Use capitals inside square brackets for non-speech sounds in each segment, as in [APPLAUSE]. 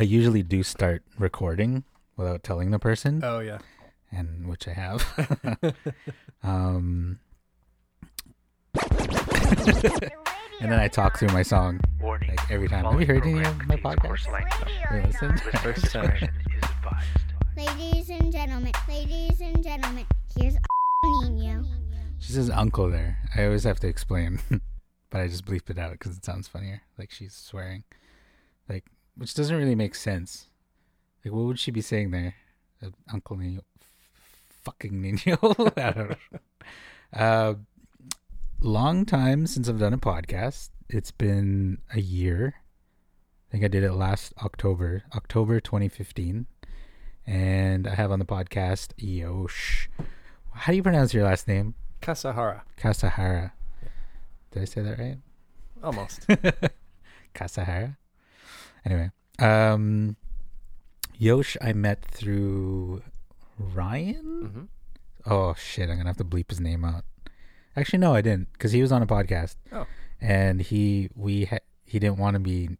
I usually do start recording without telling the person, Oh yeah. and which I have. [LAUGHS] [LAUGHS] um, [LAUGHS] and then I talk through my song Warning. like every time. Have you heard any of my podcasts? You listen? The First time. Ladies and gentlemen, ladies and gentlemen, here's Nino. She says uncle there. I always have to explain, but I just bleeped it out because it sounds funnier. Like she's swearing, like which doesn't really make sense. Like what would she be saying there? Uh, uncle Nino, fucking [LAUGHS] Nino. [LAUGHS] I don't know. Uh, long time since I've done a podcast. It's been a year. I think I did it last October, October 2015, and I have on the podcast Yosh. How do you pronounce your last name? Kasahara. Kasahara. Did I say that right? Almost. [LAUGHS] Kasahara. Anyway, um, Yosh I met through Ryan. hmm Oh shit! I'm gonna have to bleep his name out. Actually, no, I didn't, because he was on a podcast. Oh. And he we ha- he didn't want to be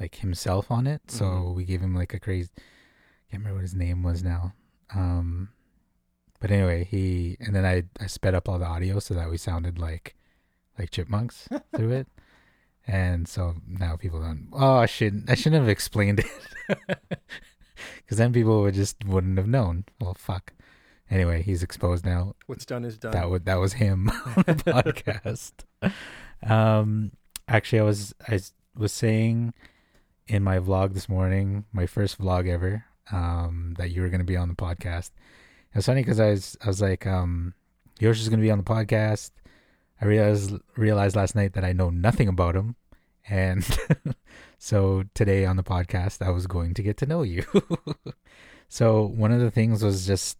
like himself on it, so Mhm. we gave him like a crazy. I can't remember what his name was now. Um, but anyway, he and then I I sped up all the audio so that we sounded like like chipmunks [LAUGHS] through it, and so now people don't. Oh, I should I shouldn't have explained it, [LAUGHS] because then people would just wouldn't have known. Well, fuck. Anyway, he's exposed now What's done is done. that was that was him [LAUGHS] on the [LAUGHS] podcast. Um, actually, I was I was saying in my vlog this morning, my first vlog ever, um, that you were going to be on the podcast. It's funny because I was I was like, um, Yosh is going to be on the podcast. I realized realized last night that I know nothing about him, and [LAUGHS] so today on the podcast, I was going to get to know you. [LAUGHS] so one of the things was just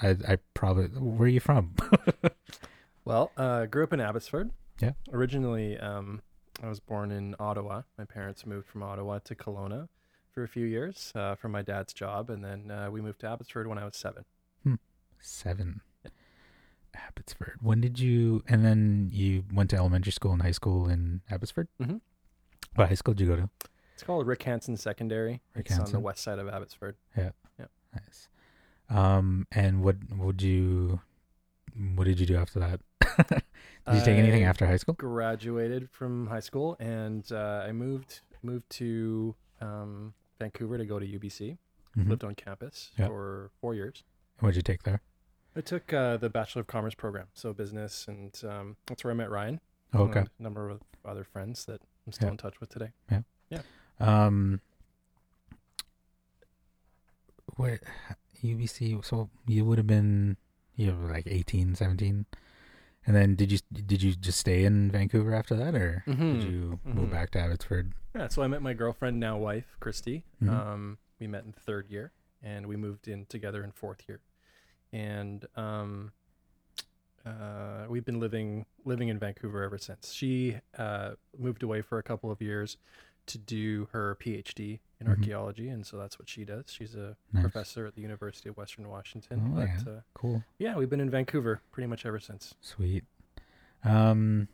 I I probably where are you from? [LAUGHS] Well, uh, grew up in Abbotsford. Yeah. Originally, um, I was born in Ottawa. My parents moved from Ottawa to Kelowna for a few years uh, for my dad's job, and then uh, we moved to Abbotsford when I was seven. Hmm. Seven. Abbotsford. When did you? And then you went to elementary school and high school in Abbotsford. Mhm. What high school did you go to? It's called Rick Hansen Secondary. Rick it's on the Hansen. west side of Abbotsford. Yeah. Yeah. Nice. Um, and what would you? What did you do after that? [LAUGHS] did you take anything after high school? Graduated from high school, and uh, I moved moved to um, Vancouver to go to UBC. Mhm. Lived on campus Yeah. for four years. What did you take there? I took uh, the Bachelor of Commerce program, so business, and um, that's where I met Ryan. Oh, okay. A number of other friends that I'm still Yeah. in touch with today. Yeah. Yeah. Um, what UBC? So you would have been you were like 18, 17. and then did you did you just stay in Vancouver after that, or did Mhm. you move Mhm. back to Abbotsford? Yeah, so I met my girlfriend, now wife, Christy. Mhm. Um, we met in third year, and we moved in together in fourth year, and um, uh, we've been living living in Vancouver ever since. She uh, moved away for a couple of years to do her PhD in Mhm. archaeology, and so that's what she does. She's a Nice. professor at the University of Western Washington. Oh, but yeah. uh, Cool. yeah, we've been in Vancouver pretty much ever since. Sweet. Um,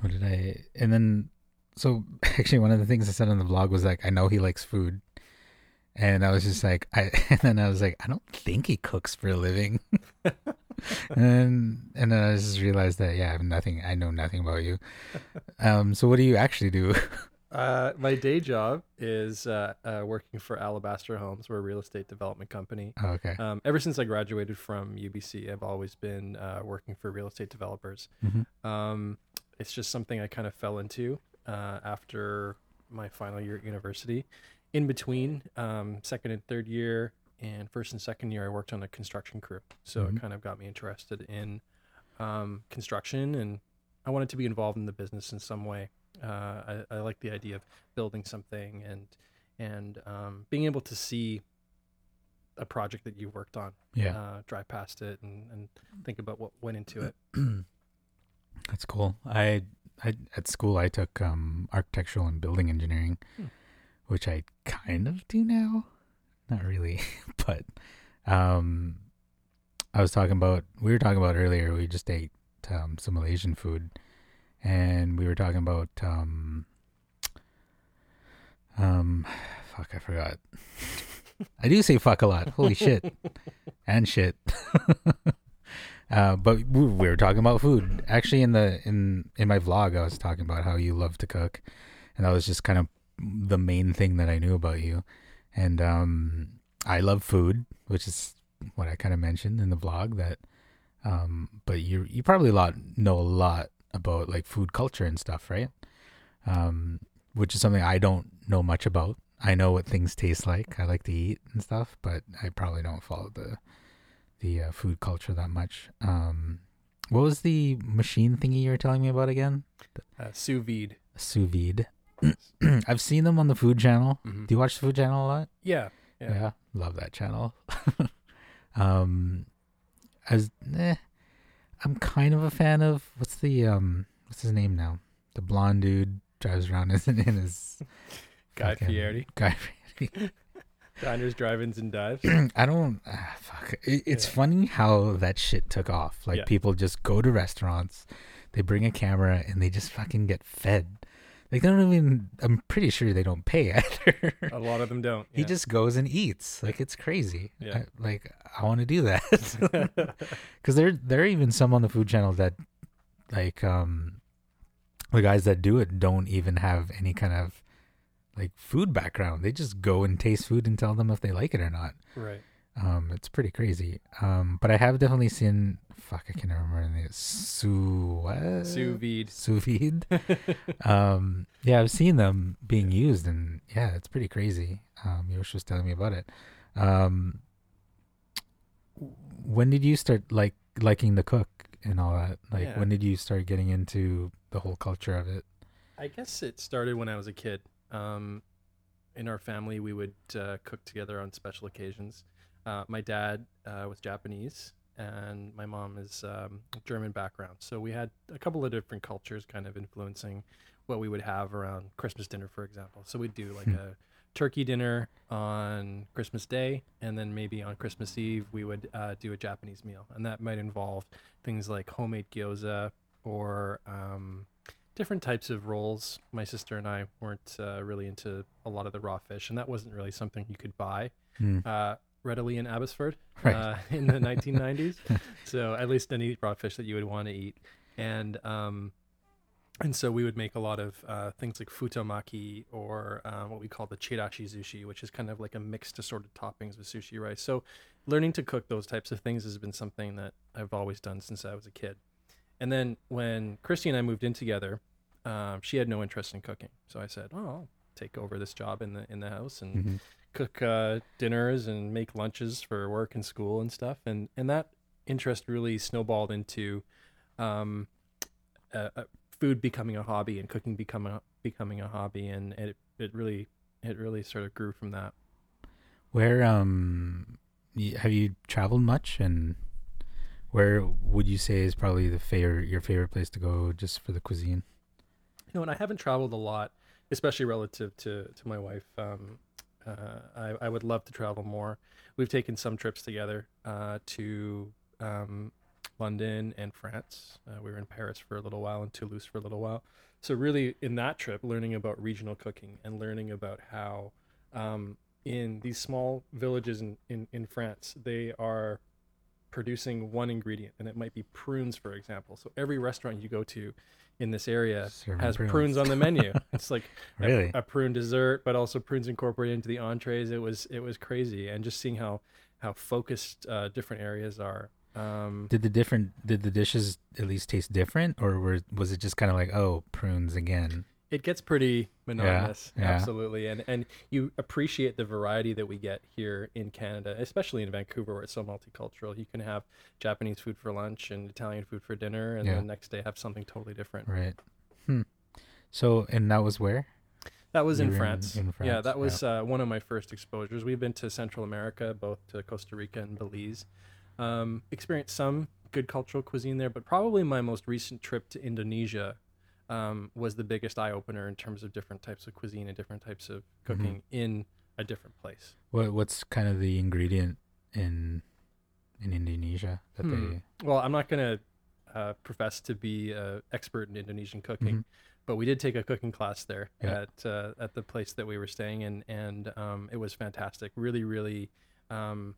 what did I? And then, so [LAUGHS] actually, one of the things I said on the vlog was like, I know he likes food, and I was just like, I. [LAUGHS] And then I was like, I don't think he cooks for a living. [LAUGHS] and and then I just realized that yeah, I have nothing. I know nothing about you. [LAUGHS] Um, so what do you actually do? Uh, my day job is uh, uh, working for Alabaster Homes. We're a real estate development company. Oh, okay. Um, ever since I graduated from UBC, I've always been uh, working for real estate developers. Mhm. Um, it's just something I kind of fell into uh, after my final year at university. In between um, second and third year, and first and second year, I worked on a construction crew. So Mhm. it kind of got me interested in um, construction, and I wanted to be involved in the business in some way. Uh, I, I like the idea of building something and and um, being able to see a project that you worked on Yeah, uh, drive past it and, and think about what went into it. [CLEARS THROAT] that's cool. I I at school I took um architectural and building engineering, Hmm. Which I kind of do now. Not really, [LAUGHS] but um, I was talking about we were talking about earlier. We just ate um, some Malaysian food, and we were talking about um um fuck, I forgot. I do say fuck a lot. Holy shit. and shit. [LAUGHS] uh, but we we were talking about food. Actually, in the in in my vlog, I was talking about how you love to cook, and I was just kind of the main thing that I knew about you. And um, I love food, which is what I kind of mentioned in the vlog. That, um, but you you probably a lot know a lot about like food culture and stuff, right? Um, which is something I don't know much about. I know what things taste like. I like to eat and stuff, but I probably don't follow the the uh, food culture that much. Um, what was the machine thingy you were telling me about again? Uh, sous vide. Sous vide. [CLEARS THROAT] I've seen them on the Food Channel. Mhm. Do you watch the Food Channel a lot? Yeah. Yeah. love that channel. [LAUGHS] um, as eh, I'm kind of a fan of what's the um what's his name now? The blonde dude drives around [LAUGHS] in, in his Guy fucking- Fieri. [LAUGHS] Guy Fieri. Diners, drive-ins, and dives. [CLEARS THROAT] I don't. ah, fuck. It, it's Yeah. funny how that shit took off. Like Yeah. people just go to restaurants, they bring a camera, and they just fucking get fed. Like they don't even. I'm pretty sure they don't pay [LAUGHS] either. A lot of them don't. He just goes and eats. Like it's crazy. Yeah. I, like I want to do that [LAUGHS] [LAUGHS] because there there are even some on the food channel that like um the guys that do it don't even have any kind of like food background. They just go and taste food and tell them if they like it or not. right. Um, it's pretty crazy. Um, but I have definitely seen. Fuck, I can't remember the name. Sous what? Sous vide. Sous vide. um, yeah, I've seen them being used, and yeah, it's pretty crazy. Um, Yosh was telling me about it. Um, when did you start like liking to cook and all that? Like, Yeah. when did you start getting into the whole culture of it? I guess it started when I was a kid. Um, in our family, we would uh, cook together on special occasions. Uh, my dad uh, was Japanese, and my mom is um, German background. So we had a couple of different cultures kind of influencing what we would have around Christmas dinner, for example. So we'd do like Hmm. a turkey dinner on Christmas Day, and then maybe on Christmas Eve we would uh, do a Japanese meal, and that might involve things like homemade gyoza or um, different types of rolls. My sister and I weren't uh, really into a lot of the raw fish, and that wasn't really something you could buy Hmm. uh, readily in Abbotsford [LAUGHS] Right. uh, in the [LAUGHS] 1990s. So at least any raw fish that you would want to eat, and um, and so we would make a lot of uh, things like futomaki or uh, what we call the chirashi sushi, which is kind of like a mixed assorted toppings with sushi rice. So learning to cook those types of things has been something that I've always done since I was a kid. And then when Christy and I moved in together, um, she had no interest in cooking. So I said, "Oh, I'll take over this job in the in the house and Mhm. Cook uh, dinners and make lunches for work and school and stuff." And and that interest really snowballed into um, uh, food becoming a hobby and cooking becoming a, becoming a hobby, and it it really it really sort of grew from that. Where um, have you traveled much, and where would you say is probably the favorite your favorite place to go just for the cuisine? You know, and I haven't traveled a lot, especially relative to to my wife. Um, uh, I, I would love to travel more. We've taken some trips together uh, to um, London and France. Uh, we were in Paris for a little while and Toulouse for a little while. So really, in that trip, learning about regional cooking and learning about how um, in these small villages in, in, in France, they are producing one ingredient, and it might be prunes, for example. So every restaurant you go to in this area Serving has prunes. prunes. on the menu. [LAUGHS] It's like a- a, prune dessert, but also prunes incorporated into the entrees. It was it was crazy, and just seeing how how focused uh, different areas are. Um, Did the different did the dishes at least taste different, or were was it just kind of like oh prunes again? It gets pretty monotonous yeah. absolutely and and you appreciate the variety that we get here in canada especially in vancouver where it's so multicultural you can have japanese food for lunch and italian food for dinner and Yeah. the next day have something totally different Right. Hmm. So and that was where? that was in were in- france. yeah that was uh, one of my first exposures we've been to central america both to costa rica and belize um, experienced some good cultural cuisine there but probably my most recent trip to indonesia um, was the biggest eye opener in terms of different types of cuisine and different types of Mm-hmm. cooking in a different place. What what's kind of the ingredient in in Indonesia that Hmm. they Well, I'm not going to uh, profess to be an expert in Indonesian cooking, Mhm. but we did take a cooking class there Yeah. at uh, at the place that we were staying in, and um, it was fantastic. Really, really, um,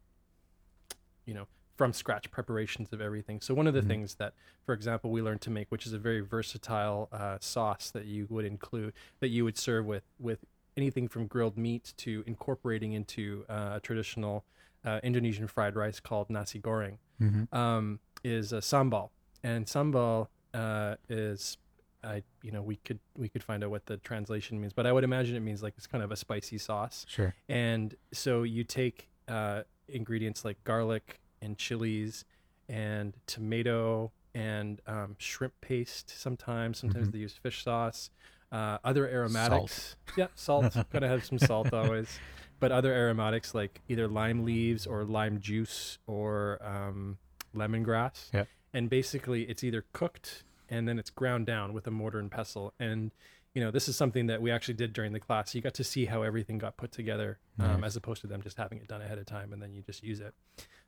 you know, from scratch preparations of everything. So one of the Mhm. things that, for example, we learned to make, which is a very versatile uh, sauce that you would include that you would serve with with anything from grilled meat to incorporating into uh, a traditional uh, Indonesian fried rice called nasi goreng Mm-hmm. um, is a sambal, and sambal uh, is I you know we could we could find out what the translation means, but I would imagine it means like it's kind of a spicy sauce, Sure. and so you take uh, ingredients like garlic and chilies and tomato and um, shrimp paste. Sometimes sometimes Mhm. they use fish sauce. Uh, other aromatics, [LAUGHS] yeah, salt. [LAUGHS] Gotta have some salt always but other aromatics like either lime leaves or lime juice or um, lemongrass. Yep. And basically, it's either cooked and then it's ground down with a mortar and pestle. And you know, this is something that we actually did during the class. You got to see how everything got put together, um, as opposed to them just having it done ahead of time and then you just use it.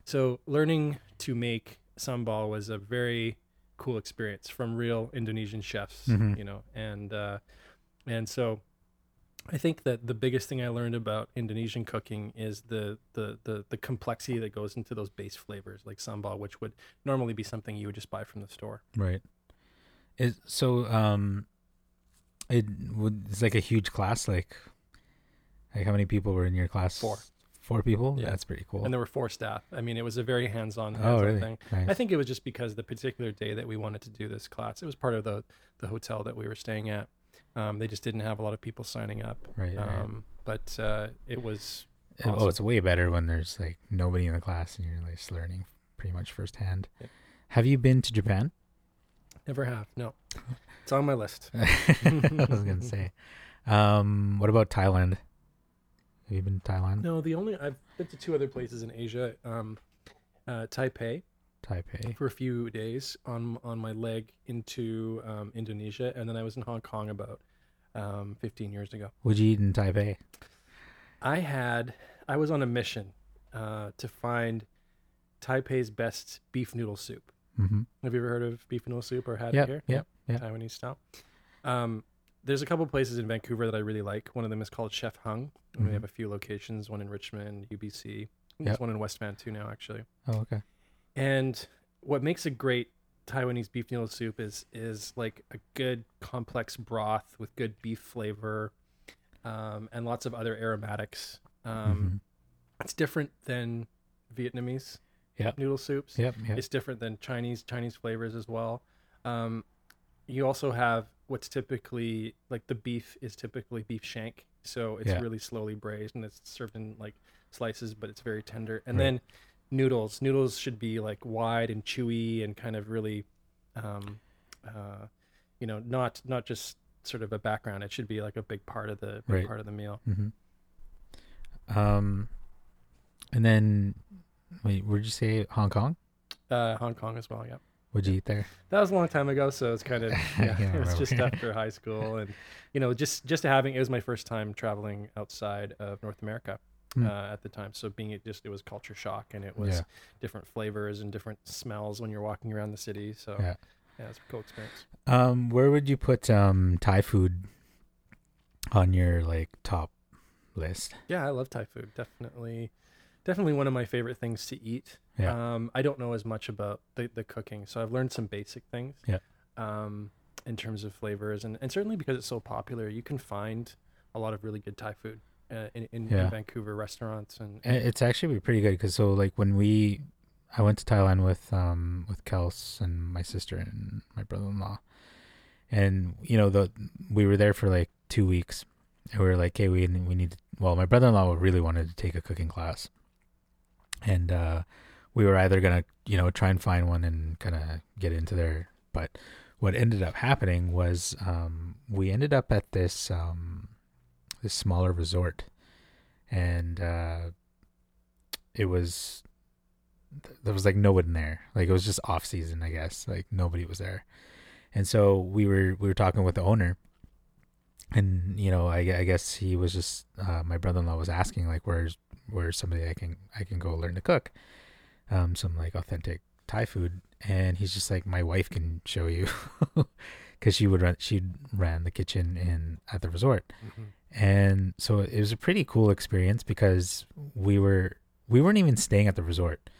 So learning to make sambal was a very cool experience from real Indonesian chefs, Mhm. you know, and uh, and so I think that the biggest thing I learned about Indonesian cooking is the, the the the complexity that goes into those base flavors like sambal, which would normally be something you would just buy from the store. Right. Is so um, it would it's like a huge class. Like, like how many people were in your class? Four. Four people. Yeah. That's pretty cool. And there were four staff. I mean, it was a very hands-on, oh, hands-on really? thing. Nice. I think it was just because the particular day that we wanted to do this class, it was part of the the hotel that we were staying at. Um, they just didn't have a lot of people signing up. right. right. Um, but uh, it was Oh, it's way better when there's like nobody in the class and you're just learning pretty much firsthand. Yeah. Have you been to Japan? never have. No, it's on my list. [LAUGHS] I was gonna say. Um, what about Thailand? Have you been to Thailand? No, the only I've been to two other places in Asia. Um, uh, Taipei Taipei. for a few days on on my leg into um, Indonesia, and then I was in Hong Kong about um, 15 years ago. What'd you eat in Taipei? I had I was on a mission uh, to find Taipei's best beef noodle soup. Mm-hmm. Have you ever heard of beef noodle soup or had Yep, it here? yep, yep. Taiwanese style. Um, there's a couple places in Vancouver that I really like. One of them is called Chef Hung. and We Mhm. have a few locations, one in Richmond, UBC. Yep. There's one in West Van too now, actually. Oh, okay. And what makes a great Taiwanese beef noodle soup is is like a good complex broth with good beef flavor, um, and lots of other aromatics. Um, It's different than Vietnamese Yep. noodle soups. Yep. Yep. It's different than Chinese Chinese flavors as well. Um, you also have what's typically like the beef is typically beef shank, so it's Yeah. really slowly braised and it's served in like slices, but it's very tender. And Right. then noodles, noodles should be like wide and chewy and kind of really, um, uh, you know, not not just sort of a background. It should be like a big part of the Right. part of the meal. hmm Um, and then wait, where'd you say Hong Kong? Uh, Hong Kong as well, yeah. What'd you eat there? That was a long time ago, so it's kind of [LAUGHS] yeah. It was just after high school, and you know, just just having it was my first time traveling outside of North America Hmm. uh, at the time. So being it just it was culture shock, and it was Yeah. different flavors and different smells when you're walking around the city. So Yeah. yeah, it's a cool experience. Um, where would you put um Thai food on your like top list? Yeah, I love Thai food. Definitely, definitely one of my favorite things to eat. Yeah. Um, I don't know as much about the, the cooking, so I've learned some basic things. Yeah. Um, in terms of flavors, and, and certainly because it's so popular, you can find a lot of really good Thai food uh, in, in, Yeah. in Vancouver restaurants. And, I- It's actually pretty good because so like when we, I went to Thailand with um with Kels and my sister and my brother-in-law, and you know the we were there for like two weeks, and we were like, hey, we we need to, well, my brother-in-law really wanted to take a cooking class, and uh, we were either gonna you know try and find one and kind of get into there, but what ended up happening was um we ended up at this um this smaller resort, and uh it was there was like no one there. Like it was just off season i guess. Like nobody was there. And so we were we were talking with the owner. And you know i, I guess he was just uh, my brother-in-law was asking like where's where's somebody i can i can go learn to cook um some like authentic Thai food, and he's just like, my wife can show you, [LAUGHS] because she would run, she ran the kitchen in at the resort, Mhm. and so it was a pretty cool experience because we were we weren't even staying at the resort.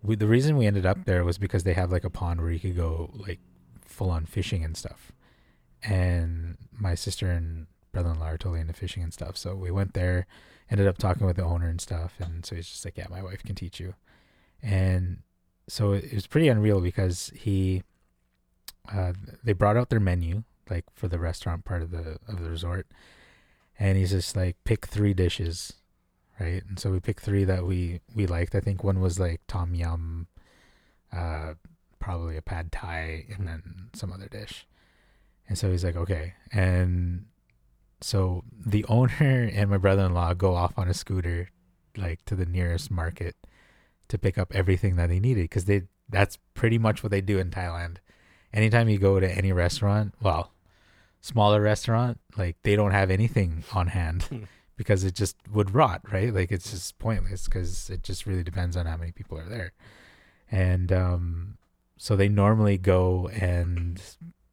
We, the reason we ended up there was because they have like a pond where you could go like full on fishing and stuff. And my sister and brother in law are totally into fishing and stuff. So we went there, ended up talking with the owner and stuff. And so he's just like, Yeah, my wife can teach you. And so it was pretty unreal because he uh they brought out their menu, like for the restaurant part of the of the resort. And he's just like, pick three dishes right? And so we picked three that we we liked. I think one was like tom yum, uh, probably a pad thai, and then some other dish. And so he's like, okay. And so the [LAUGHS] owner and my brother-in-law go off on a scooter, like to the nearest market, to pick up everything that they needed because they that's pretty much what they do in Thailand. Anytime you go to any restaurant, well, smaller restaurant, like they don't have anything on hand [LAUGHS] because it just would rot, right? Like it's just pointless because it just really depends on how many people are there. And um, so they normally go and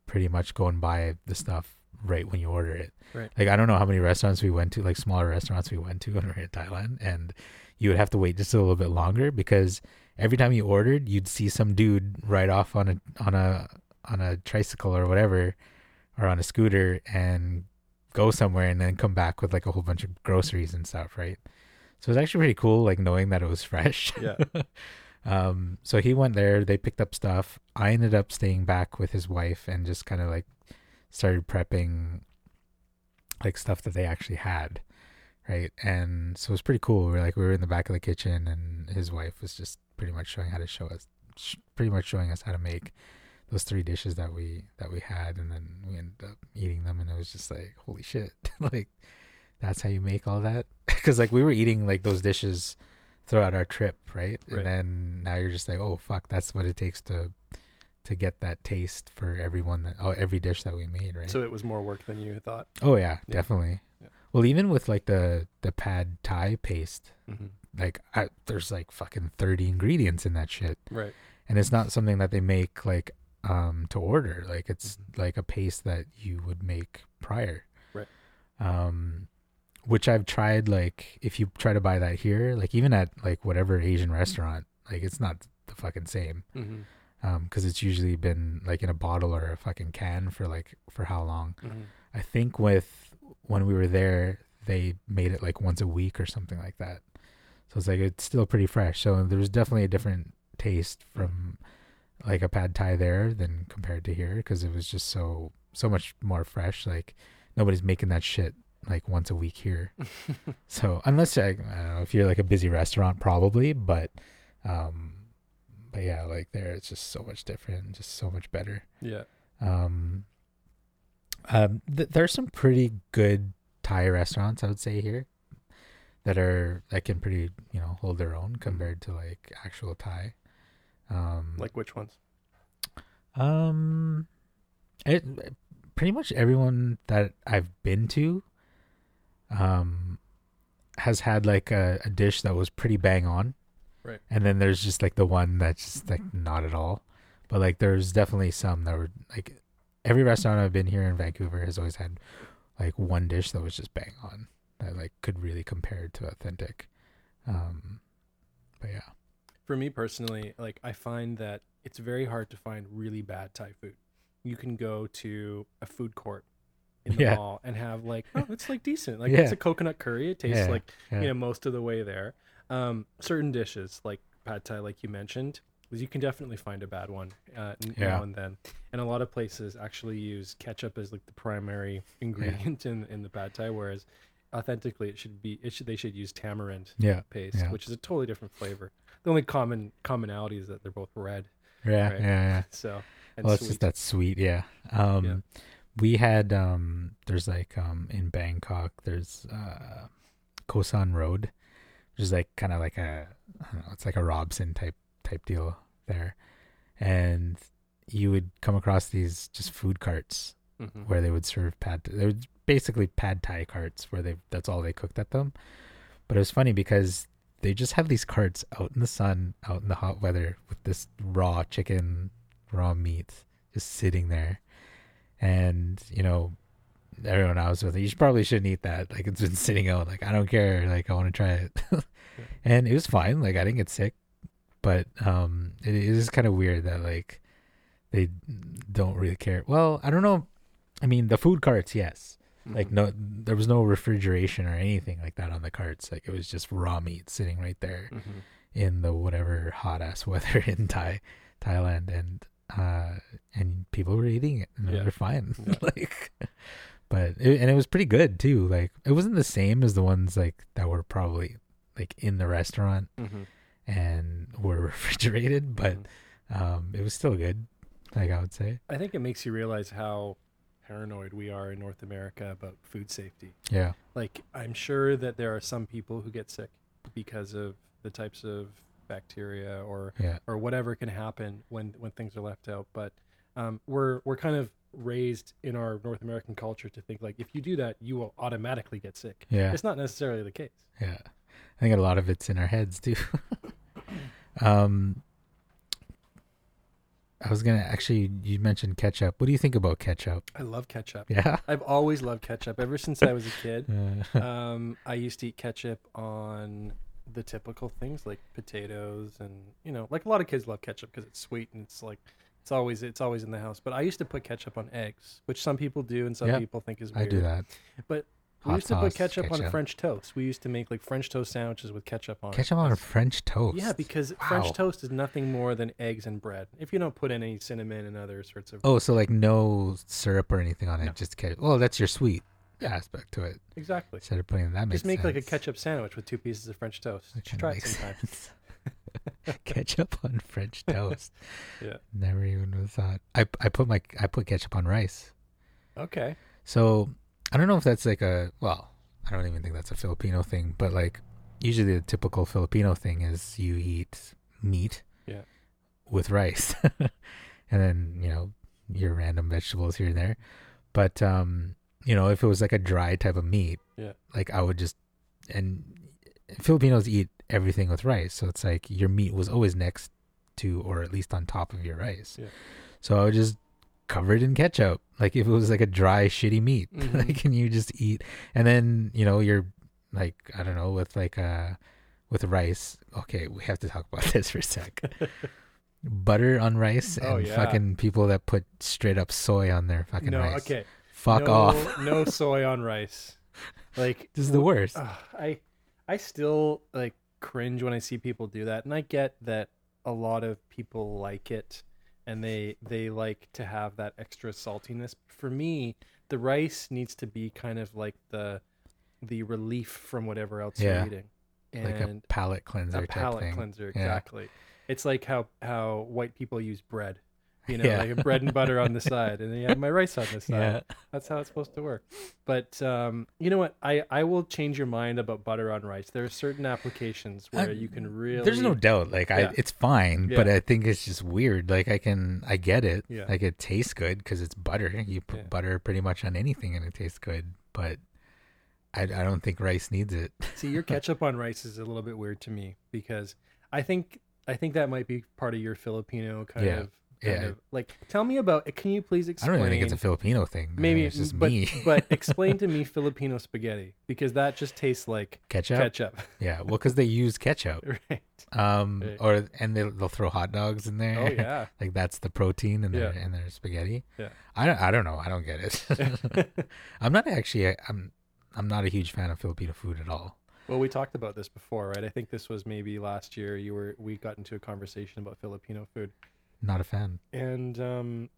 pretty much go and buy the stuff right when you order it. Right. Like I don't know how many restaurants we went to, like smaller restaurants we went to when we were in Thailand, and you would have to wait just a little bit longer because every time you ordered, you'd see some dude ride off on a on a on a tricycle or whatever, or on a scooter and go somewhere and then come back with like a whole bunch of groceries and stuff, right? So it was actually pretty cool, like knowing that it was fresh. Yeah. [LAUGHS] um, so he went there, they picked up stuff. I ended up staying back with his wife and just kind of like started prepping like stuff that they actually had, right? And so it was pretty cool. We are like we were in the back of the kitchen, and his wife was just pretty much showing how to show us, sh- pretty much showing us how to make those three dishes that we that we had, and then we ended up eating them, and it was just like holy shit, [LAUGHS] like that's how you make all that [LAUGHS] because like we were eating like those dishes throughout our trip, right? Right. And then now you're just like, oh fuck, that's what it takes to to get that taste for everyone that oh every dish that we made, right? So it was more work than you thought. oh yeah, Yeah. definitely. Yeah. Well, even with like the the pad thai paste, Mm-hmm. like I, there's like fucking thirty ingredients in that shit, Right. and it's not something that they make like um to order. Like it's Mhm. like a paste that you would make prior. Right. Um, which I've tried. Like if you try to buy that here, like even at like whatever Asian restaurant, like it's not the fucking same. Mm-hmm. Um, because it's usually been like in a bottle or a fucking can for like for how long? Mm-hmm. I think with when we were there, they made it like once a week or something like that. So it's like it's still pretty fresh. So there was definitely a different taste from like a pad thai there than compared to here because it was just so so much more fresh. Like nobody's making that shit like once a week here. [LAUGHS] so unless I, I don't know if you're like a busy restaurant, probably, but um, but yeah, like there it's just so much different, just so much better. Yeah. Um, um, th- there's some pretty good Thai restaurants I would say here that are that can pretty you know hold their own compared to like actual Thai. Um, Like which ones? um, it pretty much everyone that I've been to, um, has had like a, a dish that was pretty bang on, Right. And then there's just like the one that's just like not at all, but like there's definitely some that were like every restaurant I've been here in Vancouver has always had like one dish that was just bang on that like could really compare to authentic. Um, but yeah, For me personally, like I find that it's very hard to find really bad Thai food. You can go to a food court in the [LAUGHS] Yeah. mall and have like, oh, it's like decent. Like Yeah. it's a coconut curry. It tastes Yeah, like you know most of the way there. Um, certain dishes like pad thai, like you mentioned, you can definitely find a bad one uh, Yeah. now and then. And a lot of places actually use ketchup as like the primary [LAUGHS] ingredient in in the pad thai, whereas authentically it should be it should they should use tamarind yeah, paste, Yeah. which is a totally different flavor. The only common commonality is that they're both red. yeah, Right. yeah, yeah. [LAUGHS] So and well, it's sweet. just that sweet, yeah. Um, Yeah. we had um, there's like um in Bangkok, there's uh, Khao San Road, which is like kind of like a I don't know, it's like a Robson type type deal there, and you would come across these just food carts Mhm. where they would serve pad. They were basically pad thai carts where they that's all they cooked at them. But it was funny because they just have these carts out in the sun, out in the hot weather with this raw chicken, raw meat just sitting there. And, you know, everyone I was with, you should probably shouldn't eat that. Like it's been sitting out. Like I don't care. Like I want to try it. [LAUGHS] and it was fine. Like I didn't get sick. But um it is kind of weird that like they don't really care. Well, I don't know. I mean, the food carts, yes. Like Mhm. no, there was no refrigeration or anything like that on the carts. Like it was just raw meat sitting right there Mhm. in the whatever hot ass [LAUGHS] weather in Thai, Thailand, and uh, and people were eating it and Yeah. they're fine. Yeah. [LAUGHS] like, but it, and it was pretty good too. Like it wasn't the same as the ones like that were probably like in the restaurant Mhm. and were [LAUGHS] refrigerated, but Mhm. um, it was still good. Like I would say, I think it makes you realize how paranoid we are in North America about food safety. yeah, Like, I'm sure that there are some people who get sick because of the types of bacteria or yeah, or whatever can happen when when things are left out. But um, we're we're kind of raised in our North American culture to think like if you do that, you will automatically get sick. yeah. It's not necessarily the case. Yeah. I think a lot of it's in our heads too. [LAUGHS] um I was gonna actually you mentioned ketchup. What do you think about ketchup? I love ketchup. Yeah. [LAUGHS] I've always loved ketchup ever since I was a kid. [LAUGHS] Um, I used to eat ketchup on the typical things like potatoes and you know, like a lot of kids love ketchup because it's sweet and it's like it's always it's always in the house. But I used to put ketchup on eggs, which some people do and some Yeah, people think is weird. I do that. But we Hot used to put sauce, ketchup, on. French toast. We used to make like French toast sandwiches with ketchup on. it. Ketchup on French toast. Yeah, because Wow. French toast is nothing more than eggs and bread. If you don't put any cinnamon and other sorts of Oh, so like no syrup or anything on it, No. just ketchup. Oh, that's your sweet Yeah. aspect to it. exactly, Instead of putting that makes just make like a ketchup sandwich with two pieces of French toast. That Just kinda try it makes [LAUGHS] sometime. sense. [LAUGHS] ketchup on French [LAUGHS] toast. Yeah. Never even thought. I I put my I put ketchup on rice. Okay. So I don't know if that's like a well, I don't even think that's a Filipino thing, but like usually the typical Filipino thing is you eat meat Yeah. with rice. [LAUGHS] and then, you know, your random vegetables here and there. But um, you know, if it was like a dry type of meat, Yeah. like I would just and Filipinos eat everything with rice, so it's like your meat was always next to or at least on top of your rice. Yeah. So I would just cover it in ketchup. Like if it was like a dry, shitty meat. [LAUGHS] Mhm. like and you just eat and then, you know, you're like I don't know, with like uh with rice. Okay, we have to talk about [LAUGHS] this for a sec. Butter on rice and Oh, yeah. fucking people that put straight up soy on their fucking no, rice. okay. Fuck no, off. no soy on rice. [LAUGHS] Like This is the worst. Ugh, I I still like cringe when I see people do that, and I get that a lot of people like it, and they they like to have that extra saltiness. For me, the rice needs to be kind of like the the relief from whatever else Yeah. you're eating, and like a palate cleanser a palate cleanser. Yeah. Exactly. It's like how how white people use bread. You know, Yeah. like bread and butter on the [LAUGHS] side, and then you have my rice on the side. Yeah. That's how it's supposed to work. But um, you know what? I, I will change your mind about butter on rice. There are certain applications where I- you can really. There's no doubt. Like I, it's fine, but I think it's just weird. Like I can, I get it. Yeah. Like it tastes good because it's butter. You put Yeah. butter pretty much on anything and it tastes good. But I, I don't think rice needs it. [LAUGHS] See, your ketchup on rice is a little bit weird to me because I think I think that might be part of your Filipino kind Yeah. of. Kind Yeah. of, like, tell me about. Can you please explain? I don't even think it's a Filipino thing. I Maybe it's just but, me. but [LAUGHS] explain to me Filipino spaghetti because that just tastes like ketchup. ketchup, Yeah. Well, because they use ketchup. [LAUGHS] right? Um, Right. or and they'll, they'll throw hot dogs in there. Oh yeah, [LAUGHS] like that's the protein in their Yeah. in their spaghetti. Yeah. I don't I don't know. I don't get it. I'm not actually I'm I'm not a huge fan of Filipino food at all. Well, we talked about this before, right? I think this was maybe last year. You were we got into a conversation about Filipino food, Not a fan. and um,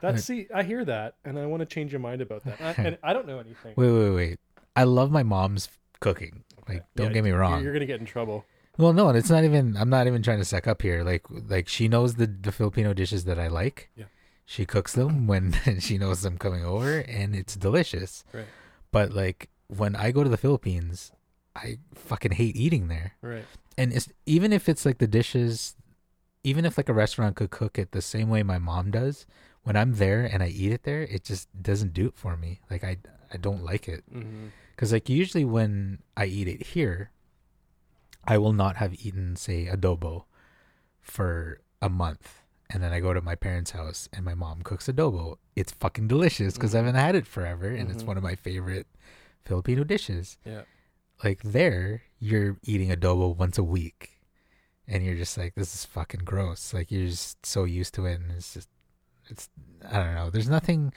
that's see, I hear that, and I want to change your mind about that. I, and [LAUGHS] I don't know anything. Wait, wait, wait. I love my mom's cooking. Like, don't Yeah, get me wrong. You're, gonna get in trouble. Well, no, it's not even. I'm not even trying to suck up here. Like, like she knows the the Filipino dishes that I like. Yeah. She cooks them when [LAUGHS] she knows I'm coming over, and it's delicious. Right. But like when I go to the Philippines, I fucking hate eating there. Right. And it's even if it's like the dishes, even if like a restaurant could cook it the same way my mom does, when I'm there and I eat it there, it just doesn't do it for me. Like I I don't like it. hmm Because like usually when I eat it here, I will not have eaten, say, adobo for a month. And then I go to my parents' house and my mom cooks adobo. It's fucking delicious because I Mhm. haven't had it forever and it's Mhm. one of my favorite Filipino dishes. Yeah. Like there, you're eating adobo once a week and you're just like, this is fucking gross. Like you're just so used to it and it's just, it's, I don't know. There's nothing,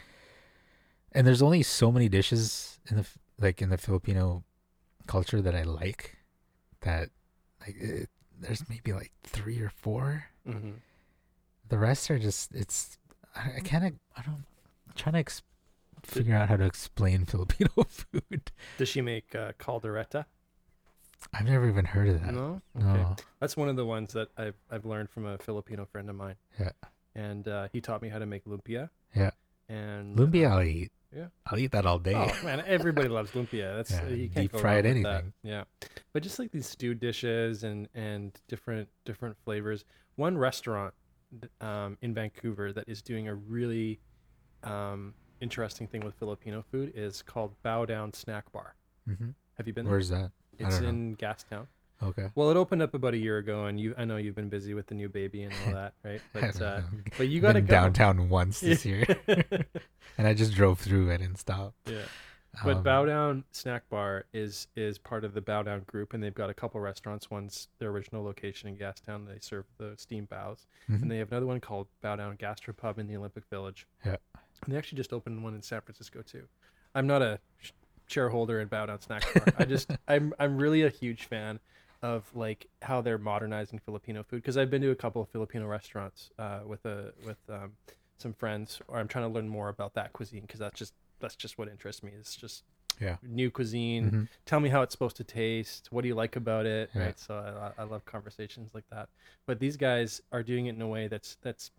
and there's only so many dishes in the, like in the Filipino culture that I like that like it, there's maybe like three or four. hmm The rest are just it's I, I can't I don't I'm trying to ex- figure out how to explain [LAUGHS] Filipino food. Does she make uh, caldereta? I've never even heard of that. No. No. That's one of the ones that I've I've learned from a Filipino friend of mine. Yeah. And uh, he taught me how to make lumpia. Yeah. And Lumpia uh, I'll eat. yeah. I'll eat that all day. Oh man, everybody loves lumpia. [LAUGHS] That's Yeah, you can't deep fried wrong with that. anything. Yeah, but just like these stew dishes and and different different flavors. One restaurant um, in Vancouver that is doing a really um, interesting thing with Filipino food is called Bao Down Snack Bar. hmm Have you been there? Where's that? I It's know. in Gastown. Okay. Well, it opened up about a year ago, and you I know you've been busy with the new baby and all [LAUGHS] that, right? But uh, but you got to go downtown once this [LAUGHS] year, [LAUGHS] and I just drove through it and stopped. yeah. But Um, Bao Down Snack Bar is is part of the Bao Down group, and they've got a couple restaurants. One's their original location in Gastown. They serve the steam baos, mhm. and they have another one called Bao Down Gastropub in the Olympic Village. Yeah. And they actually just opened one in San Francisco too. I'm not a sh- shareholder in Bao Down Snack Bar. I just [LAUGHS] I'm I'm really a huge fan of like how they're modernizing Filipino food because I've been to a couple of Filipino restaurants uh, with a with um, some friends, or I'm trying to learn more about that cuisine because that's just that's just what interests me. It's just Yeah. new cuisine. Mhm. Tell me how it's supposed to taste. What do you like about it? Yeah. Right. So I, I love conversations like that. But these guys are doing it in a way that's that's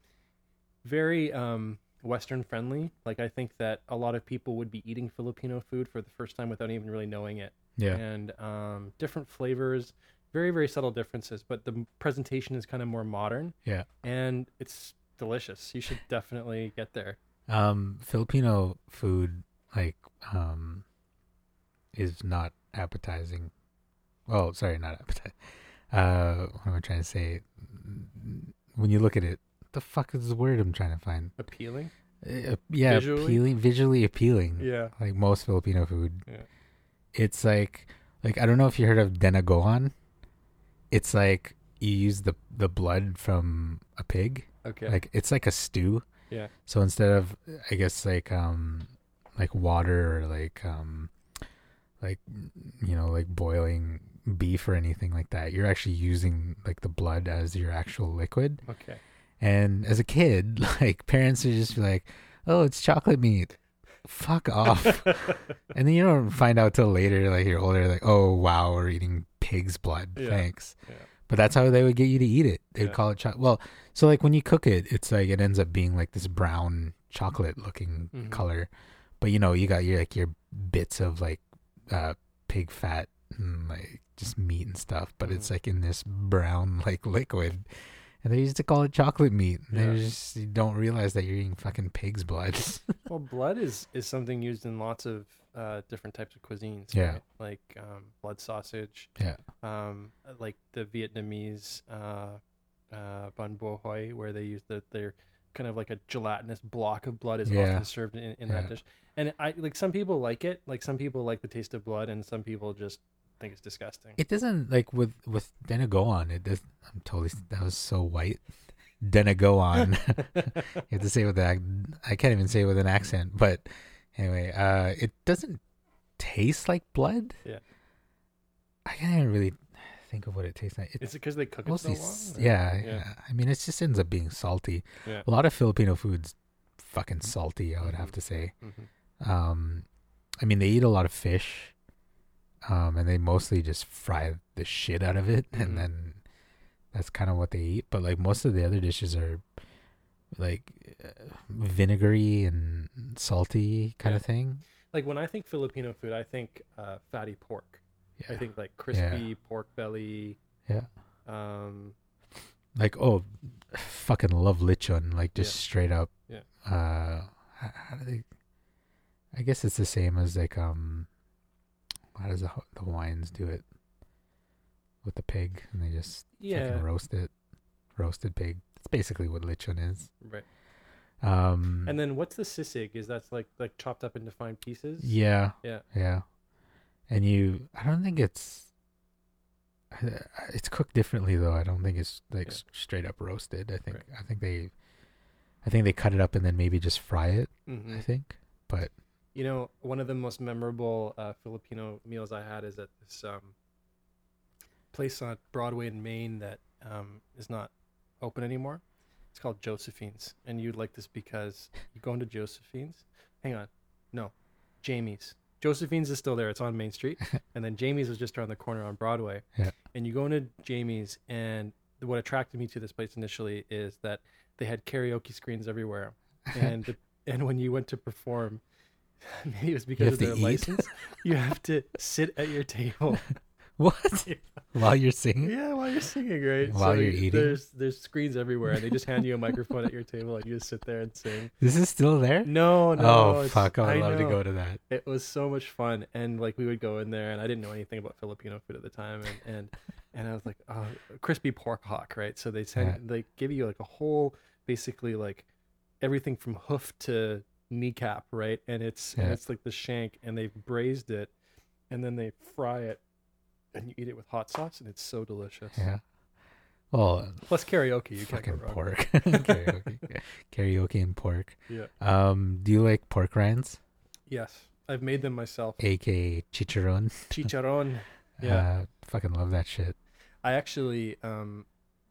very um, Western friendly. Like I think that a lot of people would be eating Filipino food for the first time without even really knowing it. Yeah. And um, different flavors, very very subtle differences. But the presentation is kind of more modern. Yeah. And it's delicious. You should definitely get there. Um, Filipino food like um is not appetizing. Well, sorry, not appetizing. Uh, what am I trying to say? When you look at it, the fuck is the word I'm trying to find? Appealing. Uh, yeah, Visually? appealing, visually appealing. Yeah. Like most Filipino food, Yeah. it's like like I don't know if you heard of dinuguan. It's like you use the the blood from a pig. Okay. Like it's like a stew. Yeah. So instead of I guess like um like water or like um like you know like boiling beef or anything like that, you're actually using like the blood as your actual liquid. okay. And as a kid, [LAUGHS] like parents would just be like, "Oh, it's chocolate meat." Fuck off. [LAUGHS] and then you don't find out till later, like you're older, like, "Oh wow, we're eating pig's blood." Yeah. Thanks. Yeah. But that's how they would get you to eat it. They'd Yeah. call it chocolate. Well, so like when you cook it, it's like it ends up being like this brown chocolate looking Mhm. color. But you know, you got your like your bits of like uh pig fat and like just meat and stuff, but it's Mhm. like in this brown [LAUGHS] like liquid. And they used to call it chocolate meat. Yeah. They just you don't realize that you're eating fucking pig's blood. [LAUGHS] Well, blood is is something used in lots of uh, different types of cuisines. Yeah. right? Like um, blood sausage. Yeah. Um, like the Vietnamese uh, uh, bun bo Hue, where they use the their kind of like a gelatinous block of blood is Yeah. often served in, in Yeah. that dish. And I like some people like it. Like some people like the taste of blood, and some people just think it's disgusting. It doesn't like with with Dinuguan. It does. I'm totally. That was so white. Dinuguan. [LAUGHS] you have to say it with that. I can't even say it with an accent. But anyway, uh, it doesn't taste like blood. Yeah. I can't even really think of what it tastes like. It Is it because they cook it so long? yeah, yeah. yeah. I mean, it just ends up being salty. Yeah. A lot of Filipino food's fucking salty. I would have Mhm. to say. Mhm. Um, I mean, they eat a lot of fish, um, and they mostly just fry the shit out of it, Mhm. and then that's kind of what they eat. But like most of the other dishes are like uh, vinegary and salty kind Yeah. of thing. Like when I think Filipino food, I think uh, fatty pork. Yeah, I think like crispy pork belly. Yeah. Um, like oh, fucking love lechon, like just Yeah. straight up. Yeah. Uh, how, how do they? I guess it's the same as like um, how does the the Hawaiians do it? with the pig, and they just Yeah. roast it. Roasted pig. It's basically what lechon is. Right. Um, And then what's the sisig? Is that's like like chopped up into fine pieces? yeah, Yeah. yeah. And you, I don't think it's. It's cooked differently though. I don't think it's like Yeah. straight up roasted. I think Right. I think they, I think they cut it up and then maybe just fry it. hmm I think, but You know, one of the most memorable uh, Filipino meals I had is at this um, place on Broadway in Main that um, is not open anymore. It's called Josephine's, and you'd like this because you go into Josephine's. Hang on, no, Jamie's. Josephine's is still there. It's on Main Street, [LAUGHS] and then Jamie's was just around the corner on Broadway. Yeah. And you go into Jamie's, and what attracted me to this place initially is that they had karaoke screens everywhere, [LAUGHS] and the, and when you went to perform, [LAUGHS] maybe it was because of their license, [LAUGHS] you have to sit at your table. [LAUGHS] what? While you're singing? Yeah, while you're singing, right? While you're eating? there's there's screens everywhere, and they just hand you a microphone at your table, and you just sit there and sing. This is still there? No, no. oh fuck! I would love to go to that. It was so much fun, and like we would go in there, and I didn't know anything about Filipino food at the time, and and, and I was like, oh, crispy pork hock, right? So they send Yeah. they give you like a whole, basically like everything from hoof to kneecap, right? And it's and it's like the shank, and they've braised it, and then they fry it, and you eat it with hot sauce, and it's so delicious. Yeah. Well, Plus karaoke, you can't go fucking pork. [LAUGHS] karaoke. [LAUGHS] karaoke and pork. Yeah. Um, do you like pork rinds, Yes, I've made them myself. aka chicharron? Chicharron. [LAUGHS] Yeah. Uh, fucking love that shit. I actually um,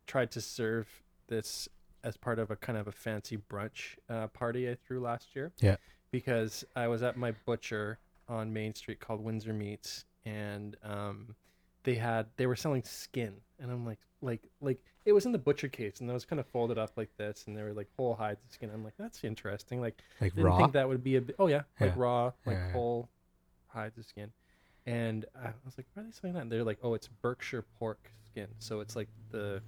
tried to serve this as part of a kind of a fancy brunch uh, party I threw last year. Yeah. Because I was at my butcher on Main Street called Windsor Meats, and um, they had they were selling skin, and I'm like, like, like it was in the butcher case, and it was kind of folded up like this, and they were like whole hides of skin. I'm like, that's interesting. Like, Like didn't raw. think that would be a bit. Oh yeah, like Yeah. raw, like Yeah, yeah. whole hides of skin. And I was like, why are they selling that? And they're like, oh, it's Berkshire pork skin, so it's like the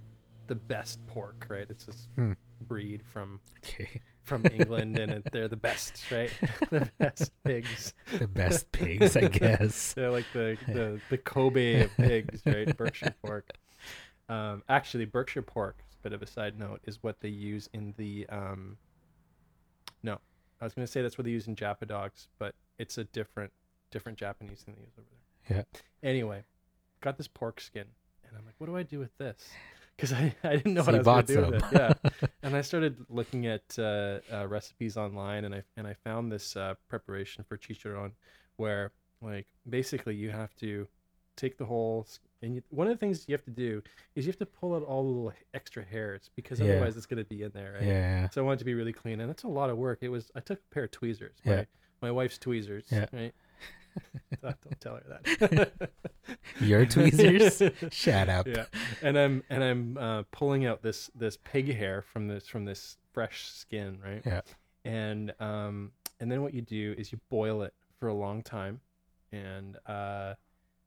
the best pork, right? It's this Hmm. breed from okay. from [LAUGHS] England, and it, they're the best, right? [LAUGHS] [LAUGHS] the best pigs. The best pigs, I guess. They're like the the, the Kobe of pigs, right? Berkshire pork. Um, actually, Berkshire pork. A bit of a side note is what they use in the. Um, no, I was going to say that's what they use in Japadogs, but it's a different different Japanese thing they use over there. Yeah. Anyway, got this pork skin, and I'm like, what do I do with this? Because I, [LAUGHS] I didn't know So what I was going to do with it. Yeah [LAUGHS] and I started looking at uh, uh, recipes online, and I and I found this uh, preparation for chicharron, where like basically you have to take the whole and you, one of the things you have to do is you have to pull out all the little extra hairs because Yeah. otherwise it's going to be in there, right? Yeah. So I wanted to be really clean, and it's a lot of work. It was I took a pair of tweezers, Yeah. my, my wife's tweezers, Yeah. right? [LAUGHS] don't tell her that. [LAUGHS] Your tweezers? [LAUGHS] Shut up. yeah and i'm and i'm uh, pulling out this this pig hair from this from this fresh skin right Yeah. and um and then what you do is you boil it for a long time and uh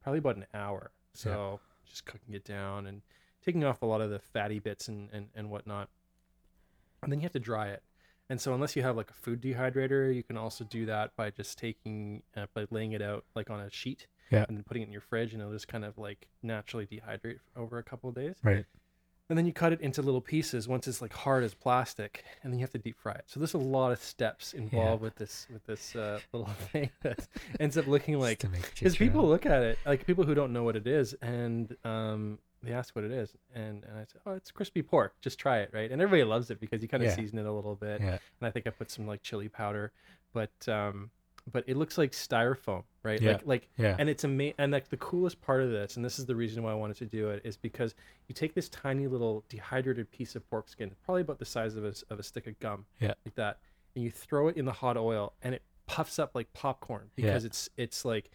probably about an hour so just cooking it down and taking off a lot of the fatty bits and and, and whatnot and then you have to dry it and so unless you have like a food dehydrator you can also do that by just taking uh, by laying it out like on a sheet Yeah. and putting it in your fridge and it'll just kind of like naturally dehydrate over a couple of days Right. and then you cut it into little pieces once it's like hard as plastic and then you have to deep fry it so there's a lot of steps involved with this with this uh, little [LAUGHS] thing that ends up looking like because people look at it like people who don't know what it is and um they ask what it is and, and i said oh it's crispy pork just try it right and everybody loves it because you kind of Yeah. season it a little bit Yeah. and i think i put some like chili powder but um but it looks like styrofoam right Yeah. like like Yeah. and it's amazing and like the coolest part of this and this is the reason why i wanted to do it is because you take this tiny little dehydrated piece of pork skin probably about the size of a, of a stick of gum Yeah. like that and you throw it in the hot oil and it puffs up like popcorn Yeah. because it's it's like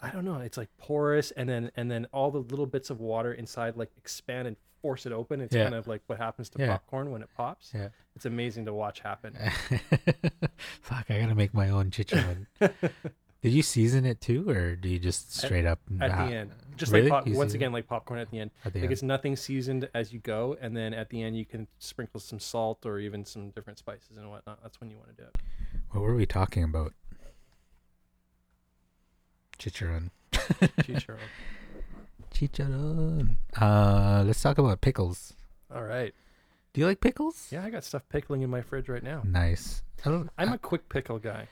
i don't know it's like porous and then and then all the little bits of water inside like expand and force it open it's Yeah. kind of like what happens to Yeah. popcorn when it pops Yeah. it's amazing to watch happen [LAUGHS] Fuck, I gotta make my own chicharron. [LAUGHS] Did you season it too, or do you just straight up at ah, the end just really? like pop, once again like popcorn at the end At the like end? it's nothing seasoned as you go and then at the end you can sprinkle some salt or even some different spices and whatnot that's when you want to do it What were we talking about? Chicharron. chicharron [LAUGHS] Chicharron. Uh, let's talk about pickles. All right. Do you like pickles? Yeah, I got stuff pickling in my fridge right now. Nice. I don't. I'm a quick pickle guy.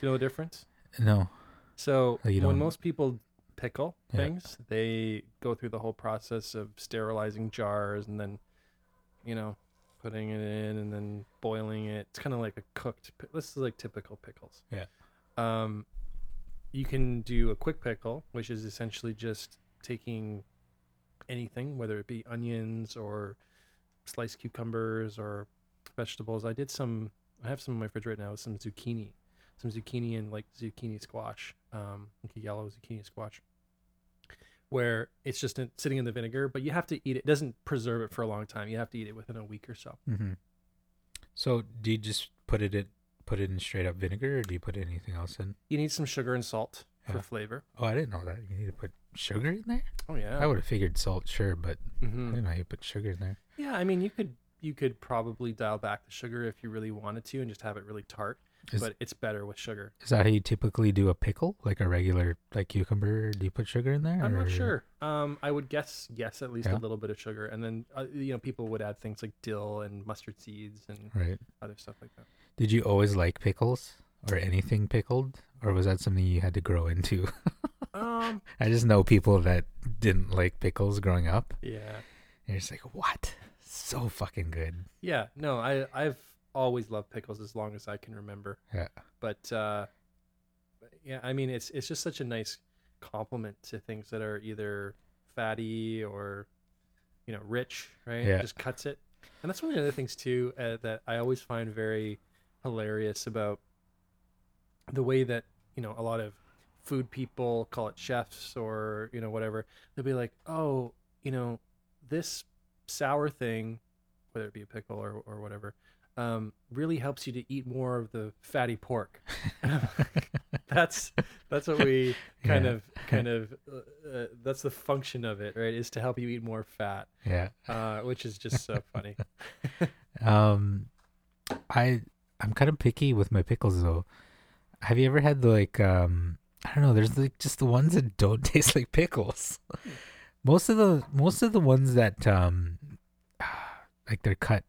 Do you know the difference? no. So Oh, when most people pickle Yeah. things, they go through the whole process of sterilizing jars and then, you know, putting it in and then boiling it. It's kind of like a cooked. This is like typical pickles. Yeah. Um, you can do a quick pickle, which is essentially just taking anything, whether it be onions or sliced cucumbers or vegetables. I did some. I have some in my fridge right now. Some zucchini, some zucchini and like zucchini squash, um, like a yellow zucchini squash, where it's just sitting in the vinegar, but you have to eat it. It doesn't preserve it for a long time. You have to eat it within a week or so. Mm-hmm. So do you just put it in, put it in straight up vinegar, or do you put anything else in? You need some sugar and salt Yeah. for flavor. Oh, I didn't know that. You need to put sugar in there. Oh yeah. I would have figured salt, sure, but I Mhm. didn't know you put sugar in there. Yeah, I mean, you could you could probably dial back the sugar if you really wanted to and just have it really tart. Is, but it's better with sugar. is that how you typically do a pickle, like a regular like cucumber? Do you put sugar in there? I'm or- not sure. Um, I would guess yes, at least Yeah. a little bit of sugar, and then uh, you know people would add things like dill and mustard seeds and Right. other stuff like that. Did you always like pickles or anything pickled, or was that something you had to grow into? [LAUGHS] Um, I just know people that didn't like pickles growing up. yeah, And you're just like, what? So fucking good. yeah. No, I I've always loved pickles as long as I can remember. Yeah. But uh, yeah, I mean it's it's just such a nice compliment to things that are either fatty or you know rich, right? Yeah. It just cuts it. And that's one of the other things too uh, that I always find very hilarious about the way that you know a lot of food people call it chefs or you know whatever they'll be like oh you know this sour thing whether it be a pickle or, or whatever um, really helps you to eat more of the fatty pork [LAUGHS] that's that's what we [LAUGHS] kind Yeah. of kind of uh, uh, that's the function of it right is to help you eat more fat Yeah. uh, which is just so funny [LAUGHS] Um, I I'm kind of picky with my pickles though. Have you ever had the like um I don't know, there's like just the ones that don't [LAUGHS] taste like pickles. most of the most of the ones that um [SIGHS] like they're cut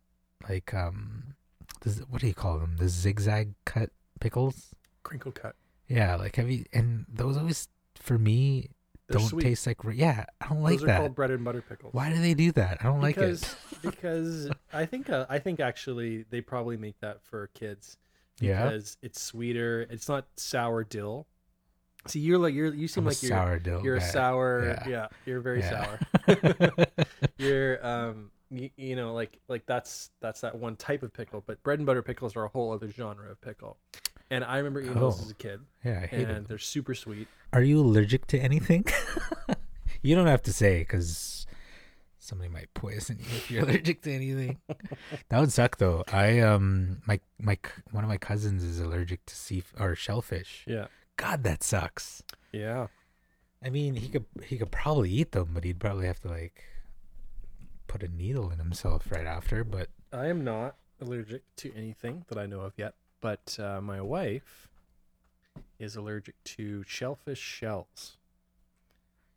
like um this, what do you call them? The zigzag cut pickles? crinkle cut Yeah, like have you and those always for me They're don't sweet. taste like yeah, I don't like those are that. called bread and butter pickles Why do they do that? I don't because like it. [LAUGHS] because I think uh, I think actually they probably make that for kids Yeah. because it's sweeter. It's not sour dill. See, you're like you're you seem I'm like you're sourdough you're a sour. Yeah. Yeah, you're very Yeah. sour. [LAUGHS] you're um you, you know like like that's that's that one type of pickle, but bread and butter pickles are a whole other genre of pickle. And I remember eating those Oh. as a kid, yeah, I hate and they're super sweet. Are you allergic to anything? [LAUGHS] you don't have to say because somebody might poison you if you're [LAUGHS] allergic to anything. [LAUGHS] that would suck though. I um my my one of my cousins is allergic to sea or shellfish. Yeah, God, that sucks. yeah. I mean, he could he could probably eat them, but he'd probably have to like put a needle in himself right after. But I am not allergic to anything that I know of yet, but uh, my wife is allergic to shellfish shells,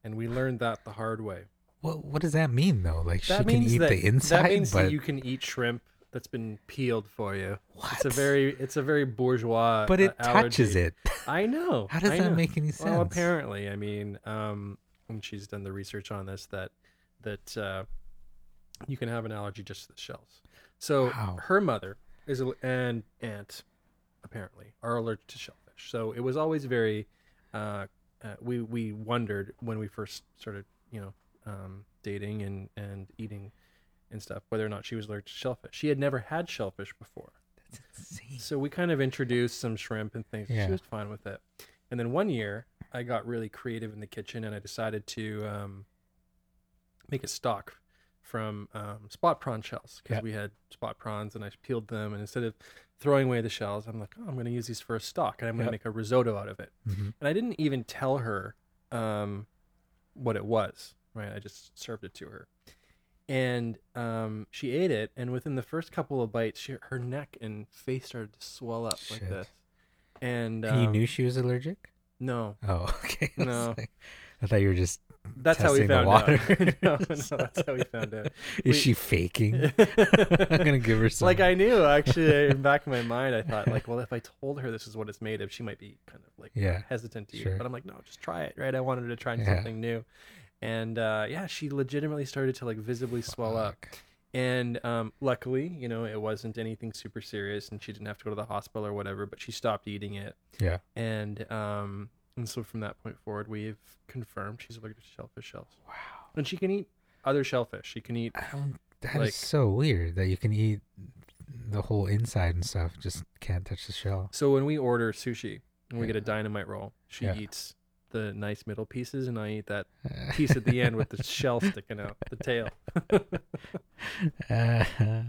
and we learned that the hard way. What what does that mean though? Like she That can eat that the inside, that means but that you can eat shrimp that's been peeled for you. what? It's a very it's a very bourgeois. but it uh, touches it. I know. [LAUGHS] How does I that know. make any sense? Well, apparently, I mean, um, and she's done the research on this that that uh, you can have an allergy just to the shells. So Wow. her mother is a, and aunt apparently are allergic to shellfish. So it was always very. Uh, uh, we we wondered when we first started, you know, um, dating and and eating and stuff whether or not she was allergic to shellfish. She had never had shellfish before. That's Insane. So we kind of introduced some shrimp and things. Yeah. She was fine with it. And then one year, I got really creative in the kitchen and I decided to um, make a stock from um, spot prawn shells because Yeah. we had spot prawns and I peeled them. And instead of throwing away the shells, I'm like, oh, I'm going to use these for a stock and I'm going Yeah. to make a risotto out of it. Mhm. And I didn't even tell her um, what it was, right? I just served it to her. And um, she ate it, and within the first couple of bites, she, her neck and face started to swell up like Shit. this. And, And you um, knew she was allergic? no, Oh, [LAUGHS] okay. I No. like- I thought you were just. That's how we found out. [LAUGHS] no, no, [LAUGHS] that's how we found out. Is We- she faking? I'm gonna give her some. like I knew actually in back of my mind I thought like well if I told her this is what it's made of she might be kind of like Yeah, hesitant to eat sure. it but I'm like no just try it right I wanted her to try Yeah. something new and uh, yeah she legitimately started to like visibly swell up and um, luckily you know it wasn't anything super serious and she didn't have to go to the hospital or whatever but she stopped eating it Yeah. and um and so from that point forward we've confirmed she's allergic to shellfish shells Wow. and she can eat other shellfish she can eat. That is so weird that you can eat the whole inside and stuff, just can't touch the shell. So when we order sushi and we Yeah. get a dynamite roll, she Yeah. eats the nice middle pieces, and I eat that [LAUGHS] piece at the end with the shell sticking out, the tail. Uh, [LAUGHS]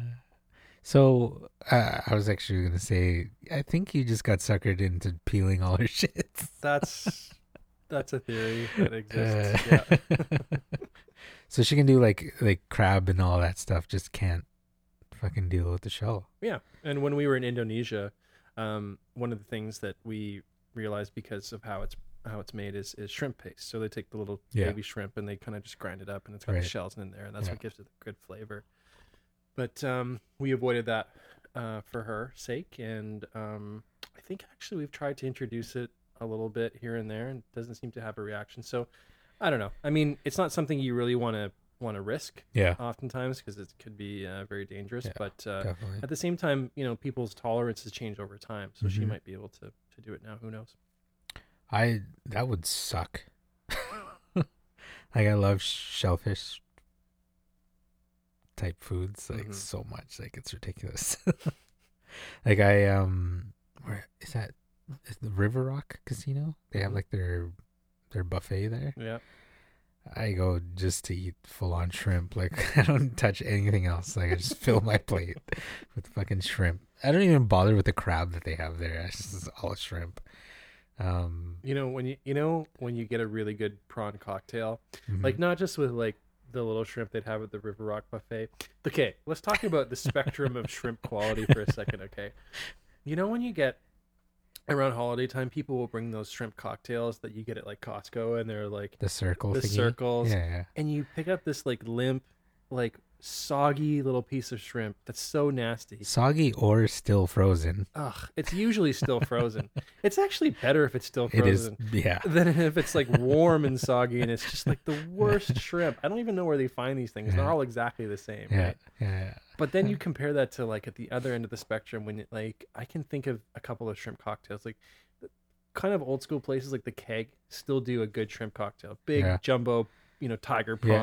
so uh, I was actually gonna say, I think you just got suckered into peeling all her [LAUGHS] shit. That's that's a theory that exists. Uh, yeah. so she can do like like crab and all that stuff, just can't fucking deal with the shell. yeah. And when we were in Indonesia, um, one of the things that we realized because of how it's how it's made is, is shrimp paste. So they take the little Yeah. baby shrimp and they kind of just grind it up, and it's got Right. the shells in there, and that's Yeah. what gives it the good flavor. But um, we avoided that uh, for her sake, and um, I think actually we've tried to introduce it a little bit here and there, and it doesn't seem to have a reaction. So I don't know. I mean, it's not something you really want to want to risk Yeah, oftentimes because it could be uh, very dangerous. Yeah, but uh, at the same time, you know, people's tolerances change over time, so she Mhm. might be able to to do it now. Who knows? I that would suck. [LAUGHS] like I love shellfish type foods like Mhm. so much. Like it's ridiculous. [LAUGHS] like I um where is that is the River Rock Casino? They have Mhm. like their their buffet there. Yeah. I go just to eat full on shrimp. Like [LAUGHS] I don't touch anything else. Like I just fill my plate with fucking shrimp. I don't even bother with the crab that they have there. It's just all shrimp. Um, You know when you you know when you get a really good prawn cocktail, mhm. like not just with like the little shrimp they'd have at the River Rock buffet. Okay, let's talk about the spectrum of shrimp quality for a second. Okay, you know when you get around holiday time, people will bring those shrimp cocktails that you get at like Costco, and they're like the circle the thingy. circles, Yeah, yeah. and you pick up this like limp, like soggy little piece of shrimp that's so nasty. Soggy or still frozen. Ugh, it's usually still [LAUGHS] frozen. it's actually better if it's still frozen. It is. Yeah. than if it's like warm and [LAUGHS] soggy and it's just like the worst [LAUGHS] shrimp. I don't even know where they find these things. They're all exactly the same, Yeah. right? Yeah. yeah. But then you compare that to like at the other end of the spectrum when it, like I can think of a couple of shrimp cocktails like kind of old school places like the keg still do a good shrimp cocktail. Big Yeah. jumbo, you know, tiger Yeah.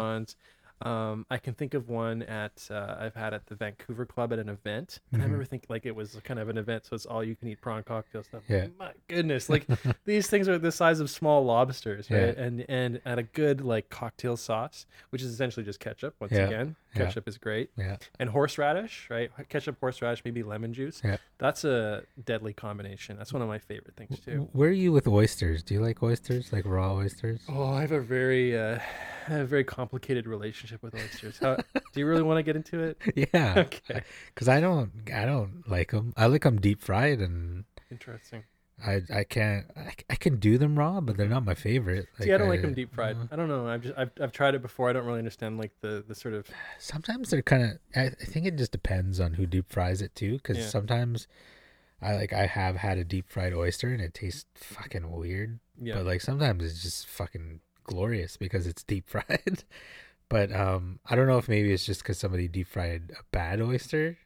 Um, I can think of one at uh, I've had at the Vancouver Club at an event, and I Mhm. remember thinking like it was kind of an event, so it's all you can eat prawn cocktails. And I'm Yeah. my goodness, like [LAUGHS] these things are the size of small lobsters, Yeah. And and and a good like cocktail sauce, which is essentially just ketchup. Once Yeah. again, Yeah. ketchup is great, Yeah. and horseradish, right? Ketchup, horseradish, maybe lemon juice. Yeah. That's a deadly combination. That's one of my favorite things too. Where are you with oysters? Do you like oysters? Like raw oysters? Oh, I have a very uh, I have a very complicated relationship with oysters. How, do you really want to get into it? [LAUGHS] Yeah. [LAUGHS] Okay, Because I don't, I don't like them. I like them deep fried, and interesting. I, I can't, I, I can do them raw, but they're not my favorite. See, I don't like them deep fried. uh, I don't know. I've just I've, I've tried it before. I don't really understand like the the sort of sometimes they're kind of. I, I think it just depends on who deep fries it too. Because Yeah. sometimes, I like I have had a deep fried oyster and it tastes fucking weird. yeah. But like sometimes it's just fucking glorious because it's deep fried. [LAUGHS] but um, I don't know if maybe it's just because somebody deep fried a bad oyster,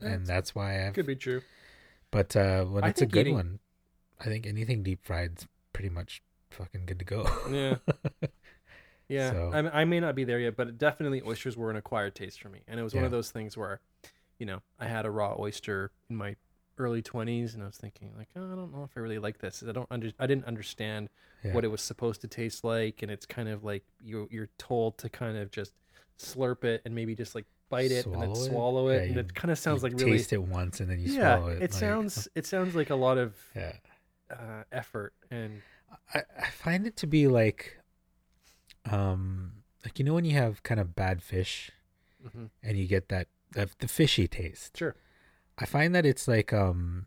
and That's- that's why I've. could be true. But uh, when I it's a good eating- one, I think anything deep fried's pretty much fucking good to go. Yeah. [LAUGHS] Yeah, So- I, I may not be there yet, but definitely oysters were an acquired taste for me, and it was one of those things where, you know, I had a raw oyster in my early twenties, and I was thinking like, oh, I don't know if I really like this. I don't under, I didn't understand Yeah. what it was supposed to taste like, and it's kind of like you you're told to kind of just slurp it and maybe just like bite it and then Swallow it? it, Yeah, and you- it kind of sounds like really taste it once and then you yeah. swallow it. it like- sounds [LAUGHS] it sounds like a lot of Yeah. uh, effort and I, I find it to be like, um, like you know when you have kind of bad fish mhm. and you get that the, the fishy taste. sure I find that it's like um,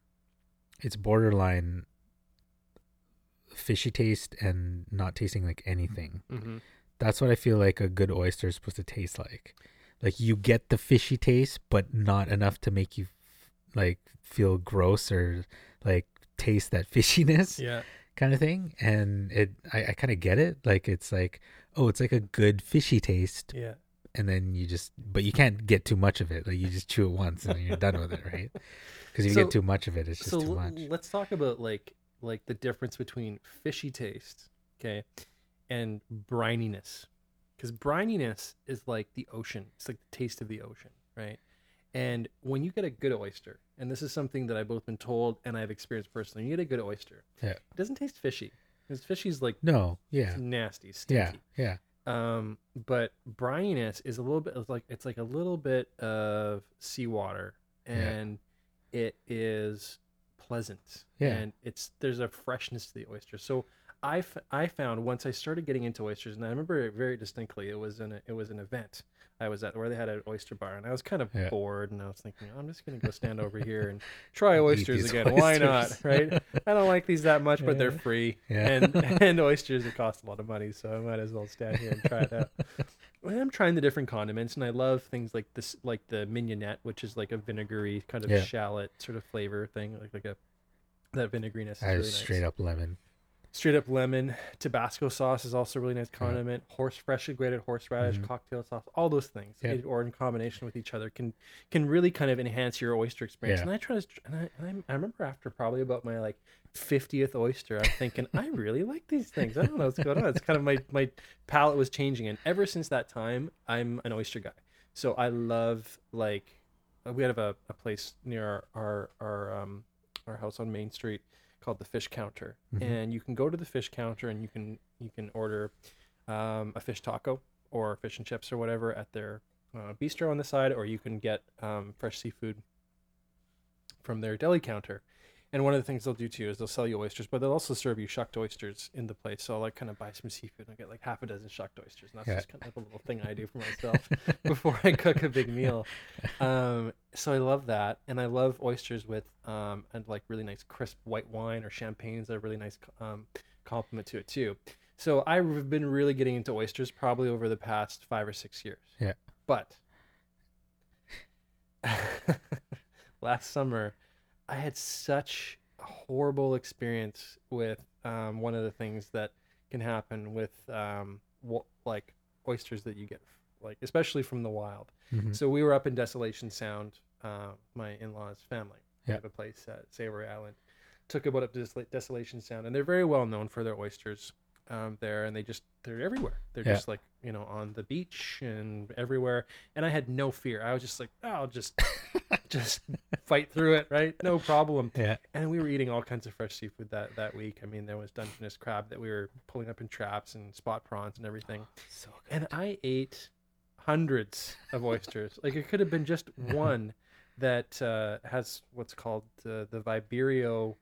it's borderline. fishy taste and not tasting like anything. Mm-hmm. That's what I feel like a good oyster is supposed to taste like. Like you get the fishy taste, but not enough to make you like feel gross or like taste that [LAUGHS] fishiness Yeah. kind of thing. And it, I, I kind of get it. Like it's like, oh, it's like a good fishy taste, Yeah. And then you just, but you can't get too much of it. Like you just chew it once and then you're done with it, right? Because if you So- get too much of it, it's just so too much. let's talk about like like the difference between fishy taste, okay, and brininess. Because brininess is like the ocean. It's like the taste of the ocean, right? And when you get a good oyster, and this is something that I've both been told and I've experienced personally, you get a good oyster. Yeah. It doesn't taste fishy. Because fishy's like No, yeah, nasty, stinky. yeah, yeah, Um, but brininess is a little bit it's like it's like a little bit of seawater, Yeah. and it is pleasant. Yeah. and it's there's a freshness to the oyster. So I, f- I found once I started getting into oysters, and I remember it very distinctly. It was an it was an event I was at where they had an oyster bar, and I was kind of Yeah. bored, and I was thinking, I'm just gonna go stand over [LAUGHS] here and try oysters again. Why not? Right? [LAUGHS] I don't like these that much, but they're free, Yeah. and [LAUGHS] and oysters it cost a lot of money, so I might as well stand here and try it out. I'm trying the different condiments, and I love things like this, like the mignonette, which is like a vinegary kind of Yeah. shallot sort of flavor thing, like like a that vinegariness. Is really is nice. straight up lemon. Straight up lemon. Tabasco sauce is also a really nice condiment. Horse freshly grated horseradish, Mhm. cocktail sauce, all those things, or in combination with each other, can can really kind of enhance your oyster experience. Yeah. And I try to, and I, and I, I remember after probably about my like fiftieth oyster, I'm thinking I really like these things. I don't know what's going on. It's kind of my my palate was changing, and ever since that time, I'm an oyster guy. So I love like uh, we have a, a place near our our our, um, our house on Main Street called the Fish Counter, Mhm. and you can go to the fish counter and you can you can order um, a fish taco or fish and chips or whatever at their uh, bistro on the side, or you can get um, fresh seafood from their deli counter. And one of the things they'll do too is they'll sell you oysters, but they'll also serve you shucked oysters in the place. So I'll like kind of buy some seafood and get like half a dozen shucked oysters. And that's Yeah. just kind of like a little thing I do for myself [LAUGHS] before I cook a big meal. [LAUGHS] Um, so I love that, and I love oysters with um, and like really nice crisp white wine or champagnes are really nice um, complement to it too. So I've been really getting into oysters probably over the past five or six years. Yeah. But [LAUGHS] last summer, I had such a horrible experience with um, one of the things that can happen with um, like oysters that you get, like especially from the wild. Mhm. So we were up in Desolation Sound, uh, my in-laws' family. Yeah. have a place at Savary Island. Took a boat up to Desol- Desolation Sound, and they're very well known for their oysters um, there, and they just they're everywhere. They're Yeah. just like you know on the beach and everywhere. And I had no fear. I was just like, oh, I'll just [LAUGHS] just fight through it, right? No problem. [LAUGHS] Yeah, And we were eating all kinds of fresh seafood that that week. I mean, there was Dungeness crab that we were pulling up in traps and spot prawns and everything. so And I ate hundreds of oysters. like it could have been just [LAUGHS] one that uh, has what's called uh, the Vibrio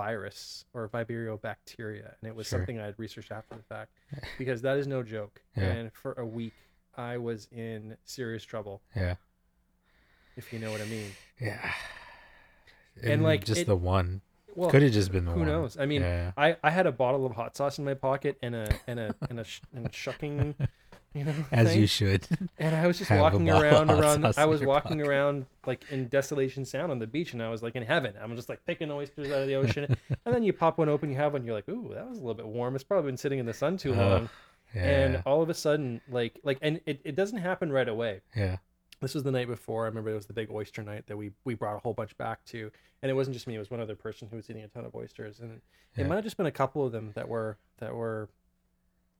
virus or Vibrio bacteria, and it was Sure. something I had researched after the fact because that is no joke. [LAUGHS] Yeah. And for a week, I was in serious trouble, yeah, if you know what I mean. yeah. And, like, just it- the one Well, could have just been the one. who one. knows? I mean, yeah, I, I had a bottle of hot sauce in my pocket and a and a and a, sh- and a shucking, [LAUGHS] you know, [LAUGHS] as thing. you should. And I was just Have walking around around. I was walking pocket. around like in Desolation Sound on the beach, and I was like in heaven. I'm just like picking oysters out of the ocean, [LAUGHS] and then you pop one open, you have one, you're like, ooh, that was a little bit warm. It's probably been sitting in the sun too long. yeah, And all of a sudden, like like, and it, it doesn't happen right away. yeah, This was the night before. I remember it was the big oyster night that we we brought a whole bunch back to, and it wasn't just me. It was one other person who was eating a ton of oysters, and Yeah. it might have just been a couple of them that were that were,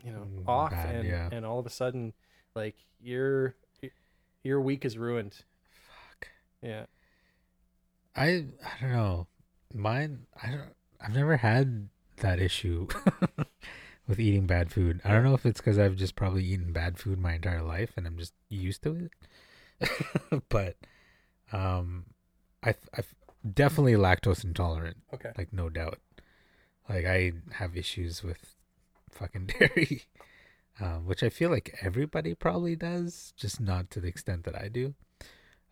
you know, Mm, off, bad, and yeah. and all of a sudden, like your your week is ruined. Fuck. Yeah. I I don't know. Mine I don't I've never had that issue [LAUGHS] with eating bad food. I don't know if it's cuz I've just probably eaten bad food my entire life and I'm just used to it. [LAUGHS] but um I I definitely lactose intolerant, Okay. like no doubt. Like I have issues with fucking [LAUGHS] dairy. Um, which I feel like everybody probably does, just not to the extent that I do.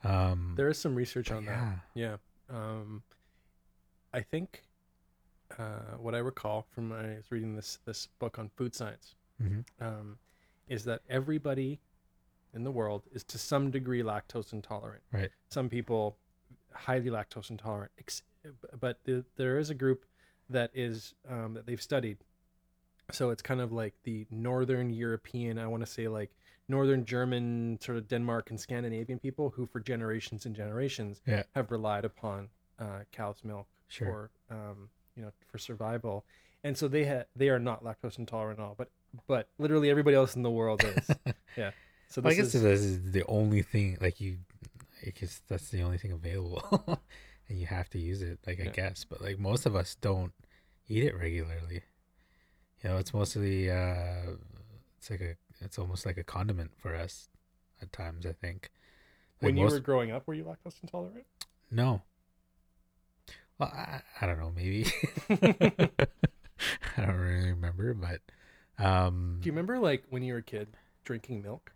Um, There is some research on that. yeah. Yeah. Um, I think uh, what I recall from when I was reading this this book on food science hmm um, is that everybody in the world is to some degree lactose intolerant. Right. Some people highly lactose intolerant, ex- but the, there is a group that is um, that they've studied. So it's kind of like the northern European, I want to say like northern German, sort of Denmark and Scandinavian people who, for generations and generations, Yeah. have relied upon uh, cow's milk Sure. for um, you know for survival, and so they ha- they are not lactose intolerant at all. But but literally everybody else in the world is. [LAUGHS] yeah. So Well, I guess is this is the only thing like you. I guess that's the only thing available, [LAUGHS] and you have to use it. Like I guess, but like most of us don't eat it regularly. You know, it's mostly uh, it's like a it's almost like a condiment for us at times. I think. Like when you most- were growing up, were you lactose intolerant? no. Well, I, I don't know. Maybe [LAUGHS] I don't really remember, but um, Do you remember like when you were a kid drinking milk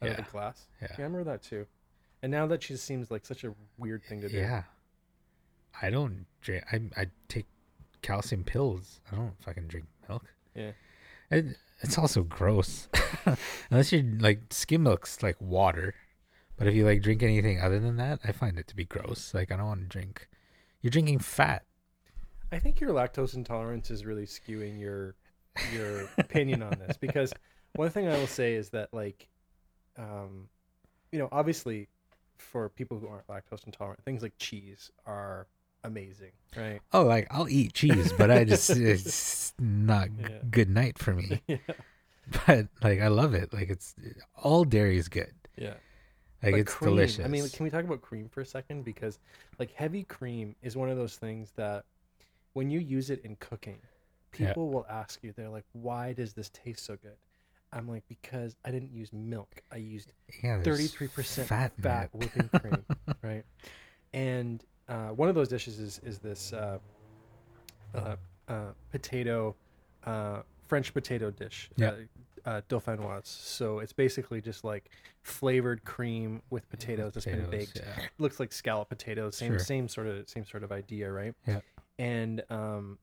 out of Yeah. the glass? Yeah. I remember that too. And now that just seems like such a weird thing to do. Yeah. I don't drink. I I take calcium pills. I don't fucking drink milk. Yeah. It, it's also gross. [LAUGHS] Unless you're like skim milk's like water, but if you like drink anything other than that, I find it to be gross. Like I don't want to drink. You're drinking fat. I think your lactose intolerance is really skewing your your opinion on this because [LAUGHS] one thing I will say is that like um you know obviously for people who aren't lactose intolerant things like cheese are amazing right Oh, like I'll eat cheese, but I just [LAUGHS] it's not Yeah. good night for me. [LAUGHS] yeah But like I love it. Like it's all dairy is good. yeah Like But it's cream, delicious. I mean, can we talk about cream for a second? Because like heavy cream is one of those things that when you use it in cooking, Yeah. people will ask you, they're like, why does this taste so good? I'm like, because I didn't use milk. I used yeah, 33% fat fat, whipping cream, [LAUGHS] right? And uh, one of those dishes is, is this uh, uh, uh, potato, uh, French potato dish, Yeah. dauphinoise. So it's basically just like flavored cream with potatoes that's been baked. yeah. Looks like scallop potatoes. Same Sure. same sort of same sort of idea, right? Yeah. And um,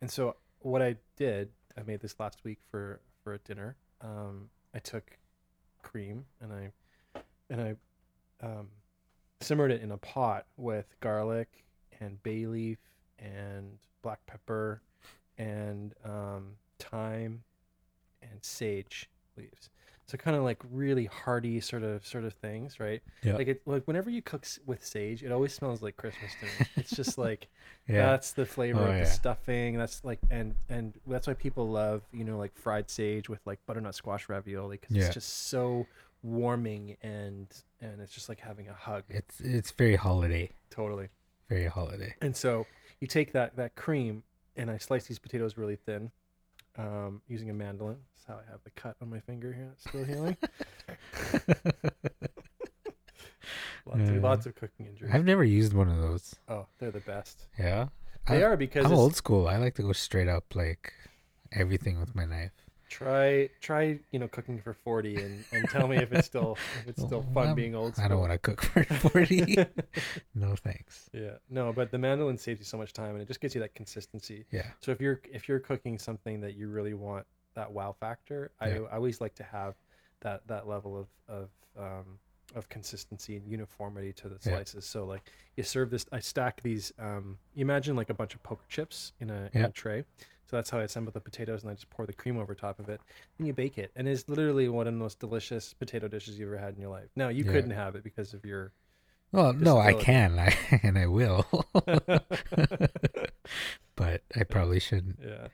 and so what I did, I made this last week for for a dinner. Um, I took cream and I and I um, simmered it in a pot with garlic and bay leaf and black pepper and um, thyme and sage leaves. So kind of like really hearty sort of sort of things, right? Yeah. Like it like whenever you cook with sage, it always smells like Christmas to me. It's just [LAUGHS] like Yeah. that's the flavor Oh, of yeah. the stuffing. That's like and and that's why people love you know like fried sage with like butternut squash ravioli because Yeah. it's just so warming and and it's just like having a hug. It's it's very holiday. Totally. Very holiday. And so you take that that cream and I slice these potatoes really thin, um, using a mandolin. That's how I have the cut on my finger here. It's still healing. [LAUGHS] lots, of, lots of cooking injuries. I've never used one of those. Oh, they're the best. Yeah. They I, are because I'm old school. I like to go straight up like everything with my knife. Try try you know cooking for 40 and, and tell me if it's still if it's still Well, fun I'm- being old school. I don't want to cook for [LAUGHS] 40. no thanks. yeah no but the mandolin saves you so much time and it just gives you that consistency Yeah. so if you're if you're cooking something that you really want that wow factor I, I always like to have that that level of of um of consistency and uniformity to the Yeah. slices so like you serve this i stack these um you imagine like a bunch of poker chips in a, in a tray so that's how i assemble the potatoes and i just pour the cream over top of it and you bake it and it's literally one of the most delicious potato dishes you've ever had in your life now you Yeah. couldn't have it because of your Well, no, I can, I, [LAUGHS] and I will, [LAUGHS] but I probably shouldn't. yeah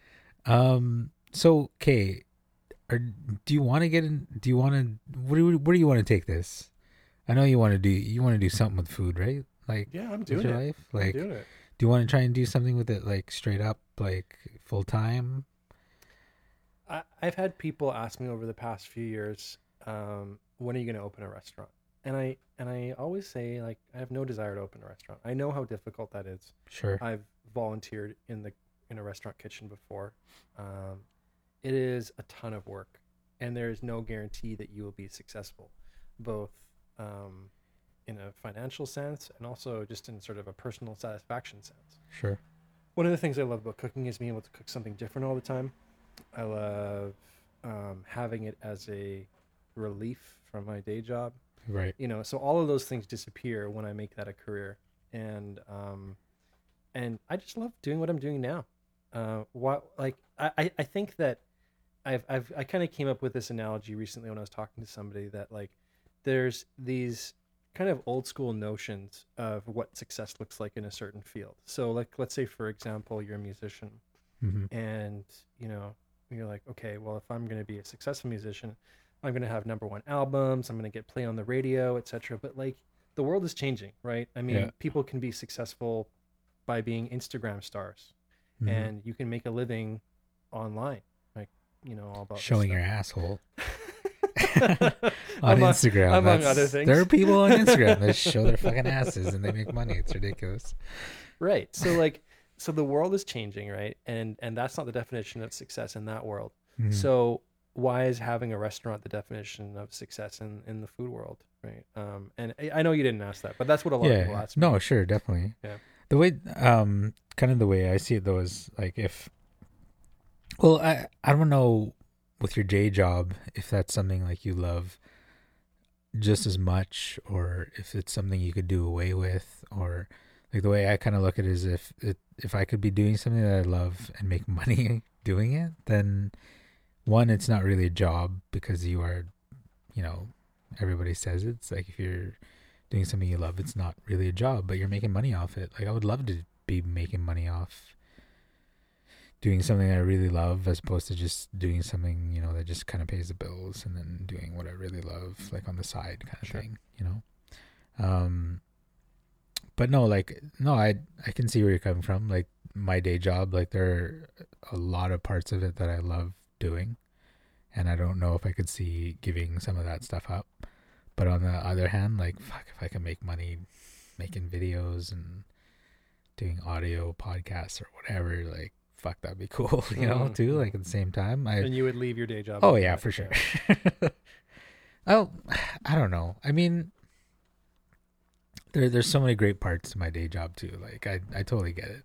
Um. So, okay, are do you want to get in? Do you want to? Where do you, where do you want to take this? I know you want to do you want to do something with food, right? Like yeah i'm doing your it life. i'm Like, doing it do you want to try and do something with it, like straight up, like full time? I, I've had people ask me over the past few years, um, when are you going to open a restaurant? And I and I always say like I have no desire to open a restaurant. I know how difficult that is. Sure. I've volunteered in the in a restaurant kitchen before. Um, it is a ton of work, and there is no guarantee that you will be successful, both um, in a financial sense and also just in sort of a personal satisfaction sense. Sure. one of the things I love about cooking is being able to cook something different all the time. I love um, having it as a relief from my day job. Right. You know, so all of those things disappear when I make that a career, and um, and I just love doing what I'm doing now. Uh, what like I I- I think that I've I've I kind of came up with this analogy recently when I was talking to somebody that like there's these kind of old school notions of what success looks like in a certain field. So like let's say for example you're a musician hmm and you know you're like okay well if i'm going to be a successful musician i'm going to have number one albums i'm going to get play on the radio etc but like the world is changing right i mean Yeah. people can be successful by being instagram stars Mm-hmm. and you can make a living online like you know all about showing your asshole [LAUGHS] [LAUGHS] on Among- Instagram. among That's- other things. There are people on Instagram that show their [LAUGHS] fucking asses and they make money. It's ridiculous. right so like so the world is changing right and and that's not the definition of success in that world Mhm. So why is having a restaurant the definition of success in, in the food world, right? Um, and I, know you didn't ask that, but that's what a lot of people yeah, ask. me. no, sure, definitely. Yeah. The way, um, kind of the way I see it though is like if, well, I I don't know with your day job if that's something like you love just as much or if it's something you could do away with or like the way I kind of look at it is if it if I could be doing something that I love and make [LAUGHS] money doing it then one it's not really a job because you are you know everybody says it. it's like if you're doing something you love it's not really a job but you're making money off it like I would love to be making money off doing something I really love as opposed to just doing something, you know, that just kind of pays the bills and then doing what I really love, like on the side kind of Sure. thing, you know? Um, but no, like, no, I, I can see where you're coming from. Like my day job, like there are a lot of parts of it that I love doing. And I don't know if I could see giving some of that stuff up. But on the other hand, like, fuck, if I can make money making videos and doing audio podcasts or whatever, like, fuck, that'd be [LAUGHS] cool, you know, Mhm. too. Like at the same time, I and you would leave your day job. oh yeah, for sure. oh, [LAUGHS] I don't know. I mean, there there's so many great parts to my day job too. Like I I totally get it.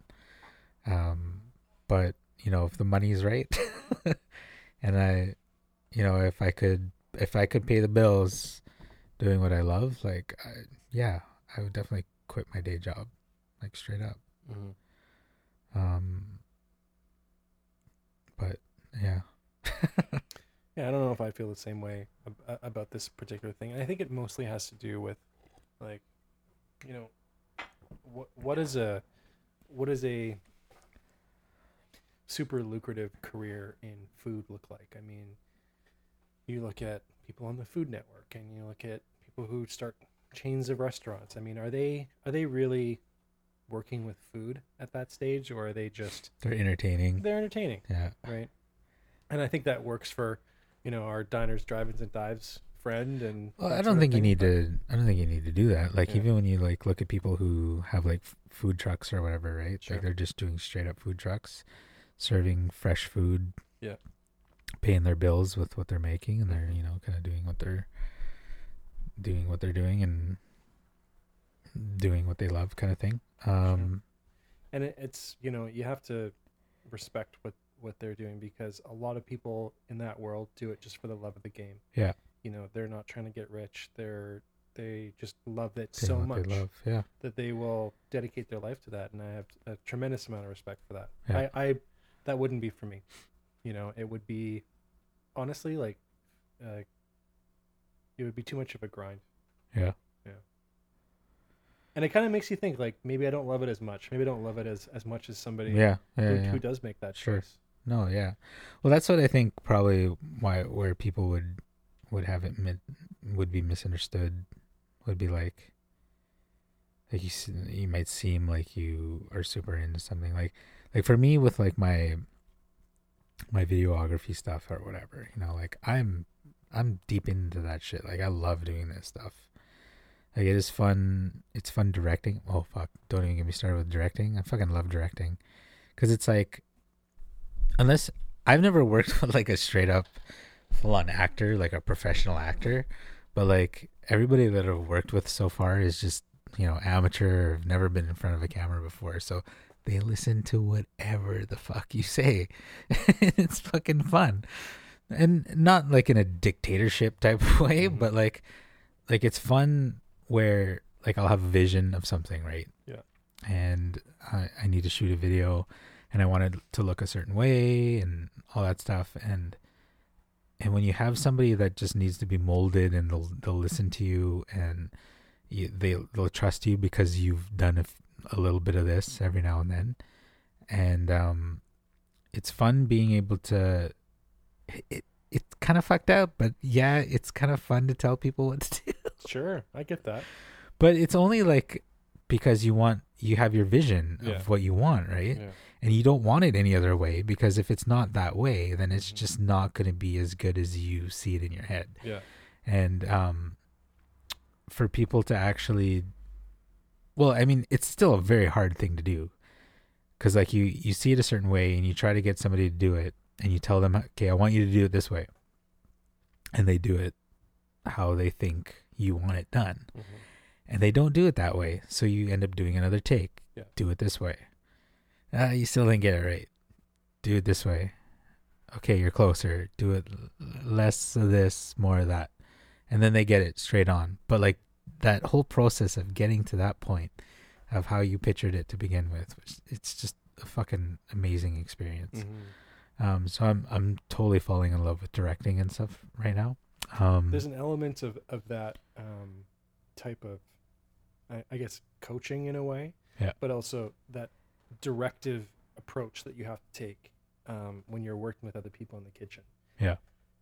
Um, but you know, if the money's right, [LAUGHS] and I, you know, if I could if I could pay the bills, doing what I love, like I, yeah, I would definitely quit my day job, like straight up. Mhm. Um, but yeah. [LAUGHS] Yeah, I don't know if I feel the same way ab- uh, about this particular thing. I think it mostly has to do with, like, you know, what what is a what is a super lucrative career in food look like? I mean, you look at people on the Food Network, and you look at people who start chains of restaurants. I mean, are they are they really working with food at that stage, or are they just [LAUGHS] They're entertaining. they're entertaining? Yeah. right? And I think that works for, you know, our diners, drive-ins, and dives friend. And Well, I don't think you need to. I don't think you need to do that. Like Yeah. even when you like look at people who have like food trucks or whatever, right? Sure. Like they're just doing straight up food trucks, serving fresh food. Yeah. Paying their bills with what they're making, and mm-hmm. they're you know kind of doing what they're doing what they're doing and doing what they love, kind of thing. Um, And it, it's you know you have to respect what what they're doing because a lot of people in that world do it just for the love of the game. Yeah. You know, they're not trying to get rich. They're they just love it so much love. Yeah. that they will dedicate their life to that, and I have a tremendous amount of respect for that. Yeah. I, I that wouldn't be for me. You know, it would be honestly like uh, it would be too much of a grind. Yeah. And it kind of makes you think like maybe I don't love it as much. Maybe I don't love it as as much as somebody Yeah. Yeah. who, yeah. who does make that Sure. choice. No, yeah. Well, that's what I think probably why where people would would have it mi- would be misunderstood would be like like you you might seem like you are super into something like like for me with like my my videography stuff or whatever, you know, like I'm I'm deep into that shit. Like I love doing this stuff. Like it is fun. It's fun directing. Oh fuck! Don't even get me started with directing. I fucking love directing, because it's like unless I've never worked [LAUGHS] with like a straight up full on actor, like a professional actor, but like everybody that I've worked with so far is just, you know, amateur have never been in front of a camera before. So they listen to whatever the fuck you say. [LAUGHS] it's fucking fun. And not like in a dictatorship type of [LAUGHS] way, Mhm. but like like it's fun where like I'll have a vision of something, right? Yeah. And I, I need to shoot a video and I wanted to look a certain way and all that stuff and and when you have somebody that just needs to be molded and they'll they'll listen to you and you, they they'll trust you because you've done a, a little bit of this every now and then and um it's fun being able to it, it it's kind of fucked up but yeah it's kind of fun to tell people what to do Sure, I get that. but it's only like because you want you have your vision Yeah. of what you want right Yeah. and you don't want it any other way because if it's not that way then it's Mhm. just not going to be as good as you see it in your head Yeah. and um for people to actually well i mean it's still a very hard thing to do because like you you see it a certain way and you try to get somebody to do it and you tell them okay i want you to do it this way and they do it how they think you want it done. Mhm. and they don't do it that way so you end up doing another take. Yeah. do it this way. Uh, you still didn't get it right. Do it this way. Okay you're closer. Do it less of this more of that. And then they get it straight on. But like that whole process of getting to that point of how you pictured it to begin with, it's just a fucking amazing experience. Mhm. um so i'm i'm totally falling in love with directing and stuff right now um There's an element of of that um, type of, I, I guess, coaching in a way. Yeah. But also that directive approach that you have to take um, when you're working with other people in the kitchen. Yeah.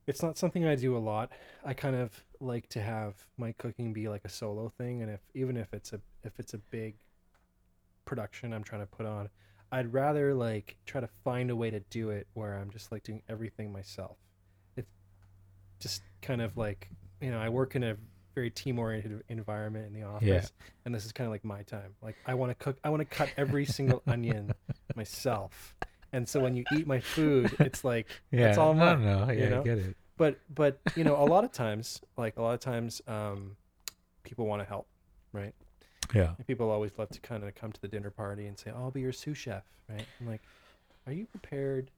It's not something I do a lot. I kind of like to have my cooking be like a solo thing, and if even if it's a if it's a big production I'm trying to put on, I'd rather like try to find a way to do it where I'm just like doing everything myself. Just kind of like you know I work in a very team oriented environment in the office, and this is kind of like my time. Like I want to cook, I want to cut every single [LAUGHS] onion myself, and so when you eat my food, it's like yeah it's all i mine. don't know you yeah know? i get it but but you know a lot of times like a lot of times um people want to help right yeah and people always love to kind of come to the dinner party and say oh, i'll be your sous chef right i'm like are you prepared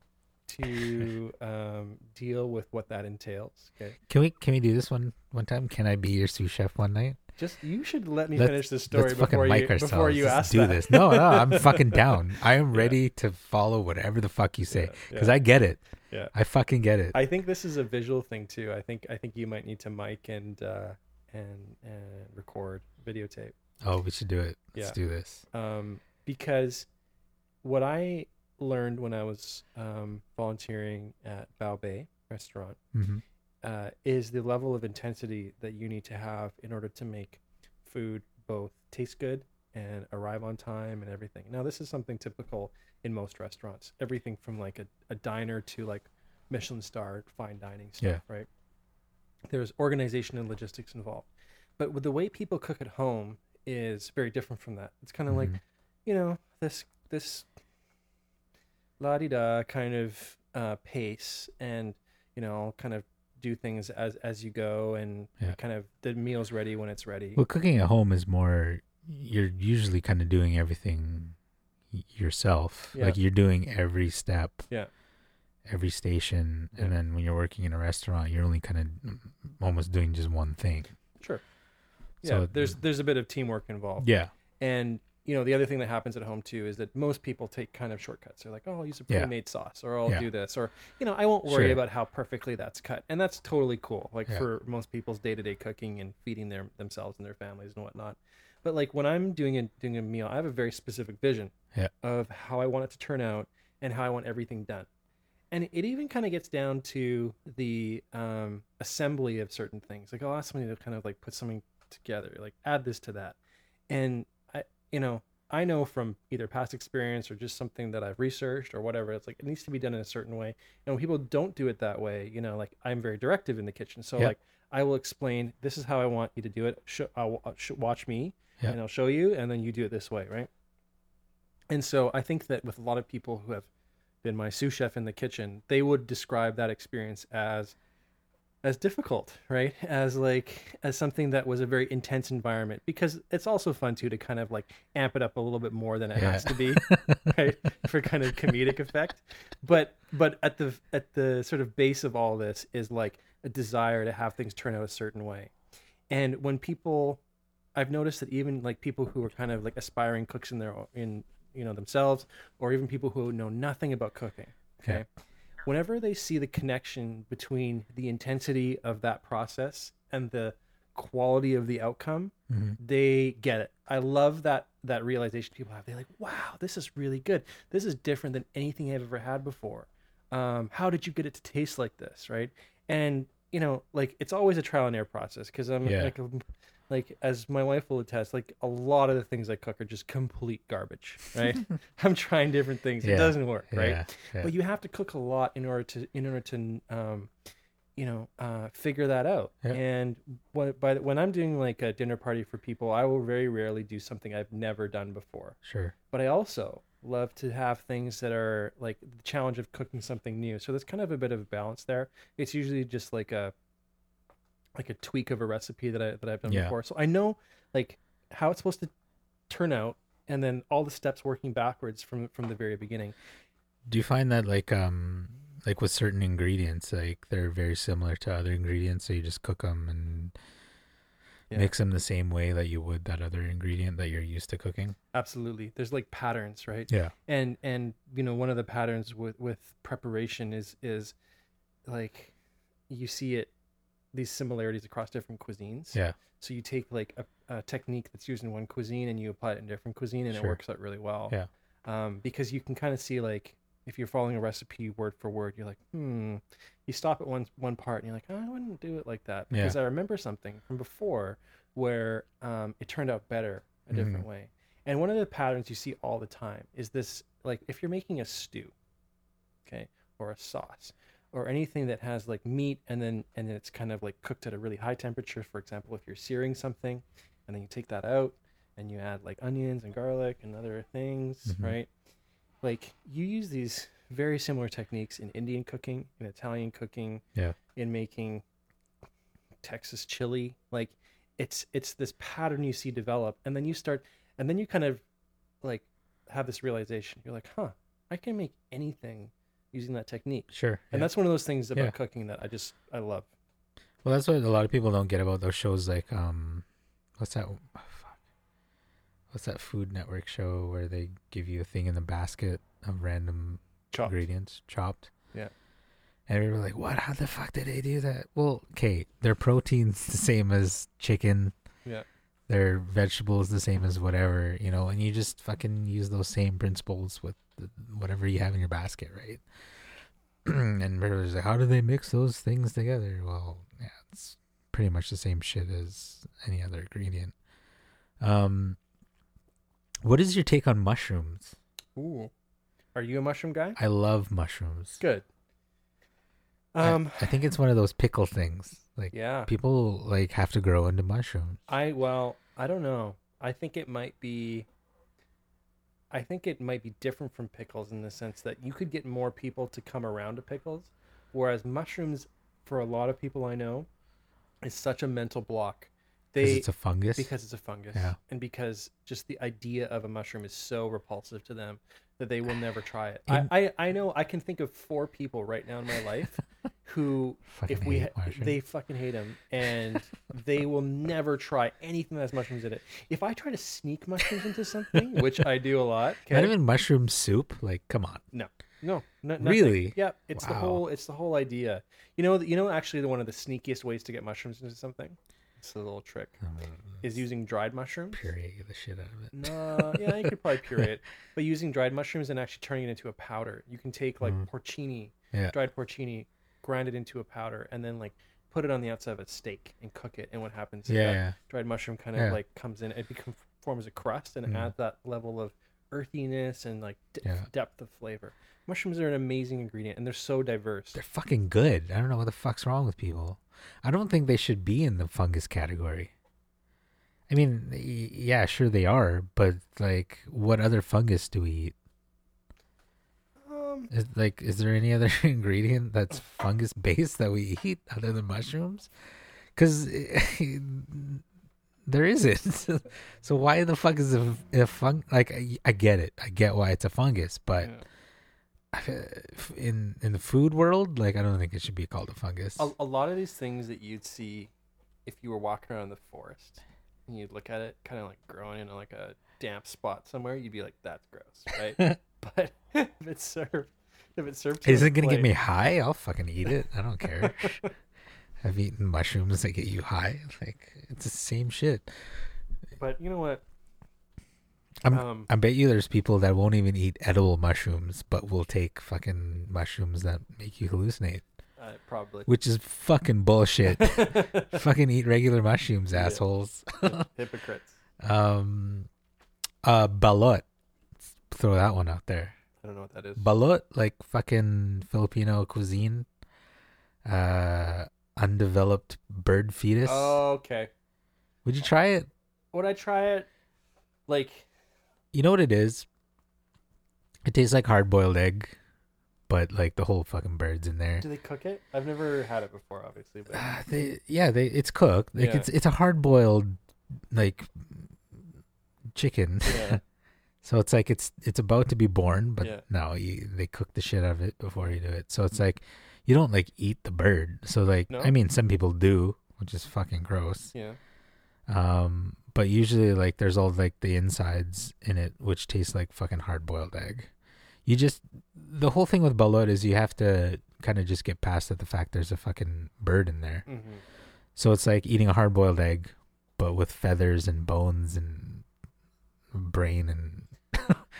to um deal with what that entails okay Can we can we do this one one time? Can I be your sous chef one night? just you should let me Let's- finish this story Let's fucking before you mic ourselves. before you ask do that. this. No, no, I'm [LAUGHS] fucking down. I am Yeah. ready to follow whatever the fuck you say Yeah, because yeah. I get it. Yeah. I fucking get it. I think this is a visual thing too. I think I think you might need to mic and uh, and and record videotape. oh, we should do it. Let's Yeah. do this. um, because what I learned when I was um, volunteering at Bao Bei restaurant hmm uh, is the level of intensity that you need to have in order to make food both taste good and arrive on time and everything. Now, this is something typical in most restaurants. Everything from like a, a diner to like Michelin star fine dining stuff, Yeah. right? There's organization and logistics involved. But with the way people cook at home is very different from that. It's kind of like Mhm. you know this this la di da kind of uh, pace, and you know kind of do things as as you go, and Yeah. kind of the meal's ready when it's ready. Well, cooking at home is more. You're usually kind of doing everything yourself. Yeah. Like you're doing every step. Yeah. Every station, and then when you're working in a restaurant, you're only kind of almost doing just one thing. Sure. Yeah, So- there's there's a bit of teamwork involved, Yeah. and you know the other thing that happens at home too is that most people take kind of shortcuts. They're like, oh, I'll use a Yeah. pre-made sauce, or I'll Yeah. do this, or you know, I won't worry Sure. about how perfectly that's cut, and that's totally cool. Like Yeah. for most people's day-to-day cooking and feeding their themselves and their families and whatnot. But like when I'm doing a doing a meal, I have a very specific vision Yeah. of how I want it to turn out and how I want everything done. And it even kind of gets down to the um, assembly of certain things. Like I'll ask somebody to kind of like put something together, like add this to that. And you know, I know from either past experience or just something that I've researched or whatever, it's like it needs to be done in a certain way. And when people don't do it that way, you know, like I'm very directive in the kitchen. So Yeah. like I will explain, this is how I want you to do it. Sh- I'll, uh, sh- watch me Yeah. and I'll show you, and then you do it this way, right? And so I think that with a lot of people who have been my sous chef in the kitchen, they would describe that experience as as difficult, right? As like as something that was a very intense environment because it's also fun too to kind of like amp it up a little bit more than it Yeah. has to be, [LAUGHS] right? For kind of comedic effect. But but at the at the sort of base of all this is like a desire to have things turn out a certain way. And when people I've noticed that even like people who are kind of like aspiring cooks in their in you know themselves or even people who know nothing about cooking, okay? Whenever they see the connection between the intensity of that process and the quality of the outcome Mhm. they get it. I love that that realization people have. They're like wow this is really good. This is different than anything i've ever had before. Um, how did you get it to taste like this? Right? And you know like it's always a trial and error process because i'm Yeah. like um, like as my wife will attest like a lot of the things i cook are just complete garbage right? [LAUGHS] I'm trying different things. Yeah. it doesn't work right? Yeah, yeah. but you have to cook a lot in order to in order to um you know uh figure that out. And when by the, when i'm doing like a dinner party for people i will very rarely do something i've never done before. Sure. but i also love to have things that are like the challenge of cooking something new. So there's kind of a bit of a balance there. It's usually just like a like a tweak of a recipe that i that i've done Yeah. before so i know like how it's supposed to turn out and then all the steps working backwards from from the very beginning Do you find that like um like with certain ingredients like they're very similar to other ingredients so you just cook them and Yeah. mix them the same way that you would that other ingredient that you're used to cooking? absolutely there's like patterns right Yeah. and and you know one of the patterns with with preparation is is like you see it these similarities across different cuisines. Yeah. so you take like a, a technique that's used in one cuisine and you apply it in different cuisine and it works out really well. Yeah. um, because you can kind of see like if you're following a recipe word for word you're like hmm. You stop at one one part and you're like oh, i wouldn't do it like that. Yeah. because i remember something from before where um, it turned out better a different way. And one of the patterns you see all the time is this like if you're making a stew okay or a sauce or anything that has like meat and then and then it's kind of like cooked at a really high temperature for example if you're searing something and then you take that out and you add like onions and garlic and other things Mhm. right like you use these very similar techniques in indian cooking in italian cooking Yeah. in making texas chili like it's it's this pattern you see develop and then you start and then you kind of like have this realization you're like huh i can make anything using that technique Sure. and yeah. that's one of those things about Yeah. cooking that i just i love Well, that's what a lot of people don't get about those shows. Like, um, what's that? oh, fuck. What's that Food Network show where they give you a thing in the basket of random Chopped. ingredients, chopped? Yeah. And everybody like, what? How the fuck did they do that? Well, okay, their protein's [LAUGHS] the same as chicken. Yeah. Their vegetables the same as whatever, you know, and you just fucking use those same principles with the, whatever you have in your basket, right? [CLEARS THROAT] and everybody's like, how do they mix those things together? Well, yeah, it's pretty much the same shit as any other ingredient. Um, what is your take on mushrooms? Ooh. are you a mushroom guy I love mushrooms. good I- um I, think it's one of those pickle things. Like yeah people like have to grow into mushrooms. I well, I don't know. I think it might be I think it might be different from pickles in the sense that you could get more people to come around to pickles, whereas mushrooms for a lot of people I know is such a mental block. Because They it's a fungus. because it's a fungus Yeah. and because just the idea of a mushroom is so repulsive to them that they will never try it. In- I, I I know I can think of four people right now in my life [LAUGHS] who Fucking if we they fucking hate them and they will never try anything that has mushrooms in it. If I try to sneak mushrooms into something, [LAUGHS] which I do a lot, Not even mushroom soup. Like, come on. no, no, no. Really? Yeah, it's the whole it's the whole idea. You know, you know, actually, the one of the sneakiest ways to get mushrooms into something. It's a little trick. Um, Is using dried mushrooms. puree the shit out of it. No, yeah, you could probably [LAUGHS] puree it, but using dried mushrooms and actually turning it into a powder. You can take like Mhm. porcini, Yeah. dried porcini, grind it into a powder, and then like put it on the outside of a steak and cook it. And what happens? is Yeah, that yeah. dried mushroom kind of Yeah. like comes in, it becomes forms a crust and it Mhm. adds that level of earthiness and like de- Yeah. depth of flavor. Mushrooms are an amazing ingredient, and they're so diverse. They're fucking good. I don't know what the fuck's wrong with people. I don't think they should be in the fungus category. I mean, y- yeah, sure they are, but like, what other fungus do we eat? Um, Is like, is there any other [LAUGHS] ingredient that's fungus based that we eat other than mushrooms? Because [LAUGHS] there isn't. [LAUGHS] so why the fuck is a, a fung? Like, I, I get it. I get why it's a fungus, but yeah. in in the food world, like, I don't think it should be called a fungus. a, a lot of these things that you'd see if you were walking around the forest and you'd look at it kind of like growing in like a damp spot somewhere, you'd be like, "That's gross," right? But [LAUGHS] if it's served, if it's served, Is it gonna get me high? I'll fucking eat it. I don't care. [LAUGHS] I've eaten mushrooms that get you high. Like it's the same shit. But you know what? I'm- um, I bet you there's people that won't even eat edible mushrooms, but will take fucking mushrooms that make you hallucinate, uh, probably which is fucking bullshit. [LAUGHS] fucking eat regular mushrooms, Yeah. assholes. hypocrites. Um, uh, balut. Throw that one out there. I don't know what that is. Balut, like fucking Filipino cuisine. Uh, undeveloped bird fetus. Oh, okay. Would you try it? Would I try it? Like, You know what it is? It tastes like hard boiled egg, but like the whole fucking bird's in there. do they cook it? I've never had it before, obviously. But Uh, they yeah, they it's cooked. Like Yeah. it's it's a hard boiled like chicken. yeah, [LAUGHS] So it's like it's it's about to be born, but Yeah. no, you, they cook the shit out of it before you do it. So it's like you don't like eat the bird. So like No? I mean, some people do, which is fucking gross. yeah. Um, but usually like there's all like the insides in it, which tastes like fucking hard boiled egg. You just the whole thing with balut is you have to kind of just get past that the fact there's a fucking bird in there. hmm So it's like eating a hard boiled egg, but with feathers and bones and brain and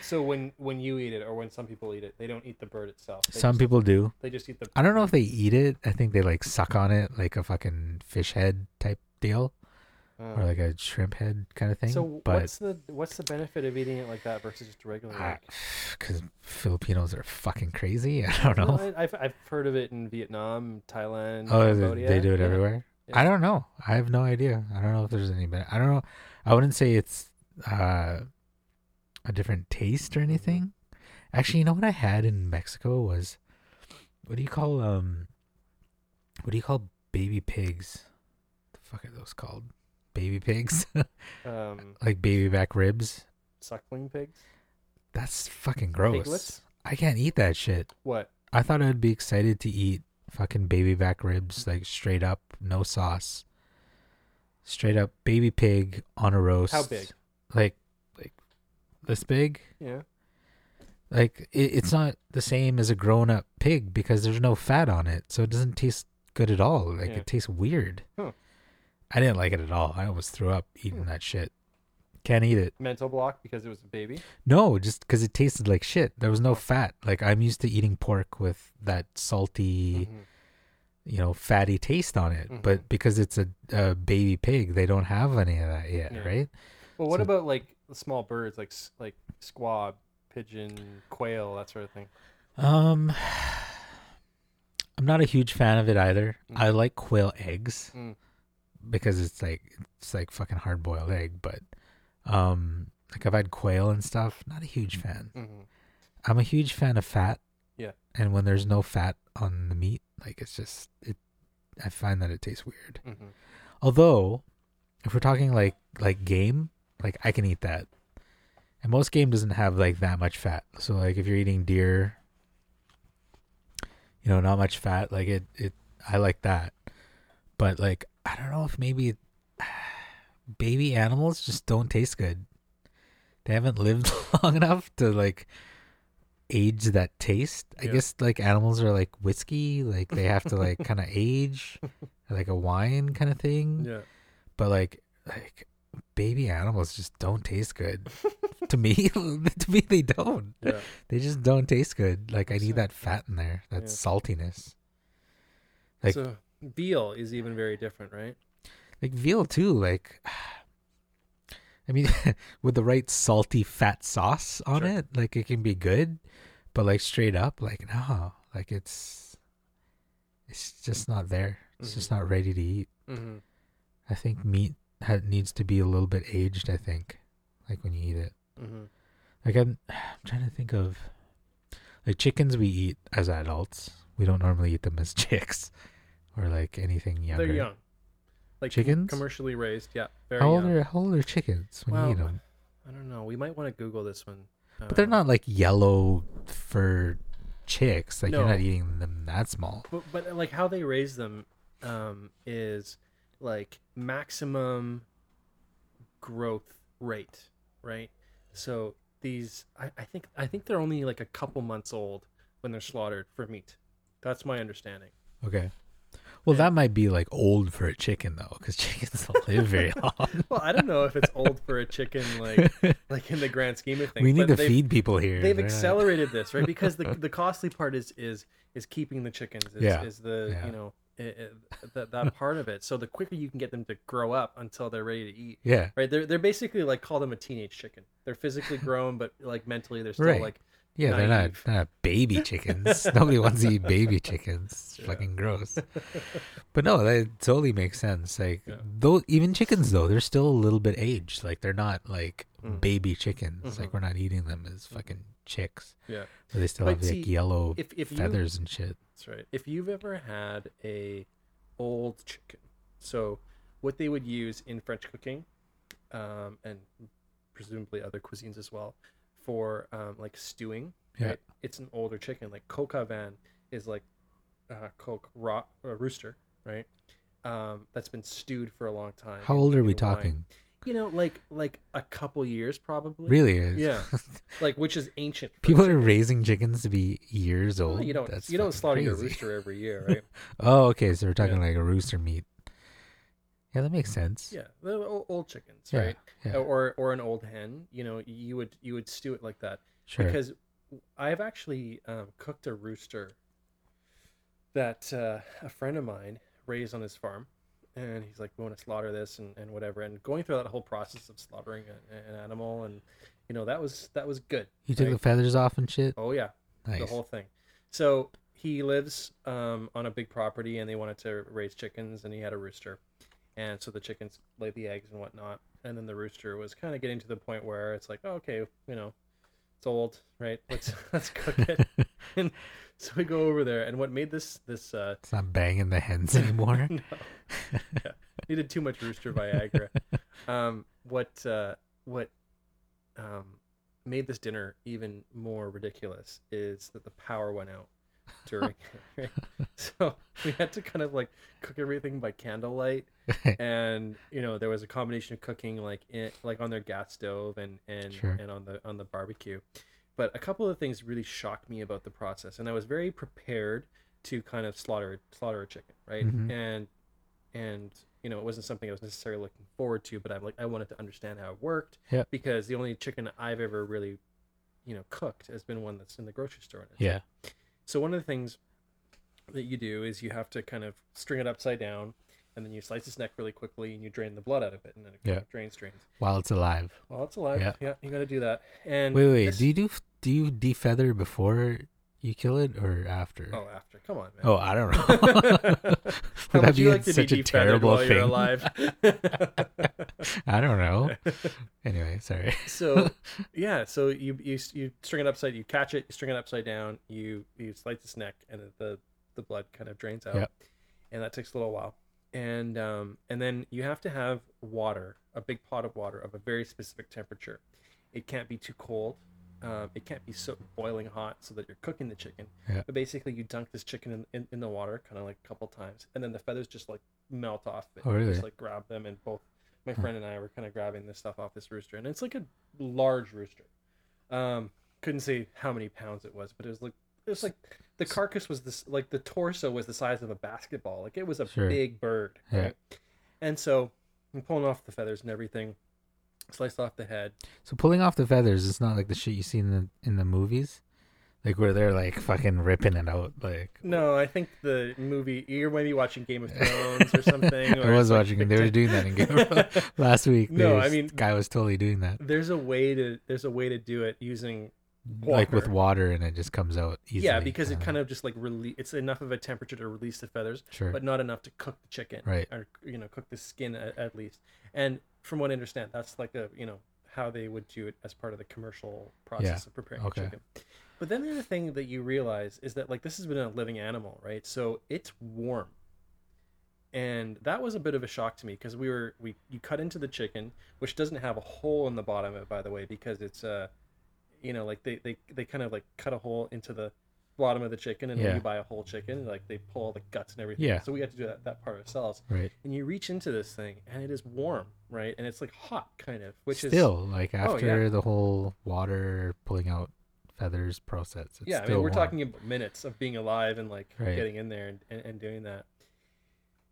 So when when you eat it, or when some people eat it, they don't eat the bird itself. They some just, people do. they just eat the. I don't know if they eat it. I think they like suck on it like a fucking fish head type deal Uh, or like a shrimp head kind of thing. so but what's the what's the benefit of eating it like that versus just a regular egg? because Filipinos are fucking crazy. [LAUGHS] I don't know. No, I, I've I've heard of it in Vietnam, Thailand, oh, Cambodia. they, they do it Yeah. everywhere. Yeah. I don't know. I have no idea. I don't know if there's any. ben- I don't know. I wouldn't say it's uh, a different taste or anything. Actually, you know what I had in Mexico was what do you call um what do you call baby pigs? The fuck are those called? Baby pigs? [LAUGHS] Um, like baby back ribs? suckling pigs. That's fucking gross. Piglets? I can't eat that shit. What? I thought I'd be excited to eat fucking baby back ribs, like straight up, no sauce. Straight up baby pig on a roast. How big? Like, like this big? Yeah. Like it, it's not the same as a grown up pig because there's no fat on it, so it doesn't taste good at all. Like Yeah. it tastes weird. Huh. I didn't like it at all. I almost threw up eating that shit. Can't eat it. Mental block because it was a baby. No, just because it tasted like shit. There was no fat. Like I'm used to eating pork with that salty. Mhm. you know, fatty taste on it. Mhm. But because it's a, a baby pig, they don't have any of that yet, Yeah. right? Well, what So- about like the small birds, like like squab, pigeon, quail, that sort of thing? Um, [SIGHS] I'm not a huge fan of it either. Mm. I like quail eggs Mm. because it's like it's like fucking hard boiled egg. But um, like I've had quail and stuff. Not a huge fan. hmm I'm a huge fan of fat. Yeah. And when there's no fat on the meat, like it's just it. I find that it tastes weird. hmm Although, if we're talking like like game, like I can eat that. And most game doesn't have like that much fat. So like if you're eating deer, you know, not much fat, like it it I like that. But like I don't know if maybe [SIGHS] baby animals just don't taste good. They haven't lived [LAUGHS] long enough to like age that taste. I Yeah. guess like animals are like whiskey, like they have to like [LAUGHS] kind of age like a wine kind of thing. Yeah. But like like baby animals just don't taste good. [LAUGHS] to me [LAUGHS] to me they don't. Yeah. They just don't taste good. Like I need that fat in there, that Yeah. saltiness. Like- so veal is even very different, right? Like veal too, like [SIGHS] I mean [LAUGHS] with the right salty fat sauce on Sure. it, like it can be good, but like straight up like no, like it's it's just not there. It's Mhm. just not ready to eat. Mm-hmm. I think meat ha- needs to be a little bit aged. I think, like when you eat it. Mm-hmm. Like I'm, [SIGHS] I'm trying to think of, Like chickens, we eat as adults. We don't normally eat them as [LAUGHS] chicks or like anything younger. They're young. Like Chickens? commercially raised, yeah. Very How old young. are how old are chickens when you eat them? I don't know. We might want to Google this one. But they're not like yellow fur chicks. Like you're not eating them that small. But, but like how they raise them um, is like maximum growth rate, right? So these, I, I think, I think they're only like a couple months old when they're slaughtered for meat. That's my understanding. Okay. Well, that might be like old for a chicken though, because [LAUGHS] chickens don't live very [LAUGHS] long. Well, I don't know if it's old for a chicken, like [LAUGHS] like in the grand scheme of things. we need to feed people here. They've They're not- accelerated this, right? Because the the costly part is is is keeping the chickens. Is, Yeah. is the Yeah. you know i i that that [LAUGHS] part of it. So the quicker you can get them to grow up until they're ready to eat, Yeah. right? They're they're basically like call them a teenage chicken. They're physically [LAUGHS] grown, but like mentally they're still Right. like Yeah, they're not, they're not baby chickens. [LAUGHS] Nobody wants to eat baby chickens. It's Yeah. fucking gross. But no, that totally makes sense. Like Yeah. though even chickens though, they're still a little bit aged. Like they're not like Mm. baby chickens. Like Mhm. we're not eating them as fucking chicks. yeah. But they still But have like yellow If if you feathers and shit. That's right. If you've ever had a old chicken, so what they would use in French cooking, um, and presumably other cuisines as well, for um, like stewing, Yeah. right? It's an older chicken. Like coq au vin is like uh, coq raw uh, rooster, right? Um, that's been stewed for a long time. How old are we wine. talking? You know, like like a couple years probably. Really? Is. Yeah. [LAUGHS] Like which is ancient. People are raising chickens to be years old. Well, you don't That's you don't slaughter your rooster every year, [LAUGHS] right? Oh, okay. So we're talking Yeah. like a rooster meat. Yeah, that makes sense. Yeah, the old chickens, Yeah, right? yeah. Or or an old hen. You know, you would you would stew it like that Sure. because I've actually um, cooked a rooster that uh, a friend of mine raised on his farm, and he's like, "We want to slaughter this and, and whatever." And going through that whole process of slaughtering a, an animal, and you know, that was that was good. you took right? the feathers off and shit. Oh yeah, nice. the whole thing. So he lives um, on a big property, and they wanted to raise chickens, and he had a rooster, and so the chickens laid the eggs and whatnot, and then the rooster was kind of getting to the point where it's like, oh, okay, you know, it's old, right? Let's [LAUGHS] let's cook it. [LAUGHS] and [LAUGHS] so we go over there, and what made this this uh, it's not banging the hens anymore. [LAUGHS] no, yeah, needed too much rooster Viagra. Um, what uh, what um, made this dinner even more ridiculous is that the power went out during [LAUGHS] it. Right? So we had to kind of like cook everything by candlelight, and you know there was a combination of cooking like in, like on their gas stove and and Sure. and on the on the barbecue. But a couple of things really shocked me about the process, and I was very prepared to kind of slaughter slaughter a chicken, right? Mhm. And and you know it wasn't something I was necessarily looking forward to, but I'm like I wanted to understand how it worked Yep. because the only chicken I've ever really you know cooked has been one that's in the grocery store. And it's yeah. so one of the things that you do is you have to kind of string it upside down, and then you slice its neck really quickly, and you drain the blood out of it, and then it Yeah. drains, drains. While it's alive. While it's alive, Yeah. yeah, you got to do that. And Wait, wait. this- Do you do do you defeather before you kill it or after? oh, after, come on, man. Oh, I don't know. [LAUGHS] Would that be like such a terrible thing? you're alive? [LAUGHS] I don't know. [LAUGHS] Anyway, sorry. so yeah, so you you you string it upside, you catch it, you string it upside down, you you slice its neck, and the the blood kind of drains out, Yep. and that takes a little while, and um and then you have to have water, a big pot of water of a very specific temperature. It can't be too cold. Um, it can't be so boiling hot so that you're cooking the chicken. Yeah. But basically, you dunk this chicken in, in, in the water, kind of like a couple times, and then the feathers just like melt off. It. Oh, You really? Just like grab them, and both my friend and I were kind of grabbing this stuff off this rooster, and it's like a large rooster. Um, couldn't say how many pounds it was, but it was like it was like the carcass was this like the torso was the size of a basketball. Like it was a Sure. big bird, Yeah. right? And so I'm pulling off the feathers and everything, sliced off the head. So pulling off the feathers, it's not like the shit you see in the in the movies, like where they're like fucking ripping it out. Like No, I think the movie you're maybe watching Game of [LAUGHS] Thrones or something. I was it's like watching. They were doing that in Game of Thrones [LAUGHS] last week. No, I mean- guy was totally doing that, There's a way to there's a way to do it using like with water. water, and it just comes out easily. yeah because it uh-huh. kind of just like release it's enough of a temperature to release the feathers sure. but not enough to cook the chicken Right. or you know cook the skin at, at least and from what i understand that's like a you know how they would do it as part of the commercial process Yeah, of preparing okay. chicken. But then the other thing that you realize is that like this has been a living animal, right? So it's warm. And that was a bit of a shock to me because we were we you cut into the chicken, which doesn't have a hole in the bottom of it, by the way, because it's uh you know, like they, they, they kind of like cut a hole into the bottom of the chicken and when Yeah. you buy a whole chicken, like they pull all the guts and everything. Yeah. So we had to do that, that part ourselves Right. and you reach into this thing and it is warm right and it's like hot kind of which is still like Oh, after yeah. the whole water pulling out feathers process. It's yeah i mean we're warm. talking about minutes of being alive and like Right. getting in there and, and, and doing that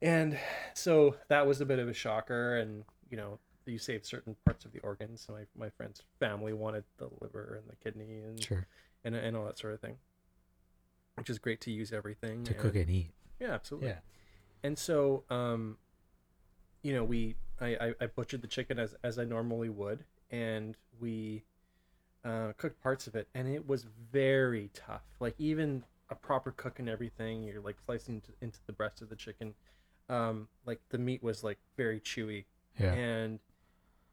and so that was a bit of a shocker and you know you save certain parts of the organs so my, my friend's family wanted the liver and the kidney and, sure and and all that sort of thing which is great to use everything to and- cook and eat. yeah absolutely Yeah. and so um you know we I, I i butchered the chicken as as i normally would and we uh cooked parts of it and it was very tough like even a proper cook and everything you're like slicing into, into the breast of the chicken um like the meat was like very chewy Yeah. and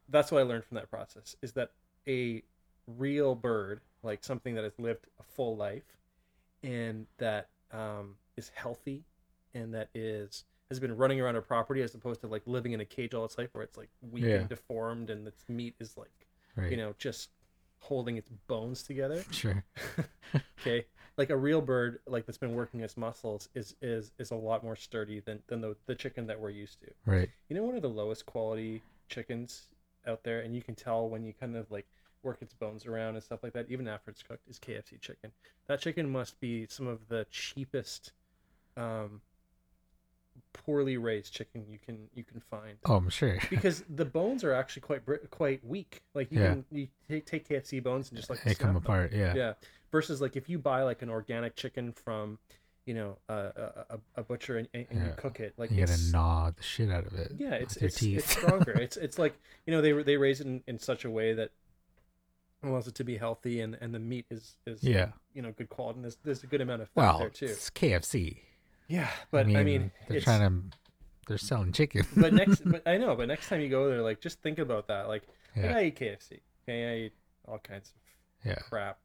that's what i learned from that process is that a real bird like something that has lived a full life and that um, is healthy and that is has been running around a property as opposed to like living in a cage all its life where it's like weak Yeah. and deformed and its meat is like right. you know just holding its bones together [LAUGHS] Sure. [LAUGHS] okay like a real bird like that's been working its muscles is is is a lot more sturdy than than the, the chicken that we're used to Right. you know one of the lowest quality chickens out there and you can tell when you kind of like work its bones around and stuff like that even after it's cooked is kfc chicken that chicken must be some of the cheapest um poorly raised chicken you can you can find Oh, I'm sure. [LAUGHS] because the bones are actually quite quite weak like you Yeah. can you take, take kfc bones and just like they come them. apart. Yeah. yeah versus like if you buy like an organic chicken from you know a a, a, a butcher and, and and you cook it like You gotta gnaw the shit out of it. yeah it's it's, it's [LAUGHS] stronger it's it's like you know they they raise it in, in such a way that allows it to be healthy and and the meat is is Yeah. you know good quality and there's, there's a good amount of fat Well, there too it's KFC. yeah but i mean, they're trying to, they're selling chicken. [LAUGHS] but next but [LAUGHS] i know but next time you go there like just think about that like yeah. i eat kfc okay i eat all kinds of Yeah. crap.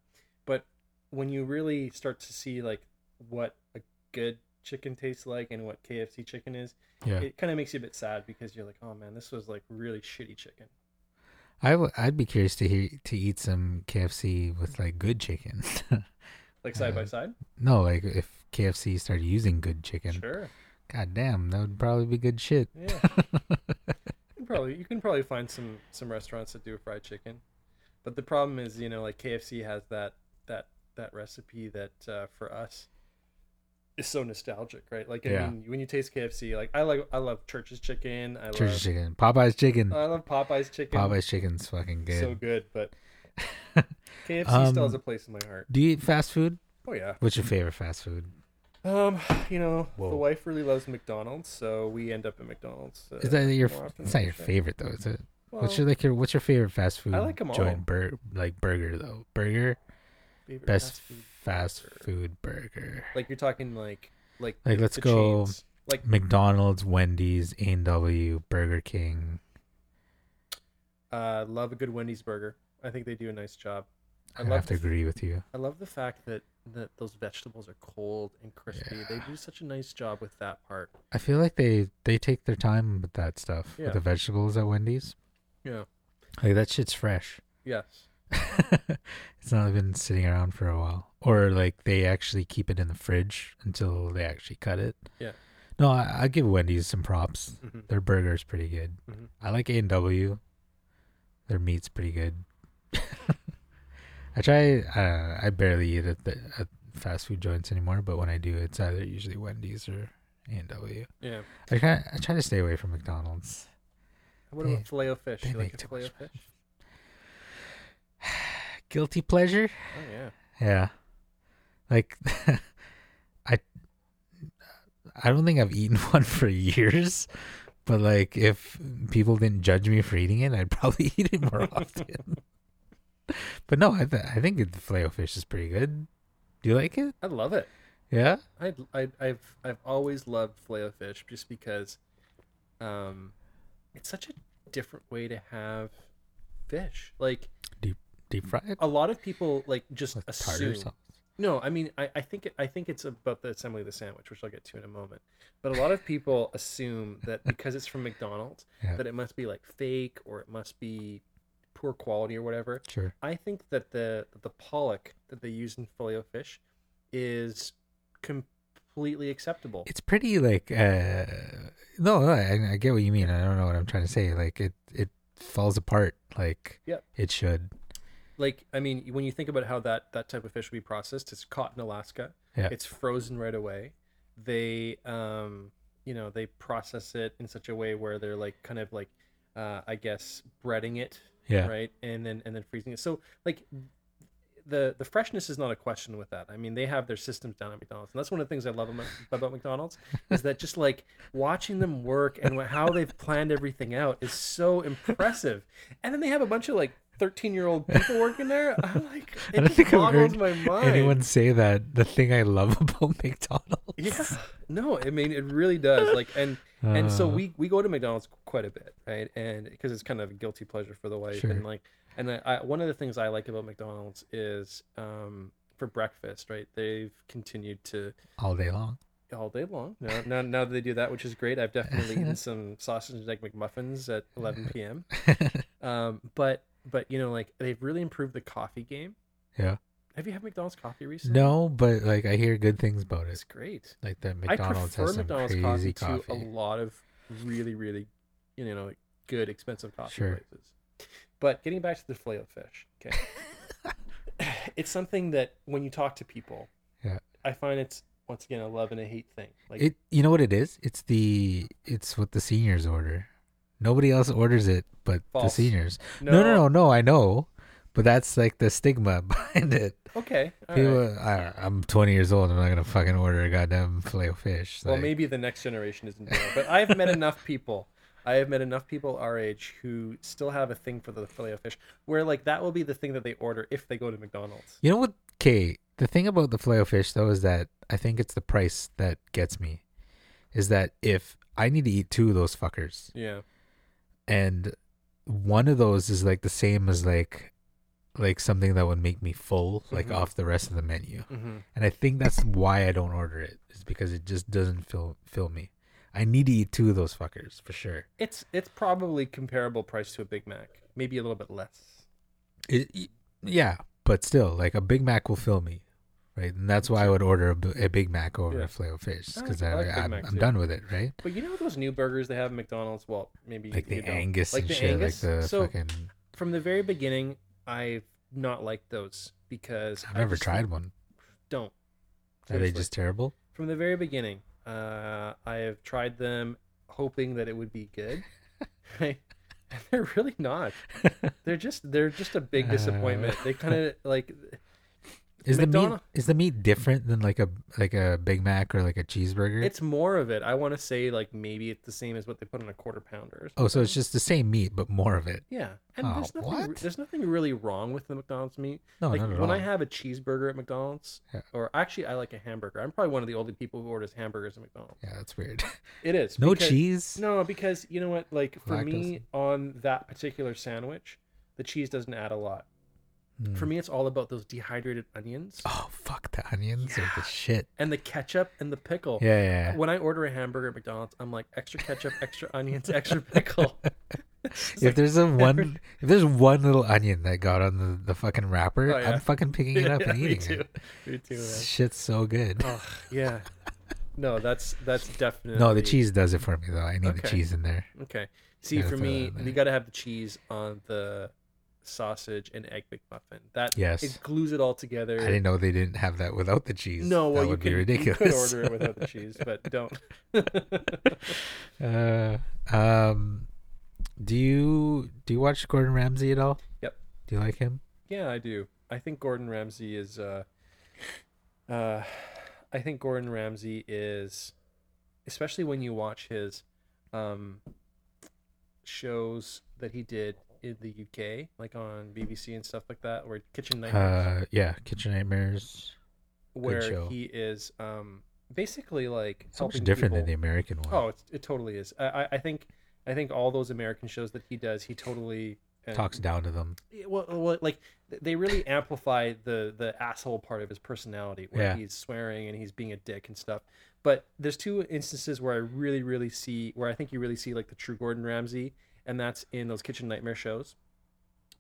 But when you really start to see like what a good chicken tastes like and what KFC chicken is, Yeah. it kind of makes you a bit sad because you're like, oh man, this was like really shitty chicken. I w- I'd be curious to hear to eat some KFC with like good chicken. [LAUGHS] Like side by Uh, side. no, like if KFC started using good chicken. Sure. God damn, that would probably be good shit. Yeah. [LAUGHS] you can probably you can probably find some some restaurants that do fried chicken, but the problem is you know like KFC has that that that recipe that uh, for us is so nostalgic, right? Like I Yeah. mean, when you taste KFC, like I like I love Church's chicken. I Church's love chicken, Popeye's chicken. I love Popeye's chicken. Popeye's chicken's fucking good. so good, but [LAUGHS] KFC Um, still has a place in my heart. Do you eat fast food? Oh yeah. What's your favorite fast food? Um, you know, Whoa. the wife really loves McDonald's, so we end up at McDonald's. Uh, Is that your? It's not your sure. favorite though, is it? Well, what's your like your What's your favorite fast food? I like 'em joint all. bur- like burger though. Burger, favorite best fast food fast food burger. Like you're talking like like Like, let's go chains. Like McDonald's, Wendy's, A and W, Burger King. uh, love a good Wendy's burger. I think they do a nice job. I I love have to f- agree with you. I love the fact that that those vegetables are cold and crispy. They do such a nice job with that part. I feel like they they take their time with that stuff Yeah. with the vegetables at Wendy's. Yeah. Like that shit's fresh. Yes. [LAUGHS] it's not been sitting around for a while, or like they actually keep it in the fridge until they actually cut it. Yeah. No, I, I give Wendy's some props. hmm Their burger's pretty good. Mhm. I like A and W. Their meat's pretty good. [LAUGHS] I try. Uh, I barely eat at the at fast food joints anymore, but when I do, it's either usually Wendy's or A and W. Yeah. I try. I try to stay away from McDonald's. What They- about filet fish? they You like a filet fish? Guilty pleasure. Oh yeah. Yeah. Like [LAUGHS] I I don't think I've eaten [LAUGHS] one for years, but like if people didn't judge me for eating it, I'd probably [LAUGHS] eat it more often. but no, I th- I think the filet fish is pretty good. Do you like it? I love it. Yeah. I I I've I've always loved filet fish just because, um, it's such a different way to have fish. Like Deep fried a lot of people like just with assume. No, I mean, I, I think I think it's about the assembly of the sandwich, which I'll get to in a moment. But a lot of people [LAUGHS] assume that because it's from McDonald's, Yeah. that it must be like fake or it must be poor quality or whatever. Sure. I think that the the pollock that they use in filet fish is completely acceptable. It's pretty like uh no, no, I, I get what you mean. I don't know what I'm trying to say. Like it it falls apart like Yep. it should. Like I mean, when you think about how that that type of fish would be processed, it's caught in Alaska. Yeah. It's frozen right away. They um you know, they process it in such a way where they're like kind of like uh I guess breading it, Yeah. right? And then and then freezing it. So like the the freshness is not a question with that. I mean, they have their systems down at McDonald's, and that's one of the things I love about, about McDonald's is that just like watching them work and how they've planned everything out is so impressive. And then they have a bunch of like thirteen year old people working there. I'm like, I don't think I've heard my mind. anyone say that the thing I love [LAUGHS] about McDonald's. Yeah, no, I mean it really does. Like, and and so Uh. we we go to McDonald's quite a bit, right? And because it's kind of a guilty pleasure for the wife, Sure. and like, and I, I, one of the things I like about McDonald's is um for breakfast, right? They've continued to all day long. all day long. Now, now, now that they do that, which is great. I've definitely [LAUGHS] eaten some sausage and egg McMuffins at 11 p.m. [LAUGHS] Um, but but you know, like they've really improved the coffee game. yeah. Have you had McDonald's coffee recently? No, but like I hear good things about it. it's great. Like that I McDonald's prefer has some McDonald's crazy coffee, coffee. to a lot of really, really, you know, good, expensive coffee Sure. places. But getting back to the filet fish, okay, [LAUGHS] it's something that when you talk to people, Yeah. I find it's once again a love and a hate thing. Like, It you know what it is? It's the it's what the seniors order. Nobody else orders it but the seniors. No, no, no, no, I know. But that's like the stigma [LAUGHS] behind it. Okay, People, right. I, I'm 20 years old. I'm not gonna fucking order a goddamn filet of fish. Well, Like, maybe the next generation isn't it, but I've met [LAUGHS] enough people. I have met enough people our age who still have a thing for the filet of fish, where like that will be the thing that they order if they go to McDonald's. You know what? Okay, the thing about the filet of fish though is that I think it's the price that gets me. Is that if I need to eat two of those fuckers, Yeah, and one of those is like the same as like like something that would make me full like Mhm. off the rest of the menu. Hmm and i think that's why i don't order it is because it just doesn't fill fill me. I need to eat two of those fuckers for sure. It's it's probably comparable price to a Big Mac, maybe a little bit less. it, yeah but still like a big mac will fill me right and that's why i would order a big mac over Yeah. a filet of fish because like- I I, like Big I'm, Mac I'm done with it right But you know those new burgers they have at McDonald's? Well, maybe like you the angus like and the shit Angus. like the so fucking from the very beginning, I've not liked those because i've I never tried one Don't. are they just terrible from the very beginning. Uh, I have tried them hoping that it would be good. [LAUGHS] Right? And they're really not. [LAUGHS] They're just they're just a big disappointment. They kind of like Is the meat is the meat different than like a like a Big Mac or like a cheeseburger? it's more of it. I want to say like maybe it's the same as what they put on a quarter pounder. oh, so it's just the same meat but more of it. yeah. And Oh, there's nothing what? there's nothing really wrong with the McDonald's meat. No, like not at when all. I have a cheeseburger at McDonald's, Yeah. or actually I like a hamburger. I'm probably one of the only people who orders hamburgers at McDonald's. yeah, that's weird. [LAUGHS] It is no because- cheese. No, because you know what? Like for me, on that particular sandwich, the cheese doesn't add a lot. Hmm. For me, it's all about those dehydrated onions Oh fuck, the onions are the shit. and the ketchup and the pickle. Yeah, yeah. yeah. When I order a hamburger at McDonald's, I'm like extra ketchup, extra onions, extra pickle. [LAUGHS] If like- there's a one, if there's one little onion that got on the, the fucking wrapper, Oh, yeah. I'm fucking picking it [LAUGHS] up Yeah, and me eating too. it. Me too. Man. Shit's so good. Oh yeah. No, that's that's definitely No, the cheese does it for me though. I need the cheese in there. Okay. See, for me, you got to have the cheese on the sausage and egg McMuffin. That Yes. it glues it all together. I didn't know they didn't have that without the cheese. No, well, that would could, be ridiculous. you could order it without the cheese, but [LAUGHS] don't. [LAUGHS] Uh, um, do you do you watch Gordon Ramsay at all? Yep. Do you like him? yeah, I do. I think Gordon Ramsay is. Uh, uh, I think Gordon Ramsay is, especially when you watch his, um, shows that he did in the UK, like on BBC and stuff like that, or Kitchen Nightmares. Uh, yeah, Kitchen Nightmares. where he is um basically like So much helping different than the American one. oh it's, it totally is I, I- I think i think all those american shows that he does he totally and- talks down to them. Well, well, like they really amplify the the asshole part of his personality where Yeah. he's swearing and he's being a dick and stuff. But there's two instances where I really, really see where I think you really see like the true Gordon Ramsay, and that's in those kitchen nightmare shows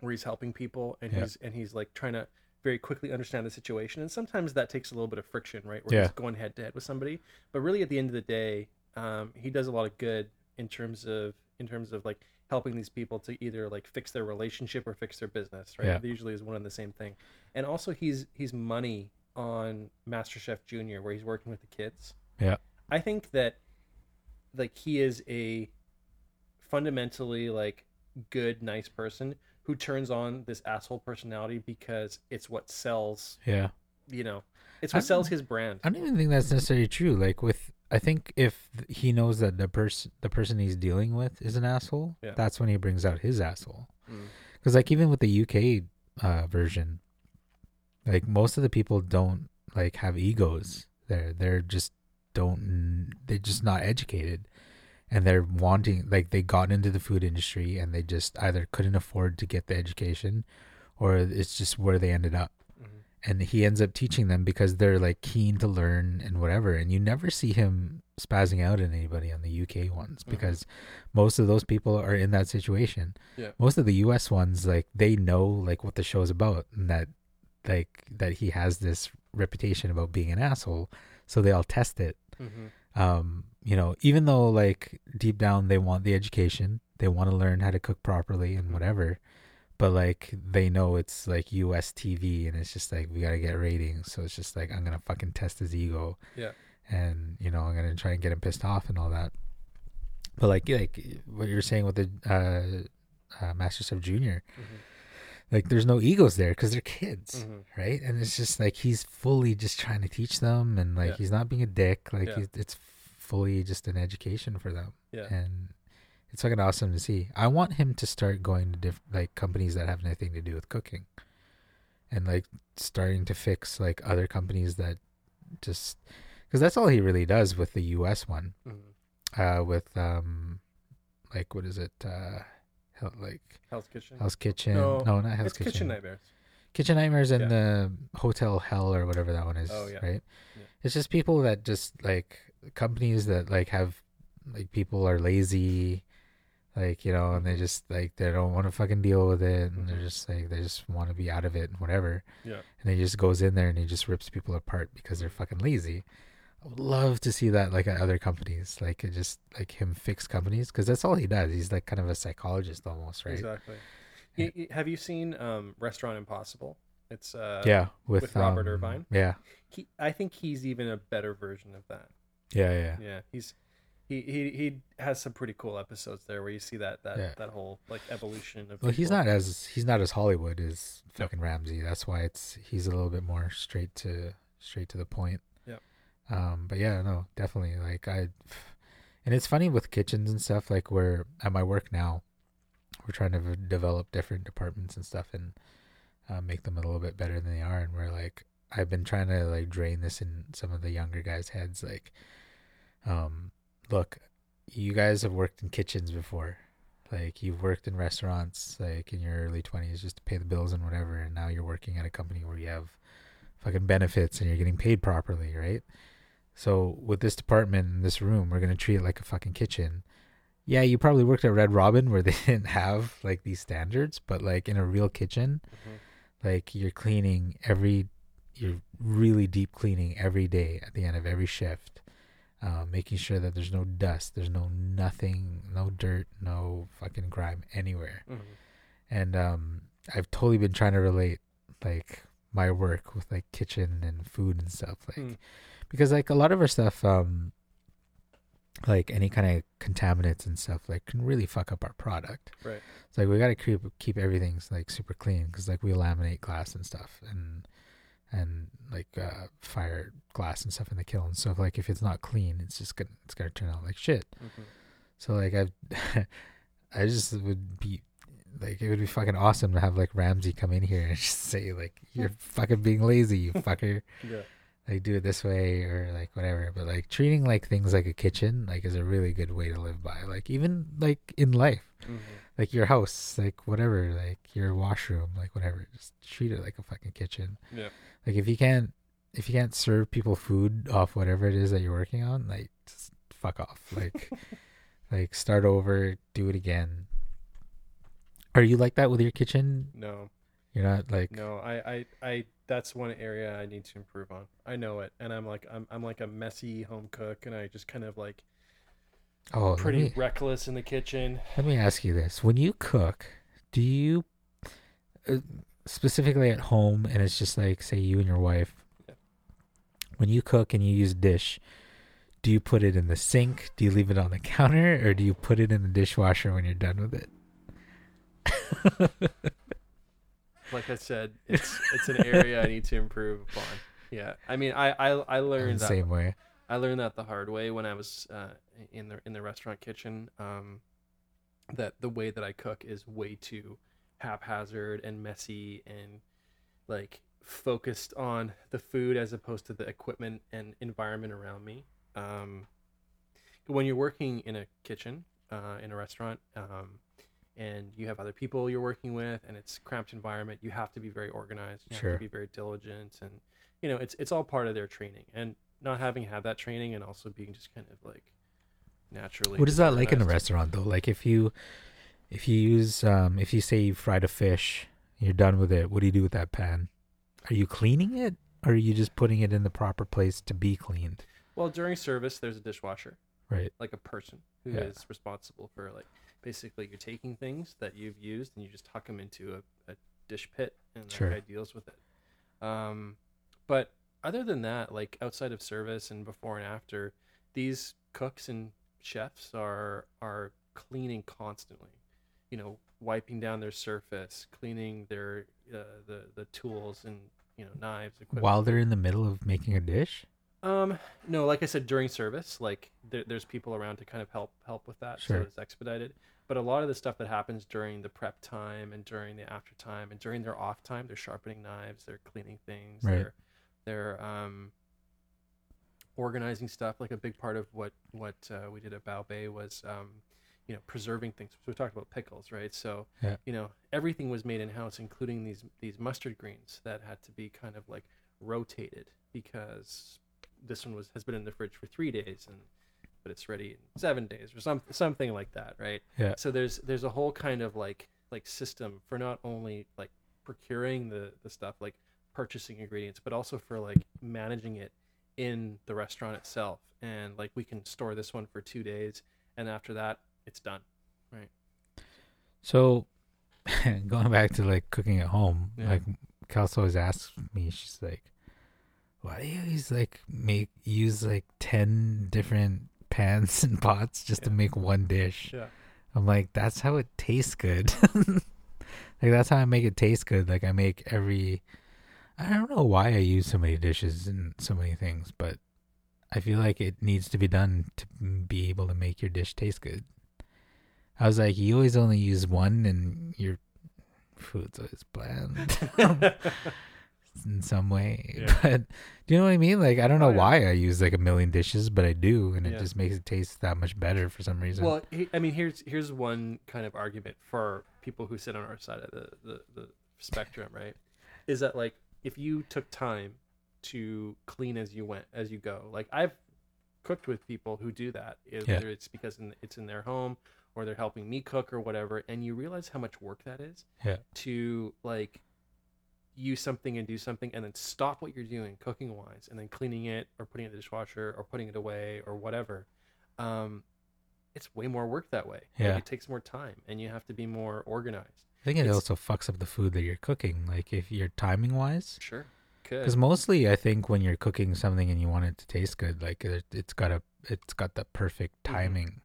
where he's helping people and Yeah. he's and he's like trying to very quickly understand the situation. And sometimes that takes a little bit of friction, right? Where Yeah. he's going head to head with somebody. But really, at the end of the day, um, he does a lot of good in terms of in terms of like helping these people to either like fix their relationship or fix their business, right? Yeah. Usually is one and the same thing. And also, he's he's money on MasterChef Junior, where he's working with the kids. Yeah. I think that like he is a fundamentally like good, nice person who turns on this asshole personality because it's what sells. Yeah. You know, it's what sells his brand. I don't even think that's necessarily true. Like with, I think if he knows that the person the person he's dealing with is an asshole, Yeah. that's when he brings out his asshole. Mm. Because like even with the UK uh, version, like most of the people don't like have egos. They're they're just don't they're just not educated, and they're wanting like they got into the food industry and they just either couldn't afford to get the education, or it's just where they ended up Mhm. and he ends up teaching them because they're like keen to learn and whatever and you never see him spazzing out at anybody on the UK ones Mhm. because most of those people are in that situation. Yeah. Most of the US ones like they know like what the show's about and that like that he has this reputation about being an asshole so they all test it. Mhm. Um you know even though like deep down they want the education, they want to learn how to cook properly and Mhm. whatever but like they know it's like US TV and it's just like we gotta get ratings, so it's just like I'm gonna fucking test his ego. Yeah. And you know I'm gonna try and get him pissed off and all that. But like like what you're saying with the uh, uh MasterChef Junior, Mhm. like there's no egos there because they're kids, Mhm. right? And it's just like he's fully just trying to teach them, and like Yeah. he's not being a dick. Like Yeah. he's, it's fully just an education for them Yeah. and it's fucking awesome to see. I want him to start going to different like companies that have nothing to do with cooking, and like starting to fix like other companies that just because that's all he really does with the U.S. one. Mhm. Uh, with um, like what is it? Uh, Hell- like Hell's Kitchen. Hell's Kitchen? No, No, not Hell's it's Kitchen. Kitchen Nightmares. Kitchen Nightmares and Yeah. the Hotel Hell or whatever that one is. Oh, yeah. Right. Yeah. It's just people that just like companies that like have like people are lazy, like you know, and they just like they don't want to fucking deal with it, and they're Mhm. just like they just want to be out of it and whatever. Yeah. And he just goes in there and he just rips people apart because they're fucking lazy. I would love to see that like at other companies, like it just like him fix companies because that's all he does. He's like kind of a psychologist almost, right? Exactly. Yeah. Y- y- have you seen um, Restaurant Impossible? It's uh, yeah, with, with Robert um, Irvine? Yeah, He, I think he's even a better version of that. Yeah, yeah. Yeah, he's he he he has some pretty cool episodes there where you see that that Yeah. that whole like evolution of. Well, he's not as he's not as Hollywood as No. fucking Ramsay. That's why it's he's a little bit more straight to straight to the point. Yeah. Um. But yeah, no, definitely. Like I, and it's funny with kitchens and stuff. Like we're at my work now, we're trying to v- develop different departments and stuff and uh, make them a little bit better than they are. And we're like, I've been trying to like drain this in some of the younger guys' heads. Like, um, look, you guys have worked in kitchens before. Like you've worked in restaurants like in your early 20s just to pay the bills and whatever and now you're working at a company where you have fucking benefits and you're getting paid properly right? So with this department in this room we're going to treat it like a fucking kitchen. Yeah you probably worked at red robin where [LAUGHS] they didn't have like these standards but like in a real kitchen Mhm. like you're cleaning every you're really deep cleaning every day at the end of every shift uh, making sure that there's no dust there's no nothing no dirt no fucking grime anywhere Mhm. and um i've totally been trying to relate like my work with like kitchen and food and stuff like Mm. because like a lot of our stuff um like any kind of contaminants and stuff like can really fuck up our product Right. it's like we got to keep keep everything like super clean because like we laminate glass and stuff and and like uh fire glass and stuff in the kiln so if, like if it's not clean it's just gonna it's gonna turn out like shit Mhm. so like i [LAUGHS] i just would be like it would be fucking awesome to have like ramsay come in here and [LAUGHS] just say like you're [LAUGHS] fucking being lazy you fucker Yeah. like do it this way or like whatever but like treating like things like a kitchen like is a really good way to live by like even like in life Mhm. Like your house, like whatever, like your washroom, like whatever. Just treat it like a fucking kitchen. Yeah. Like if you can't if you can't serve people food off whatever it is that you're working on, like just fuck off. Like [LAUGHS] like start over, do it again. Are you like that with your kitchen? No, You're not like no. I, I, I. That's one area I need to improve on. I know it, and I'm like, I'm, I'm like a messy home cook, and I just kind of like oh pretty me, reckless in the kitchen. let me ask you this. When you cook, do you uh, specifically at home and it's just like say you and your wife Yeah. when you cook and you use a dish do you put it in the sink do you leave it on the counter or do you put it in the dishwasher when you're done with it [LAUGHS] Like I said, it's, it's an area I need to improve upon. Yeah, I mean, I, I, I I'm learned [LAUGHS] the that same way I learned that the hard way when I was uh, in the in the restaurant kitchen. Um, that the way that I cook is way too haphazard and messy and like focused on the food as opposed to the equipment and environment around me. Um, when you're working in a kitchen uh, in a restaurant um, and you have other people you're working with and it's cramped environment, you have to be very organized. You Sure. have to be very diligent and you know it's it's all part of their training and not having had that training and also being just kind of like naturally what is that like in a restaurant though? Like if you if you use um if you say you fried a fish you're done with it what do you do with that pan? Are you cleaning it? Or are you just putting it in the proper place to be cleaned? Well during service there's a dishwasher. Right. Like a person who is Yeah. responsible for like basically you're taking things that you've used and you just tuck them into a, a dish pit and that Sure. guy deals with it. Um but other than that like outside of service and before and after these cooks and chefs are are cleaning constantly you know wiping down their surface cleaning their uh, the the tools and you know knives equipment while they're in the middle of making a dish um, no, like I said, during service, like there, there's people around to kind of help help with that, Sure. so it's expedited. But a lot of the stuff that happens during the prep time and during the after time and during their off time, they're sharpening knives, they're cleaning things, Right. they're they're um organizing stuff. Like a big part of what what uh, we did at Bao Bei was um, you know preserving things. So we talked about pickles, right? So Yeah. you know everything was made in house, including these these mustard greens that had to be kind of like rotated because this one was has been in the fridge for three days and but it's ready in seven days or some something like that, right? Yeah. So there's there's a whole kind of like like system for not only like procuring the the stuff like purchasing ingredients, but also for like managing it in the restaurant itself. And like we can store this one for two days, and after that, it's done. Right. So [LAUGHS] going back to like cooking at home Yeah. like Kelsey always asks me she's like why do you always like make use like 10 different pans and pots just to make one dish Yeah. I'm like, that's how it tastes good. [LAUGHS] like that's how I make it taste good. Like I make every I don't know why I use so many dishes and so many things, but I feel like it needs to be done to be able to make your dish taste good. I was like, you always only use one and your food's always bland [LAUGHS] in some way. Yeah. But do you know what I mean? Like I don't oh, know Oh, yeah. why I use like a million dishes, but I do and it Yeah. just makes it taste that much better for some reason. Well, I mean, here's here's one kind of argument for people who sit on our side of the, the, the spectrum, right? Is that like if you took time to clean as you went as you go, like I've cooked with people who do that, Yeah. it's because in, it's in their home or they're helping me cook or whatever, and you realize how much work that is Yeah. to like use something and do something and then stop what you're doing cooking wise and then cleaning it or putting it in the dishwasher or putting it away or whatever um it's way more work that way Like, Yeah. it takes more time and you have to be more organized I think it It's- also fucks up the food that you're cooking. Like if you're timing wise, sure because mostly I think when you're cooking something and you want it to taste good, like it, it's got a it's got the perfect Mhm. timing.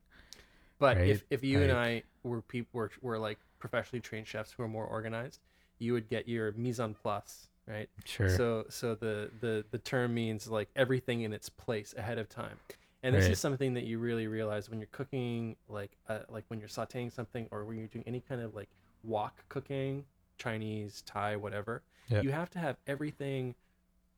but right? if, if you and i were people were, were like professionally trained chefs who are more organized you would get your mise en place right Sure. So so the the the term means like everything in its place ahead of time. And this Right. is something that you really realize when you're cooking like uh, like when you're sautéing something or when you're doing any kind of like wok cooking, Chinese, Thai, whatever. Yeah. You have to have everything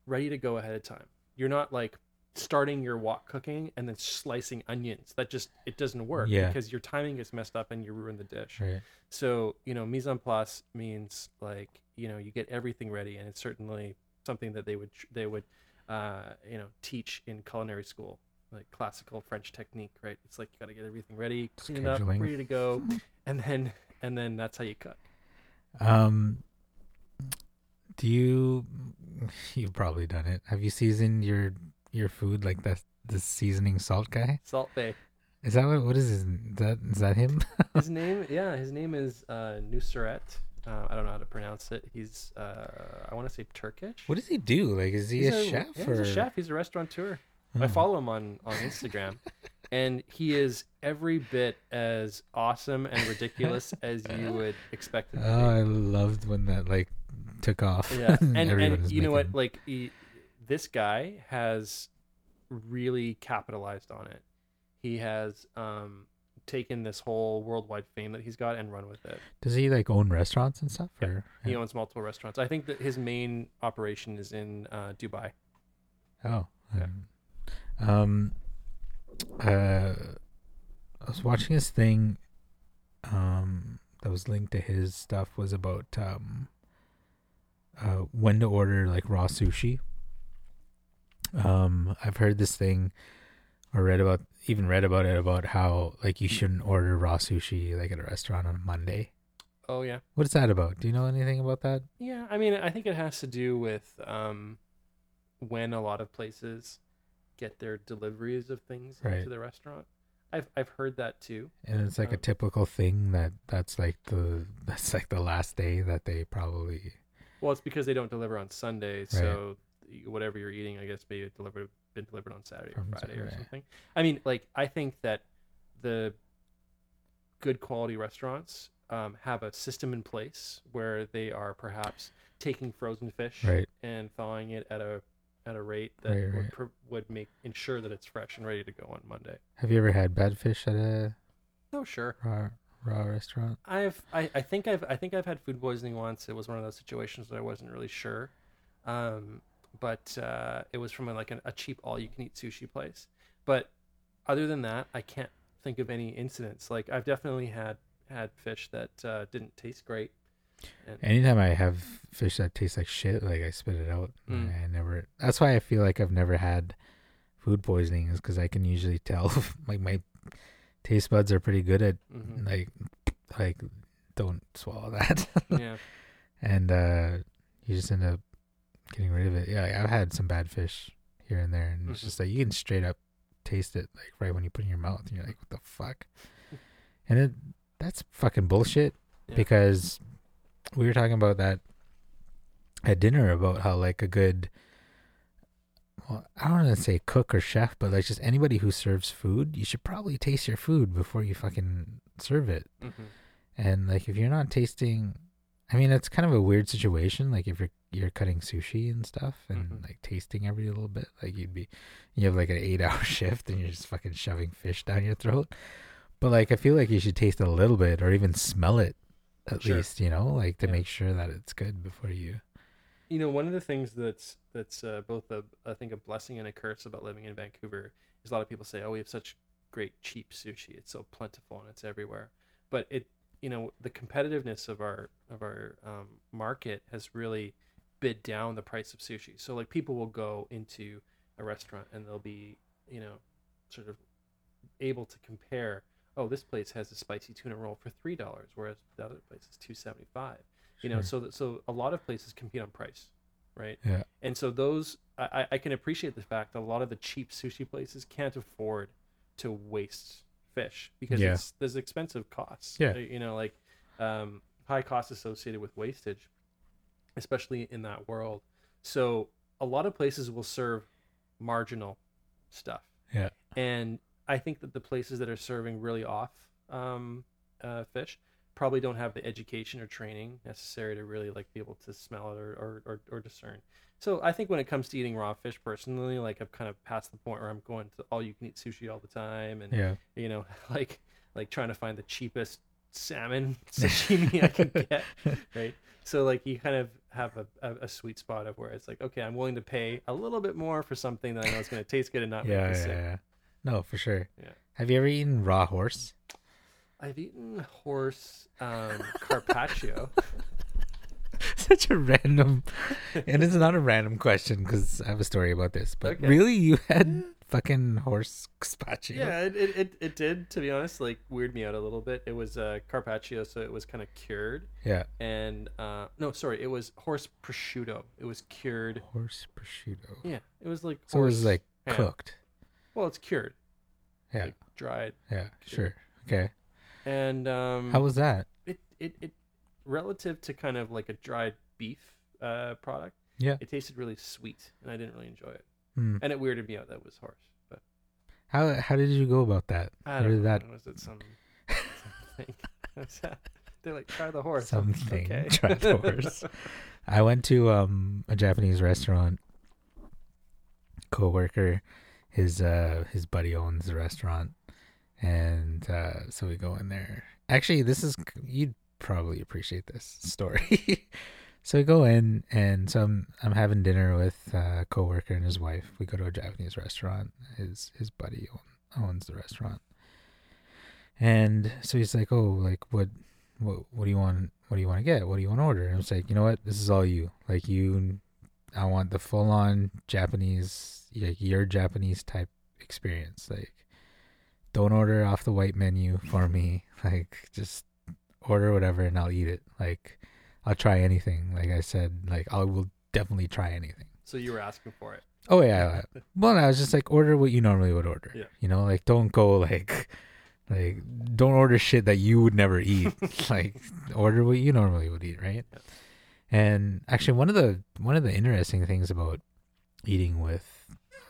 ready to go ahead of time. You're not like starting your wok cooking and then slicing onions. That just it doesn't work Yeah. because your timing gets messed up and you ruin the dish. Right. So, you know, mise en place means like, you know, you get everything ready and it's certainly something that they would they would uh, you know, teach in culinary school, like classical French technique, right? It's like you got to get everything ready, clean it up, ready to go, and then and then that's how you cook. Um, do you? You've probably done it. Have you seasoned your your food like that? The seasoning salt guy. Salt Bae. Is that what? What is his? Is that is that him? [LAUGHS] His name, yeah, his name is uh, Nusret. Uh, I don't know how to pronounce it. He's, uh, I want to say Turkish. What does he do? Like, is he he's a, chef? yeah, or? he's a chef. He's a restaurateur. I Oh. follow him on on Instagram, [LAUGHS] and he is every bit as awesome and ridiculous [LAUGHS] as you would expect him to Oh, I loved when that like took off. Yeah, and [LAUGHS] and you know what? Like he, this guy has really capitalized on it. He has um, taken this whole worldwide fame that he's got and run with it. Does he like own restaurants and stuff? Yeah. Or He owns multiple restaurants. I think that his main operation is in uh, Dubai. Oh. Yeah. Um, um uh I was watching this thing um that was linked to his stuff was about um uh when to order like raw sushi. Um I've heard this thing or read about even read about it about how like you shouldn't order raw sushi like at a restaurant on Monday. Oh yeah. What is that about? Do you know anything about that? Yeah, I mean, I think it has to do with um, when a lot of places get their deliveries of things Right. into the restaurant. I've I've heard that too. And it's like a Um, typical thing that that's like the [LAUGHS] that's like the last day that they probably Well, it's because they don't deliver on Sunday, so y- whatever you're eating, I guess maybe delivered been delivered on Saturday or Friday or something. I mean, like I think that the good quality restaurants um, have a system in place where they are perhaps taking frozen fish Right. and thawing it at a at a rate that Right, would right. pr- would make ensure that it's fresh and ready to go on Monday. Have you ever had bad fish at a Oh sure. raw raw restaurant? I've I, I think I've I think I've had food poisoning once. It was one of those situations that I wasn't really sure, um, but uh, it was from a, like an, a cheap all you can eat sushi place. But other than that, I can't think of any incidents. Like I've definitely had had fish that uh, didn't taste great. Anytime I have fish that tastes like shit, like I spit it out. Mm. I never. That's why I feel like I've never had food poisoning, is because I can usually [LAUGHS] tell. like my taste buds are pretty good at Mhm. like like don't swallow [LAUGHS] that, yeah, and uh you just end up getting rid of it. Yeah, like, I've had some bad fish here and there, and it's Mhm. just like you can straight up taste it like right when you put it in your mouth, and you're like, what the fuck? And it that's fucking bullshit Yeah. because we were talking about that at dinner about how like a good well, I don't want to say cook or chef, but like just anybody who serves food, you should probably taste your food before you fucking serve it. hmm And like if you're not tasting I mean it's kind of a weird situation, like if you're you're cutting sushi and stuff and Mhm. like tasting every little bit, like you'd be you have like an eight [LAUGHS] hour shift and you're just fucking shoving fish down your throat. But like I feel like you should taste a little bit or even smell it at Sure. least, you know, like to Yeah. make sure that it's good before you You know, one of the things that's that's uh, both a I think a blessing and a curse about living in Vancouver is a lot of people say, "Oh, we have such great cheap sushi. It's so plentiful and it's everywhere." But it, you know, the competitiveness of our of our um, market has really bid down the price of sushi. So like people will go into a restaurant and they'll be, you know, sort of able to compare. Oh, this place has a spicy tuna roll for three dollars, whereas the other place is two seventy five you know so that so a lot of places compete on price right Yeah. and so those I, I can appreciate the fact that a lot of the cheap sushi places can't afford to waste fish because Yeah. it's there's expensive costs Yeah. You know like um, high costs associated with wastage especially in that world so a lot of places will serve marginal stuff Yeah. and i think that the places that are serving really off um, uh, fish probably don't have the education or training necessary to really like be able to smell it or, or, or, or discern so i think when it comes to eating raw fish personally like i've kind of passed the point where i'm going to all you can eat sushi all the time and Yeah. you know [LAUGHS] like like trying to find the cheapest salmon [LAUGHS] [LAUGHS] sashimi i can get right so like you kind of have a, a, a sweet spot of where it's like, okay, I'm willing to pay a little bit more for something that I know is going to taste good and not Yeah, make me yeah, sick. yeah. No, for sure. Yeah. Have you ever eaten raw horse? I've eaten horse um, carpaccio. [LAUGHS] Such a random, and it's not a random question because I have a story about this. But Okay. really, you had fucking horse gazpacho? yeah, it, it, it, did, to be honest, like weird me out a little bit. It was uh, carpaccio, so it was kind of cured. yeah. And uh, no, sorry, it was horse prosciutto. It was cured. Horse prosciutto. Yeah, it was like So it was like ham. cooked. Well, it's cured, Yeah, like dried. yeah, sure. Okay. And um, How was that? it, it it relative to kind of like a dried beef uh, product. Yeah. it tasted really sweet, and I didn't really enjoy it. Hmm. And it weirded me out that it was horse. But How how did you go about that? I don't know. that Was it some something? [LAUGHS] They're like try the horse. something? Okay. [LAUGHS] Try the horse. I went to um a Japanese restaurant. Coworker, his uh his buddy owns the restaurant, and uh so we go in there. Actually, this is you'd probably appreciate this story. [LAUGHS] so we go in, and so I'm I'm having dinner with uh, a coworker and his wife. We go to a Japanese restaurant. His his buddy owns the restaurant, and so he's like, "Oh, like what what what do you want what do you want to get what do you want to order and i was like you know what this is all you like you i want the full on japanese like your japanese type experience like don't order off the white menu for me [LAUGHS] like just order whatever and i'll eat it like i'll try anything like i said like i will definitely try anything So you were asking for it. Oh yeah. Well, I was just like order what you normally would order. Yeah. You know, like don't go like like don't order shit that you would never eat. [LAUGHS] like order what you normally would eat, right? Yeah. And actually one of the one of the interesting things about eating with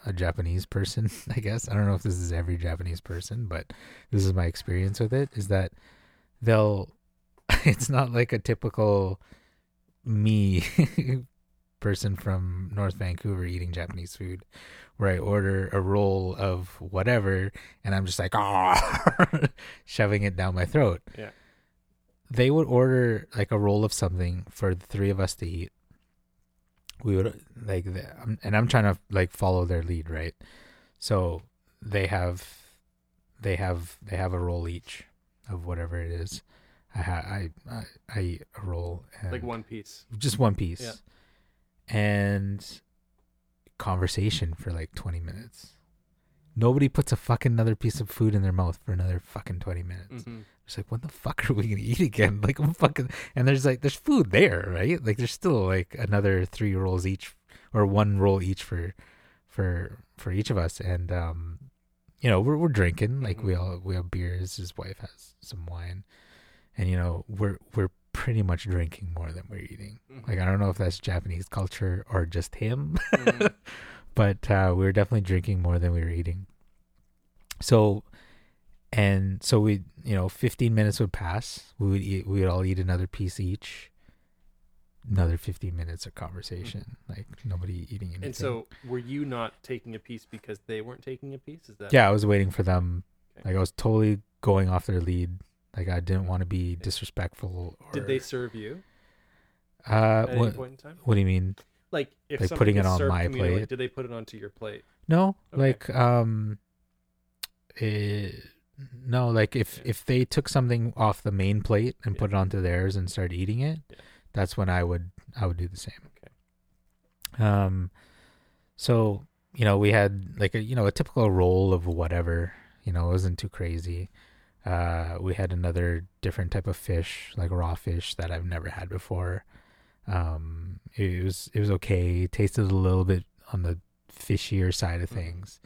a Japanese person, [LAUGHS] I guess, I don't know if this is every Japanese person, but this is my experience with it is that they'll [LAUGHS] it's not like a typical me [LAUGHS] person from North Vancouver eating Japanese food where I order a roll of whatever and I'm just like ah shoving it down my throat. Yeah. They would order like a roll of something for the three of us to eat. We would like the, um, and I'm trying to like follow their lead, right? So they have they have they have a roll each of whatever it is. I ha- I I, I eat a roll and Like one piece. just one piece Yeah. and conversation for like 20 minutes nobody puts a fucking another piece of food in their mouth for another fucking 20 minutes. Hmm it's like what the fuck are we gonna eat again? [LAUGHS] Like i'm fucking and there's like there's food there right? Like there's still like another three rolls each or one roll each for for for each of us. And um you know we're we're drinking like we all we have beers his wife has some wine. And you know we're we're pretty much drinking more than we're eating. Like I don't know if that's Japanese culture or just him, Mhm. [LAUGHS] but uh, we were definitely drinking more than we were eating. So, and so we, you know, 15 minutes would pass. We would eat. We would all eat another piece each. Another 15 minutes of conversation, like nobody eating anything. and so, were you not taking a piece because they weren't taking a piece? Is that yeah, I was waiting for them. Okay. Like I was totally going off their lead. Like I didn't want to be disrespectful. Or, Did they serve you Uh, at any what? point in time? What do you mean? Like, if Like putting it on my plate? did they put it onto your plate? No, Okay. like um, eh, no, like if Yeah. if they took something off the main plate and Yeah. put it onto theirs and started eating it, Yeah. that's when I would I would do the same. Okay. Um, so you know we had like a you know a typical roll of whatever you know it wasn't too crazy. Uh, we had another different type of fish like raw fish that I've never had before. Um, it was it was okay. It tasted a little bit on the fishier side of Mhm. things.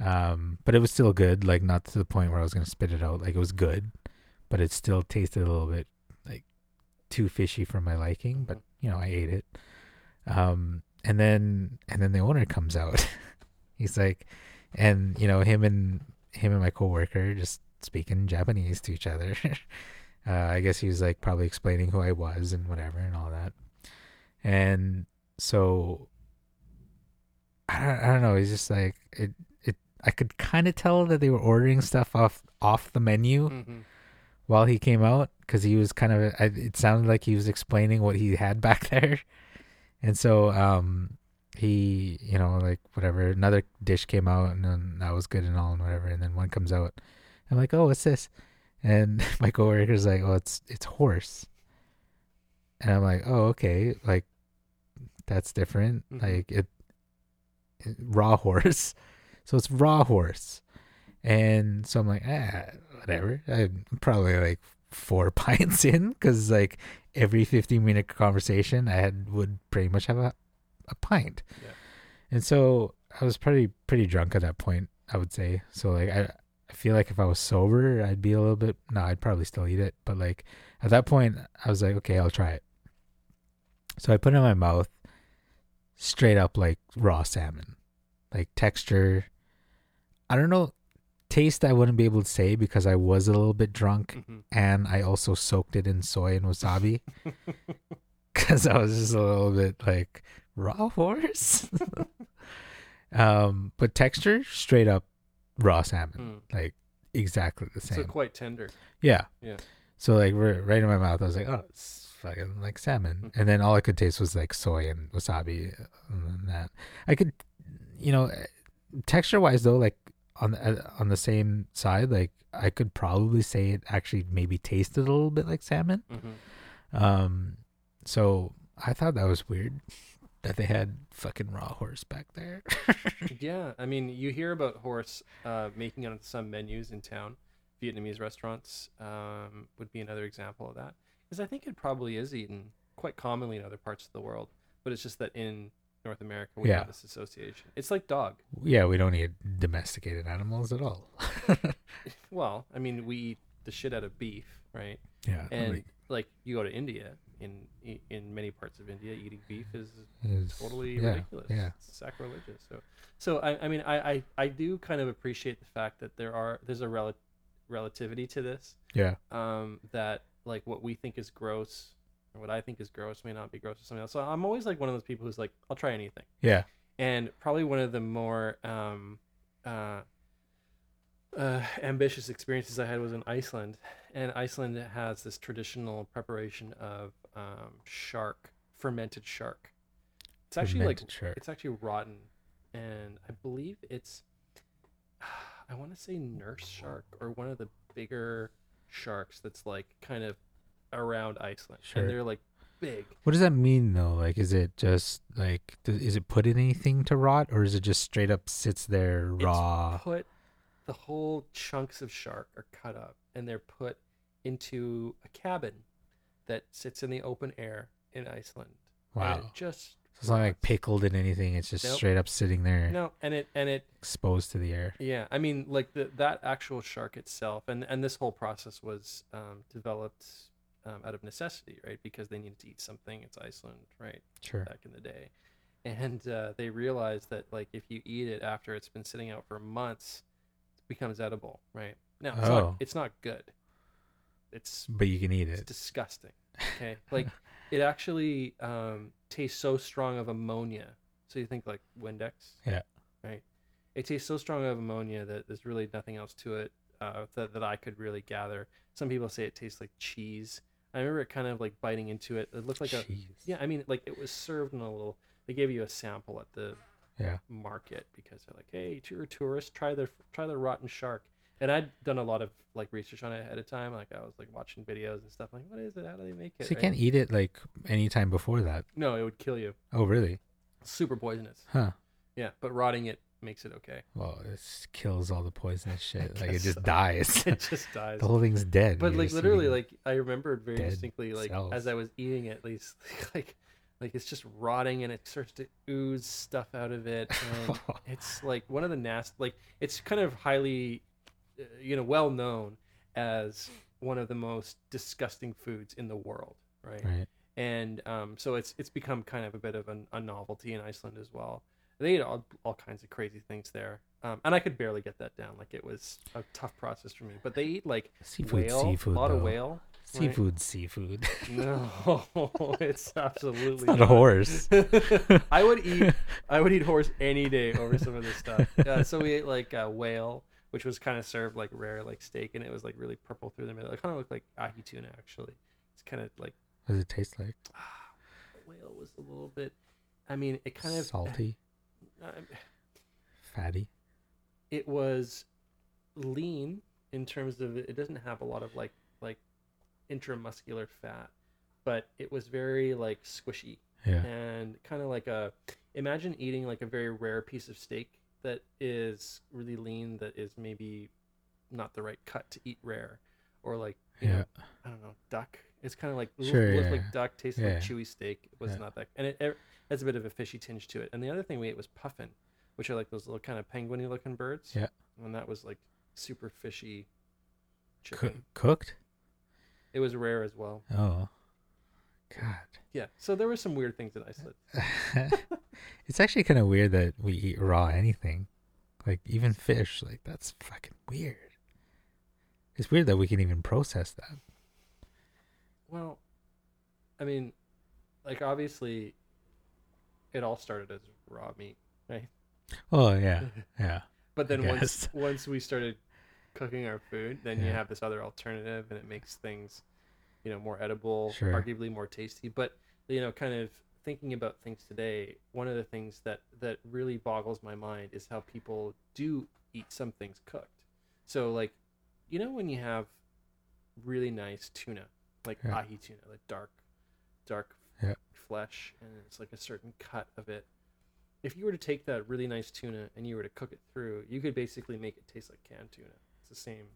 Um, but it was still good, like not to the point where I was gonna spit it out. Like it was good, but it still tasted a little bit like too fishy for my liking. But you know, I ate it. Um, and then and then the owner comes out. [LAUGHS] He's like, and you know him and him and my coworker just speaking Japanese to each other. [LAUGHS] uh, I guess he was like probably explaining who I was and whatever and all that. And so I don't, I don't know. It's just like it. It. I could kind of tell that they were ordering stuff off off the menu, Mhm. while he came out because he was kind of. It sounded like he was explaining what he had [LAUGHS] back there, and so um, he, you know, like whatever. Another dish came out, and then that was good and all, and whatever. And then one comes out. I'm like, oh, what's this? And [LAUGHS] my coworker's like, oh, it's it's horse. And I'm like, oh, okay, like that's different. Mhm. Like it, it- raw horse. [LAUGHS] So it's raw horse. And so I'm like, ah, whatever. I'm probably like four [LAUGHS] pints in because like every 15 minute conversation I had would pretty much have a, a pint. Yeah. And so I was pretty pretty drunk at that point, I would say. So like I I feel like if I was sober, I'd be a little bit no, I'd probably still eat it. But like at that point I was like, okay, I'll try it. So I put it in my mouth straight up like raw salmon. Like texture. I don't know taste I wouldn't be able to say because I was a little bit drunk Mhm. and I also soaked it in soy and wasabi [LAUGHS] because I was just a little bit like raw horse. [LAUGHS] um, but texture, straight up raw salmon, Mm. like exactly the So same. quite tender. yeah, Yeah. So like right, right in my mouth, I was like, oh, it's fucking like salmon, Mhm. and then all I could taste was like soy and wasabi. And that I could, you know, texture wise though, like on the uh, on the same side, like I could probably say it actually maybe tasted a little bit like salmon. hmm Um, so I thought that was weird [LAUGHS] that they had fucking raw horse back there. [LAUGHS] Yeah, I mean, you hear about horse uh, making it on some menus in town. Vietnamese restaurants um, would be another example of that. Because I think it probably is eaten quite commonly in other parts of the world, but it's just that in North America we Yeah. have this association. It's like dog. yeah, we don't eat domesticated animals at all. [LAUGHS] Well, I mean, we eat the shit out of beef, right? yeah, And like, like you go to India, in in many parts of India, eating beef is totally yeah, ridiculous. Yeah, It's sacrilegious. So, so I, I mean, I, I, I do kind of appreciate the fact that there are there's a rel- relativity to this. yeah, Um, that like what we think is gross or what I think is gross may not be gross to somebody else. So I'm always like one of those people who's like, I'll try anything. yeah. And probably one of the more um, uh, uh, ambitious experiences I had was in Iceland. And Iceland has this traditional preparation of um, shark, fermented shark. It's actually like Fermented shark. it's actually rotten, and I believe it's [SIGHS] I want to say nurse shark or one of the bigger sharks that's like kind of around Iceland, Sure. and they're like big. What does that mean though? Like, is it just like, th- is it put in anything to rot, or is it just straight up sits there raw? It's put the whole chunks of shark are cut up and they're put into a cabin that sits in the open air in Iceland. And Wow, it just it's not like pickled in anything. It's just Nope. straight up sitting there, No, and it and it exposed to the air. Yeah, I mean, like the that actual shark itself, and and this whole process was um, developed um, out of necessity, right? Because they needed to eat something. It's Iceland, right? Sure. Back in the day, and uh, they realized that like if you eat it after it's been sitting out for months, it becomes edible, right? Now it's Oh. not it's not good. It's But you can eat it's it. disgusting. Okay, like [LAUGHS] it actually um, tastes so strong of ammonia. So you think like Windex, Yeah. right? It tastes so strong of ammonia that there's really nothing else to it uh, that that I could really gather. Some people say it tastes like cheese. I remember it kind of like biting into it. It looked like a yeah. I mean, like it was served in a little. They gave you a sample at the Yeah. market because they're like, hey, you're a tourist, try the try the rotten shark. And I'd done a lot of like research on it ahead of time. Like I was like watching videos and stuff. Like, what is it? How do they make it? So you right? can't eat it like anytime before that. No, it would kill you. Oh, really? Super poisonous. Huh. Yeah, but rotting it makes it okay. Well, it kills all the poisonous [LAUGHS] shit. Like it just so. dies. [LAUGHS] it just dies. the whole thing's dead. but You're like literally, like I remembered very distinctly, like cells. as I was eating it, at least [LAUGHS] like like it's just rotting and it starts to ooze stuff out of it, and it's like one of the nasty. Like it's kind of highly, you know, well known as one of the most disgusting foods in the world, right? right. and um, so it's it's become kind of a bit of an, a novelty in Iceland as well. They eat all, all kinds of crazy things there, um, and I could barely get that down. Like it was a tough process for me. But they eat like Seafood, whale, seafood. a lot of though. whale. right? Seafood, seafood. No, [LAUGHS] it's absolutely It's not a horse. [LAUGHS] I would eat I would eat horse any day over some of this stuff. [LAUGHS] Uh, so we ate like uh, whale, which was kind of served like rare like steak, and it was like really purple through the middle. It kind of looked like ahi tuna actually. It's kind of like What does it taste like? whale was a little bit. I mean, it kind of salty, [SIGHS] uh, fatty. it was lean in terms of it doesn't have a lot of like like intramuscular fat, but it was very like squishy Yeah. and kind of like a imagine eating like a very rare piece of steak that is really lean that is maybe not the right cut to eat rare or like you Yeah. know I don't know duck it's kind of like Sure, look yeah. like duck tastes Yeah. like chewy steak it was Yeah. not that and it, it has a bit of a fishy tinge to it and the other thing we ate was puffin which are like those little kind of penguiny looking birds Yeah. and that was like super fishy chicken cooked? it was rare as well Oh. God. yeah so there were some weird things in I said [LAUGHS] it's actually kind of weird that we eat raw anything. Like even fish, like that's fucking weird. It's weird that we can even process that. Well, I mean, like obviously, it all started as raw meat, right? Oh yeah. [LAUGHS] Yeah. But then once [LAUGHS] once we started cooking our food, then you have this other alternative, and it makes things, you know, more edible, Sure. arguably more tasty. But you know, kind of thinking about things today, one of the things that that really boggles my mind is how people do eat some things cooked. So like, you know, when you have really nice tuna, like Yeah. ahi tuna, like dark, dark Yeah. flesh, and it's like a certain cut of it. If you were to take that really nice tuna and you were to cook it through, you could basically make it taste like canned tuna. It's the same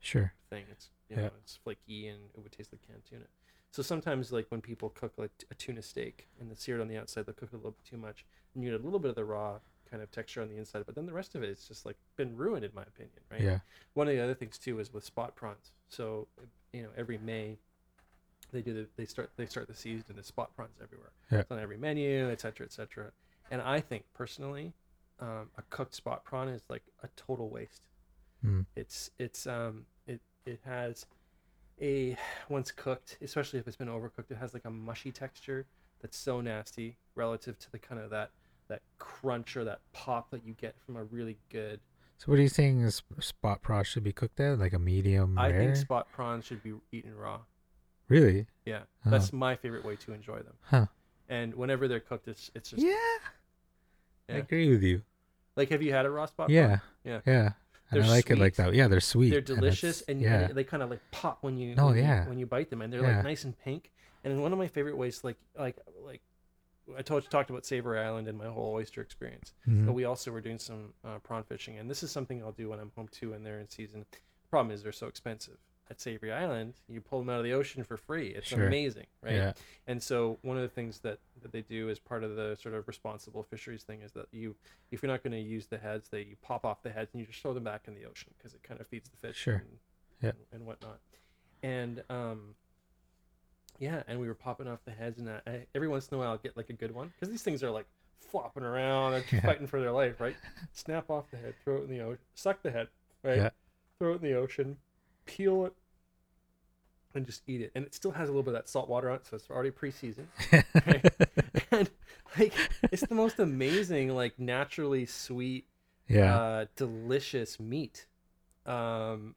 Sure. thing. It's you Yeah. know it's flaky and it would taste like canned tuna. So sometimes like when people cook like a tuna steak and they sear it on the outside, they'll cook it a little bit too much, and you get a little bit of the raw kind of texture on the inside, but then the rest of it is just like been ruined in my opinion, right? Yeah. One of the other things too is with spot prawns. So you know every May they do the they start they start the season and there's spot prawns everywhere. Yeah. It's on every menu, et cetera, et cetera. And I think personally, um, a cooked spot prawn is like a total waste. Mm. It's it's um it it has a [SIGHS] once cooked, especially if it's been overcooked, it has like a mushy texture that's so nasty relative to the kind of that that crunch or that pop that you get from a really good. So what are you saying? Is spot prawn should be cooked at like a medium I rare? think spot prawns should be eaten raw. really? Yeah, Oh. that's my favorite way to enjoy them. Huh. And whenever they're cooked, it's it's just Yeah. I agree with you. like have you had a raw spot? prawn? Yeah. Yeah. Yeah. And I like it like that. Yeah, they're sweet. they're delicious and, yeah. and they kind of like pop when you Oh, when you- yeah. when you bite them and they're Yeah. like nice and pink and one of my favorite ways like like like i told talked about savary island and my whole oyster experience Mhm. but we also were doing some uh, prawn fishing and this is something i'll do when i'm home too and they're in season problem is they're so expensive at savary island you pull them out of the ocean for free it's Sure. amazing right Yeah. and so one of the things that, that they do as part of the sort of responsible fisheries thing is that you, if you're not going to use the heads, they you pop off the heads and you just throw them back in the ocean because it kind of feeds the fish Sure. and, Yeah. and, and whatnot. And um, yeah, and we were popping off the heads, and I, I, every once in a while I'll get like a good one because these things are like flopping around, they're [LAUGHS] Yeah. fighting for their life, right? Snap off the head, throw it in the ocean, suck the head, right? Yeah. Throw it in the ocean, peel it, and just eat it. And it still has a little bit of that salt water on it, so it's already pre-seasoned. [LAUGHS] Right? [LAUGHS] and like it's the most amazing, like naturally sweet, yeah. uh, delicious meat. Um,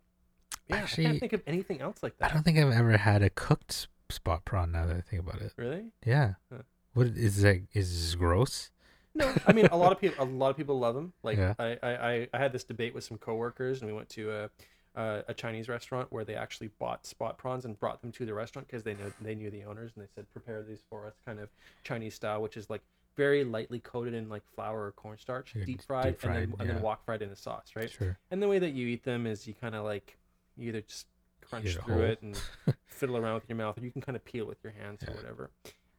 yeah, I can't think of anything else like that. I don't think I've ever had a cooked spot prawn. Now that I think about it. Really? Yeah. Huh. What is that? Is this gross? No, I mean a lot of people. A lot of people love them. Like [LAUGHS] Yeah. I, I, I- I had this debate with some coworkers, and we went to a, a, a Chinese restaurant where they actually bought spot prawns and brought them to the restaurant because they know they knew the owners, and they said prepare these for us, kind of Chinese style, which is like very lightly coated in like flour or cornstarch, Yeah, deep deep fried, and fried, then and yeah. then wok fried in a sauce, right? Sure. And the way that you eat them is you kind of like you either just crunch through whole. it and [LAUGHS] fiddle around with your mouth, or you can kind of peel with your hands or whatever.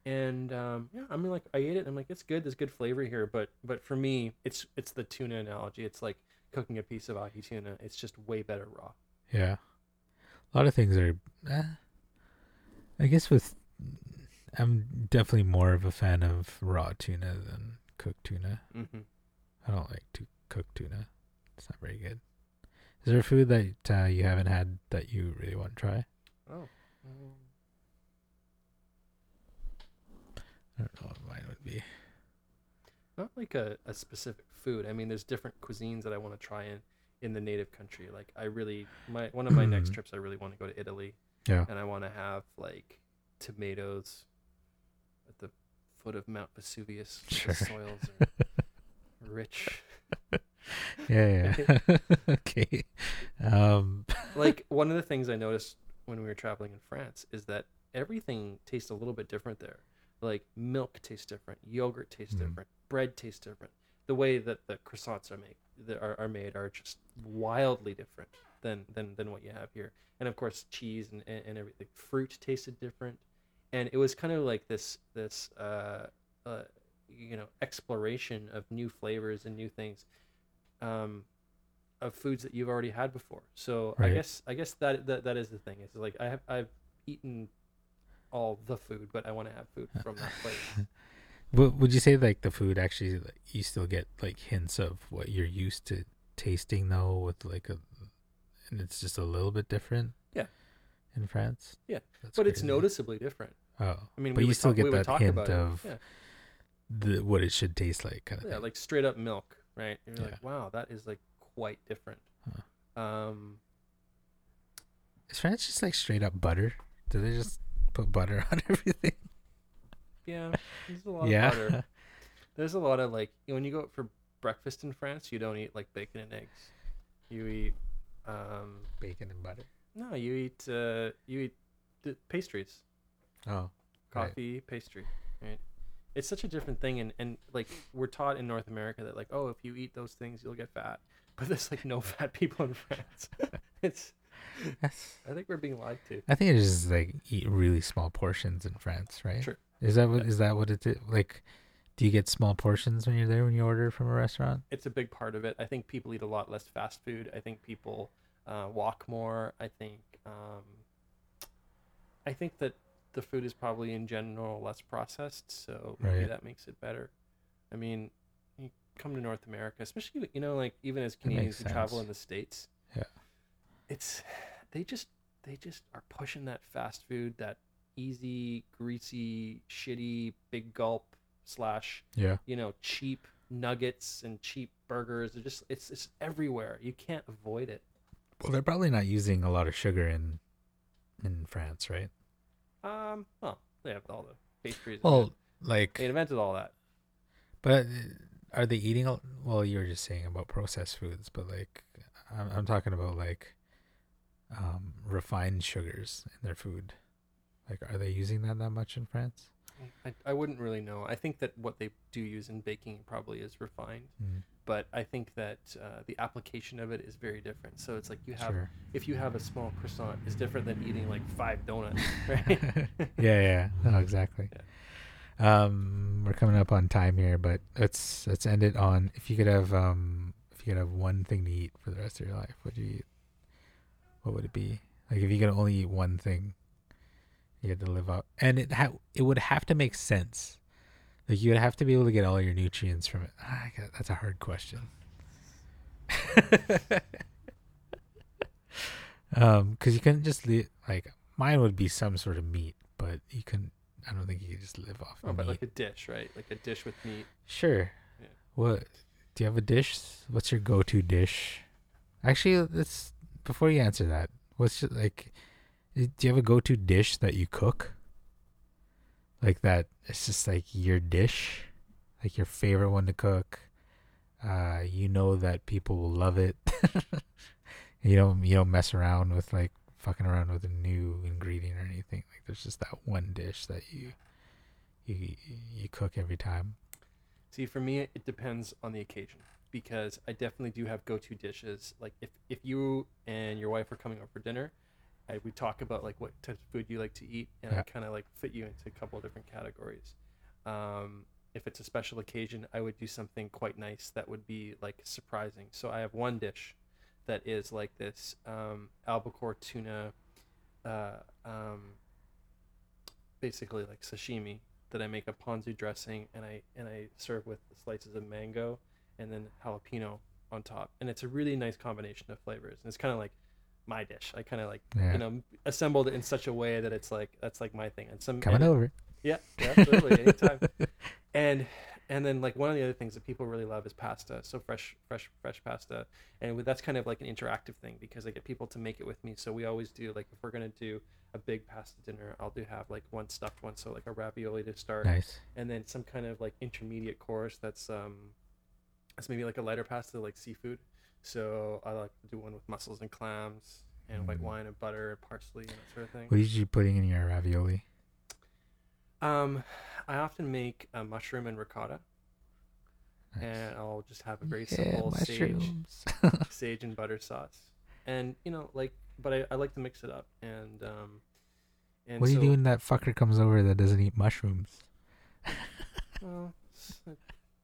And um, yeah, I mean, like I ate it. I'm like, it's good. There's good flavor here, but but for me, it's it's the tuna analogy. It's like cooking a piece of ahi tuna. It's just way better raw. Yeah. A lot of things are. Eh, I guess with. I'm definitely more of a fan of raw tuna than cooked tuna. Mm-hmm. I don't like to cook tuna. It's not very good. Is there a food that uh, you haven't had that you really want to try? Oh. I don't know what mine would be. Not like a, a specific food. I mean, there's different cuisines that I want to try in in the native country. Like I really my one of my next Mhm. trips I really want to go to Italy Yeah. and I want to have like tomatoes at the foot of Mount Vesuvius. Sure. The soils are [LAUGHS] rich. Yeah, yeah. [LAUGHS] okay. Um [LAUGHS] like one of the things I noticed when we were traveling in France is that everything tastes a little bit different there. Like milk tastes different, yogurt tastes Mm. different, bread tastes different. The way that the croissants are made that are, are made are just wildly different than, than than what you have here. And of course, cheese and, and, and everything. Fruit tasted different, and it was kind of like this this uh, uh, you know exploration of new flavors and new things. Um, of foods that you've already had before. So I guess I guess that, that that is the thing. It's like I have I've eaten all the food, but I want to have food from that [LAUGHS] place. Would would you say like the food actually like, you still get like hints of what you're used to tasting though with like a and it's just a little bit different? Yeah. In France? Yeah. That's but it's noticeably different. Oh. I mean, but we you still talk, get that hint of. Yeah. the what it should taste like kind of yeah, thing. like straight up milk, right? And you're Yeah. like, wow, that is like quite different. Um, Is France just like straight up butter? Do they just put butter [LAUGHS] on everything? Yeah, there's a lot yeah. of butter. [LAUGHS] There's a lot of like when you go out for breakfast in France, you don't eat like bacon and eggs. You eat um, Bacon and butter. no, you eat uh, you eat the pastries. Oh. Right. coffee pastry right it's such a different thing and and like we're taught in north america that like oh if you eat those things you'll get fat [LAUGHS] but there's like no [LAUGHS] fat people in france it's That's, i think we're being lied to I think it's just like eat really small portions in France, right? Sure. Is that what is that what it is? Like do you get small portions when you're there when you order from a restaurant? it's a big part of it i think people eat a lot less fast food i think people uh, walk more i think um, i think that the food is probably in general less processed so maybe Right. that makes it better i mean you come to north america especially you know like even as canadians who travel in the states Yeah. it's they just they just are pushing that fast food that easy greasy shitty big gulp slash Yeah. you know cheap nuggets and cheap burgers they're just it's it's everywhere you can't avoid it Well, they're probably not using a lot of sugar in in France, right? um well they have all the pastries Well, like they invented all that But uh, are they eating? Well, you were just saying about processed foods, but like, I'm, I'm talking about like, um, refined sugars in their food. Like, are they using that that much in France? I, I wouldn't really know i think that what they do use in baking probably is refined Mm, but i think that uh, the application of it is very different so it's like you have sure. if you have a small croissant is different than eating like five donuts [LAUGHS] right [LAUGHS] yeah, yeah. No, exactly. Um, we're coming up on time here, but let's let's end it on if you could have um if you could have one thing to eat for the rest of your life, what would you eat? What would it be? Like if you could only eat one thing, you had to live out, and it ha- it would have to make sense. Like you would have to be able to get all your nutrients from it. Ah, I got- that's a hard question. [LAUGHS] um, because you couldn't just live like mine would be some sort of meat, but you couldn't. I don't think you could just live off oh, but meat. like a dish right like a dish with meat Sure. Yeah. What do you have a dish? What's your go-to dish? Actually, let's before you answer that. What's your, like? Do you have a go-to dish that you cook? Like that? It's just like your dish, like your favorite one to cook. Uh, you know that people will love it. [LAUGHS] you don't you don't mess around with like fucking around with a new ingredient or anything. Like there's just that one dish that you you you cook every time. See, for me, it depends on the occasion because I definitely do have go-to dishes. Like if if you and your wife are coming over for dinner, I we talk about like what types of food you like to eat, and I kind of like fit you into a couple of different categories. Um, if it's a special occasion, I would do something quite nice that would be like surprising. So I have one dish that is like this um, albacore tuna, uh, um, basically like sashimi that I make a ponzu dressing and I and I serve with slices of mango and then jalapeno on top. And it's a really nice combination of flavors. And it's kind of like my dish. I kind of like Yeah. you know assembled it in such a way that it's like that's like my thing. And some Coming and- over. yeah, yeah, absolutely, [LAUGHS] anytime. And and then like one of the other things that people really love is pasta. So fresh, fresh, fresh pasta, and with, that's kind of like an interactive thing because I get people to make it with me. So we always do like if we're gonna do a big pasta dinner, I'll do have like one stuffed one, so like a ravioli to start, Nice. and then some kind of like intermediate course that's um, that's maybe like a lighter pasta like seafood. So I like to do one with mussels and clams and white Mm. wine and butter and parsley and that sort of thing. What are you putting in your ravioli? Um, I often make a mushroom and ricotta, Nice. and I'll just have a very yeah, simple sage, mushrooms. [LAUGHS] sage and butter sauce, and you know, like, but I, I like to mix it up, and um, and what do you so, do when that fucker comes over that doesn't eat mushrooms? [LAUGHS] Well,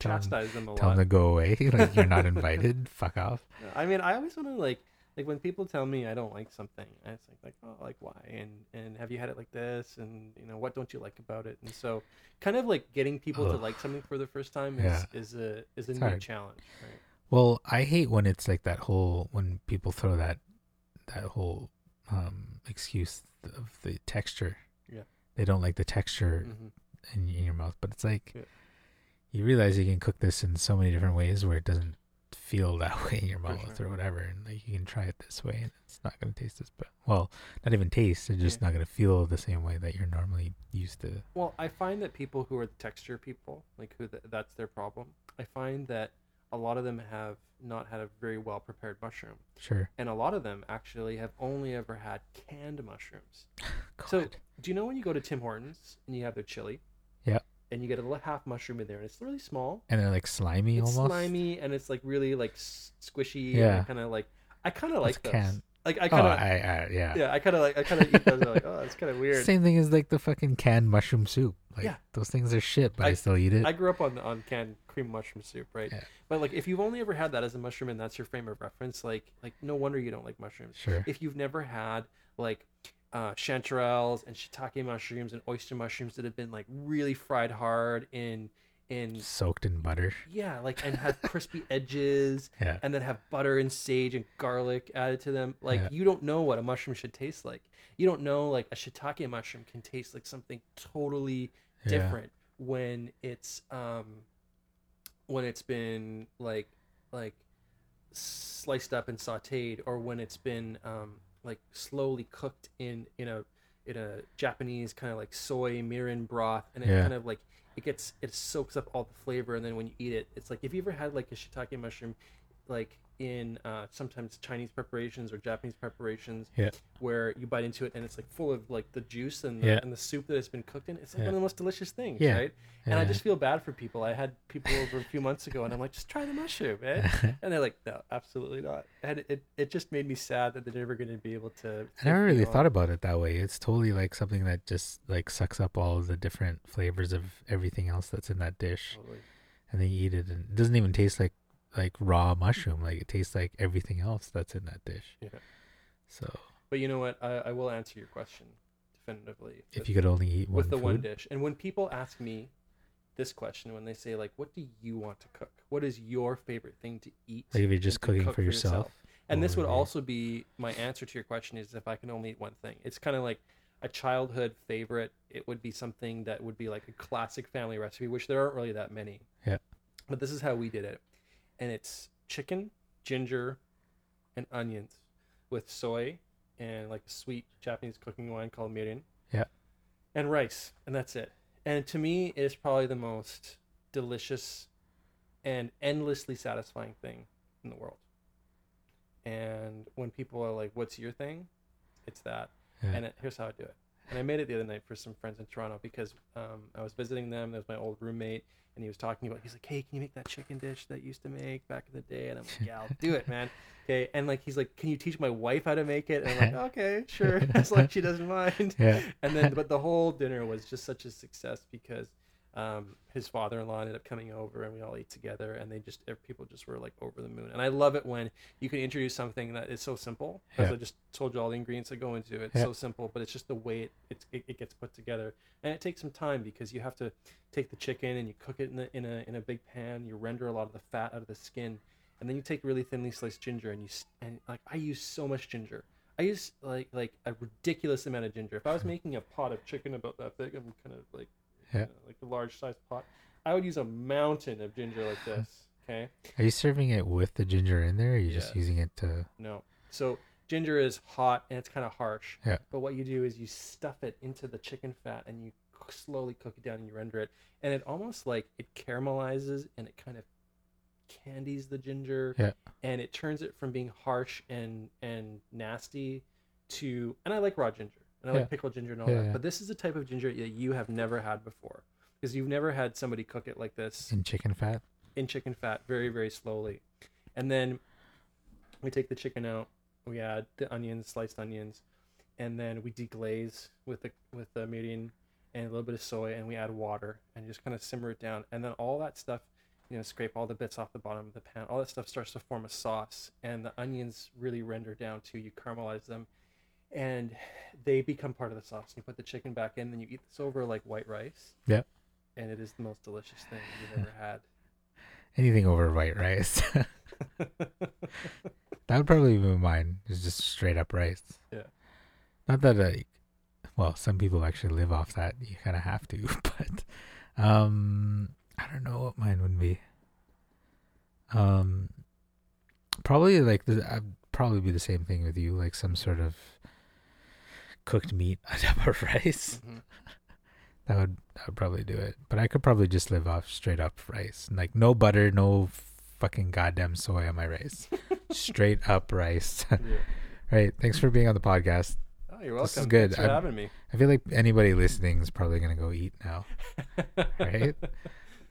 Tell chastise them a Tell lot. them to go away. [LAUGHS] like you're not [LAUGHS] invited. Fuck off. I mean, I always want to like, like when people tell me I don't like something, I it's like, like, oh, like why? And and have you had it like this? And you know, what don't you like about it? And so, kind of like getting people to like something for the first time is Yeah. is a is a It's new hard. challenge, right? Well, I hate when it's like that whole when people throw that that whole um excuse of the texture. Yeah. They don't like the texture hmm in, in your mouth, but it's like Yeah. You realize you can cook this in so many different ways where it doesn't feel that [LAUGHS] way in your mouth sure. or whatever, and like you can try it this way and it's not going to taste as but well, not even taste. It's just Yeah. not going to feel the same way that you're normally used to. Well, I find that people who are the texture people, like who th- that's their problem. I find that a lot of them have not had a very well prepared mushroom, Sure. and a lot of them actually have only ever had canned mushrooms. [LAUGHS] God. So, do you know when you go to Tim Hortons and you have their chili? And you get a little half mushroom in there, and it's really small. and they're like slimy It's almost. slimy and it's like really like squishy. Yeah. And kind of like I kind of like those. canned. Like I oh, kind of I, I yeah. yeah. I kind of like I kind of eat those. Like [LAUGHS] oh, it's kind of weird. Same thing as like the fucking canned mushroom soup. Like Yeah. those things are shit, but I, I- still eat it. I grew up on on canned cream mushroom soup, right? Yeah. But like if you've only ever had that as a mushroom and that's your frame of reference, like like no wonder you don't like mushrooms. sure. If you've never had like uh, chanterelles and shiitake mushrooms and oyster mushrooms that have been like really fried hard in in Soaked in butter. yeah like and have [LAUGHS] crispy edges Yeah. and then have butter and sage and garlic added to them like Yeah. you don't know what a mushroom should taste like you don't know like a shiitake mushroom can taste like something totally Yeah. different when it's um when it's been like like sliced up and sautéed or when it's been um like slowly cooked in in a in a Japanese kind of like soy mirin broth and it Yeah. kind of like it gets it soaks up all the flavor and then when you eat it it's like if you ever had like a shiitake mushroom like in uh, sometimes Chinese preparations or Japanese preparations Yeah. where you bite into it and it's like full of like the juice and the, Yeah. and the soup that it's been cooked in. It's like Yeah. one of the most delicious things right? And I just feel bad for people. I had people over a few months ago and I'm like just try the mushroom man [LAUGHS] and they're like no absolutely not. And it, it just made me sad that they're never going to be able to I never really thought about it that way. It's totally like something that just like sucks up all of the different flavors of everything else that's in that dish, and then you eat it, and it doesn't even taste like like raw mushroom. Like it tastes like everything else that's in that dish. Yeah. So but you know what I, I will answer your question definitively if you could only eat one with the food, one dish. And when people ask me this question, when they say like, "What do you want to cook? What is your favorite thing to eat?" like if you're just cooking cook for yourself, And this would also be my answer to your question: is if I can only eat one thing. It's kind of like a childhood favorite. It would be something that would be like a classic family recipe, which there aren't really that many. Yeah. But this is how we did it, and it's chicken, ginger, and onions with soy and like a sweet Japanese cooking wine called mirin. Yeah. And rice, and that's it. And to me, it is probably the most delicious and endlessly satisfying thing in the world. And when people are like, "What's your thing?" It's that. Yeah. And it, here's how I do it. And I made it the other night for some friends in Toronto because um, I was visiting them. There was my old roommate, and he was talking about. He's like, "Hey, can you make that chicken dish that you used to make back in the day?" And I'm like, "Yeah, I'll do it, man." [LAUGHS] Okay. And like, he's like, "Can you teach my wife how to make it?" And I'm like, [LAUGHS] "Okay, sure, [LAUGHS] as long as she doesn't mind." yeah, and then but the whole dinner was just such a success because um, his father-in-law ended up coming over and we all ate together and they just people just were like over the moon and i love it when you can introduce something that is so simple as Yeah. i just told you all the ingredients that go into it it's Yeah. so simple but it's just the way it, it, it, it gets put together and it takes some time because you have to take the chicken and you cook it in a, in a in a big pan you render a lot of the fat out of the skin and then you take really thinly sliced ginger and you and like i use so much ginger I use like like a ridiculous amount of ginger. If I was [LAUGHS] making a pot of chicken about that big, I'm kind of like Yeah. Uh, like a large sized pot. I would use a mountain of ginger like this. Okay. Are you serving it with the ginger in there? Or are you just using it to? No. So ginger is hot and it's kind of harsh. Yeah. But what you do is you stuff it into the chicken fat and you slowly cook it down and you render it, and it almost like it caramelizes and it kind of candies the ginger. Yeah. And it turns it from being harsh and and nasty to and I like raw ginger and I Yeah. like pickled ginger and all Yeah, that. But this is the type of ginger that you have never had before. Because you've never had somebody cook it like this. In chicken fat? in chicken fat very very slowly. And then we take the chicken out we add the onions sliced onions and then we deglaze with the with the mirin and a little bit of soy and we add water and just kind of simmer it down. And then all that stuff you know scrape all the bits off the bottom of the pan. All that stuff starts to form a sauce and the onions really render down too. You caramelize them and they become part of the sauce you put the chicken back in then you eat this over like white rice Yep. and it is the most delicious thing you've ever had [LAUGHS] Anything over white rice. [LAUGHS] that would probably be mine. Is just straight up rice. Yeah. Not that like, well, some people actually live off that. You kind of have to, [LAUGHS] but um, I don't know what mine would be. Um, probably like the, I'd probably be the same thing with you, like some sort of cooked meat [LAUGHS] on top of rice. Mhm. [LAUGHS] That would that would probably do it. But I could probably just live off straight up rice. Like no butter, no fucking goddamn soy on my rice. [LAUGHS] straight up rice. Yeah. right. Thanks for being on the podcast. Oh, you're welcome. This is good. Thanks for having me. I feel like anybody listening is probably gonna go eat now. Right?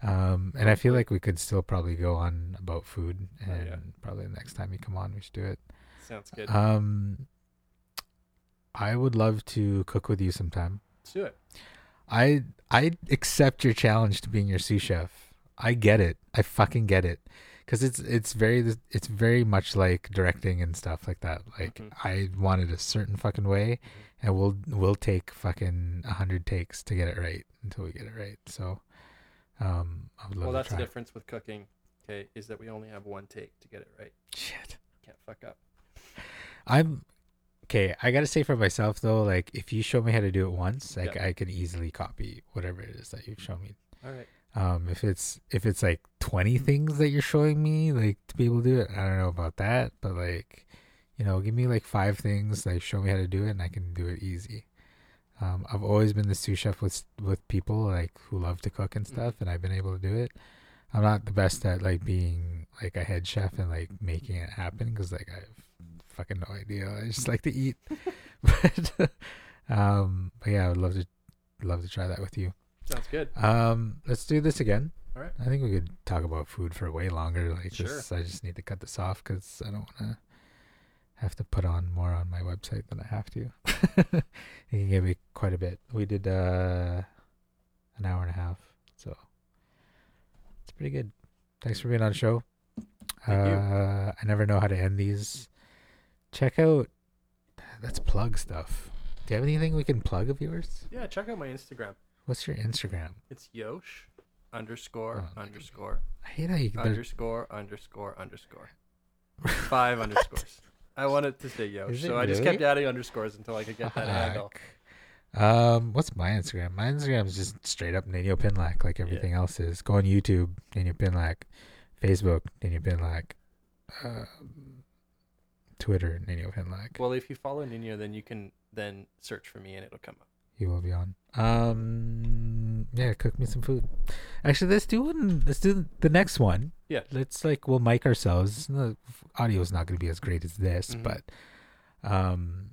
Um and I feel like we could still probably go on about food Oh, and yeah. probably the next time you come on we should do it. Sounds good. Um I would love to cook with you sometime. Let's do it. I I accept your challenge to being your sous chef. I get it. I fucking get it. Cuz it's it's very it's very much like directing and stuff like that. Like Mhm. I wanted it a certain fucking way and we'll we'll take fucking 100 takes to get it right until we get it right. So um I would love Well, that's the difference with cooking. Okay, is that we only have one take to get it right. Shit. Can't fuck up. I'm okay. I gotta say for myself though, like if you show me how to do it once, like. I can easily copy whatever it is that you've shown me. All right. Um, if it's if it's like twenty things that you're showing me, like to be able to do it, I don't know about that, but like, you know, give me like five things, like show me how to do it, and I can do it easy. Um, I've always been the sous chef with with people like who love to cook and stuff, and I've been able to do it. I'm not the best at like being like a head chef and like making it happen because like I have fucking no idea. I just like to eat, [LAUGHS] but um, but yeah, I would love to love to try that with you. Sounds good. Um, let's do this again. All right. I think we could talk about food for way longer. Like Sure. this, I just need to cut this off because I don't want to have to put on more on my website than I have to. [LAUGHS] it can give me quite a bit. We did uh, an hour and a half, so it's pretty good. Thanks for being on the show. Thank you. uh, I never know how to end these. Check out. Let's plug stuff. Do you have anything we can plug of yours? Yeah, check out my Instagram. What's your Instagram? It's Yosh underscore Oh, underscore I hate how you. underscore underscore underscore. Five [LAUGHS] underscores. I wanted to say Yosh, so I just kept adding underscores until I could get that handle. Um, what's my Instagram? My Instagram is just straight up Nanyo Pinlack, like everything else is. Go on YouTube, Nanyo Pinlack, Facebook, Nanyo Pinlack, um, Twitter, Nanyo Pinlack. Well, if you follow Nino, then you can then search for me and it'll come up. He will be on. Um, yeah, cook me some food. Actually, let's do one. Let's do the next one. Yeah. Let's like we'll mic ourselves. The audio is not going to be as great as this, Mhm. but um,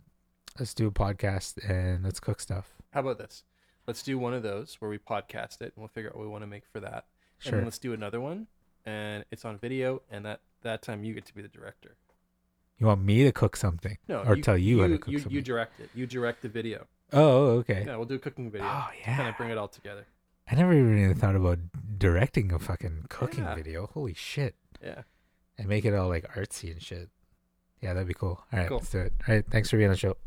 let's do a podcast and let's cook stuff. How about this? Let's do one of those where we podcast it and we'll figure out what we want to make for that. And Sure. then let's do another one and it's on video and that that time you get to be the director. You want me to cook something? No, Or tell you how to cook you, something. you direct it. You direct the video. Oh, okay. Yeah, we'll do a cooking video. Oh yeah. Kind of bring it all together. I never even thought about directing a fucking cooking Yeah. video. Holy shit. Yeah. And make it all like artsy and shit. Yeah, that'd be cool. All right, Cool. let's do it. All right, thanks for being on the show.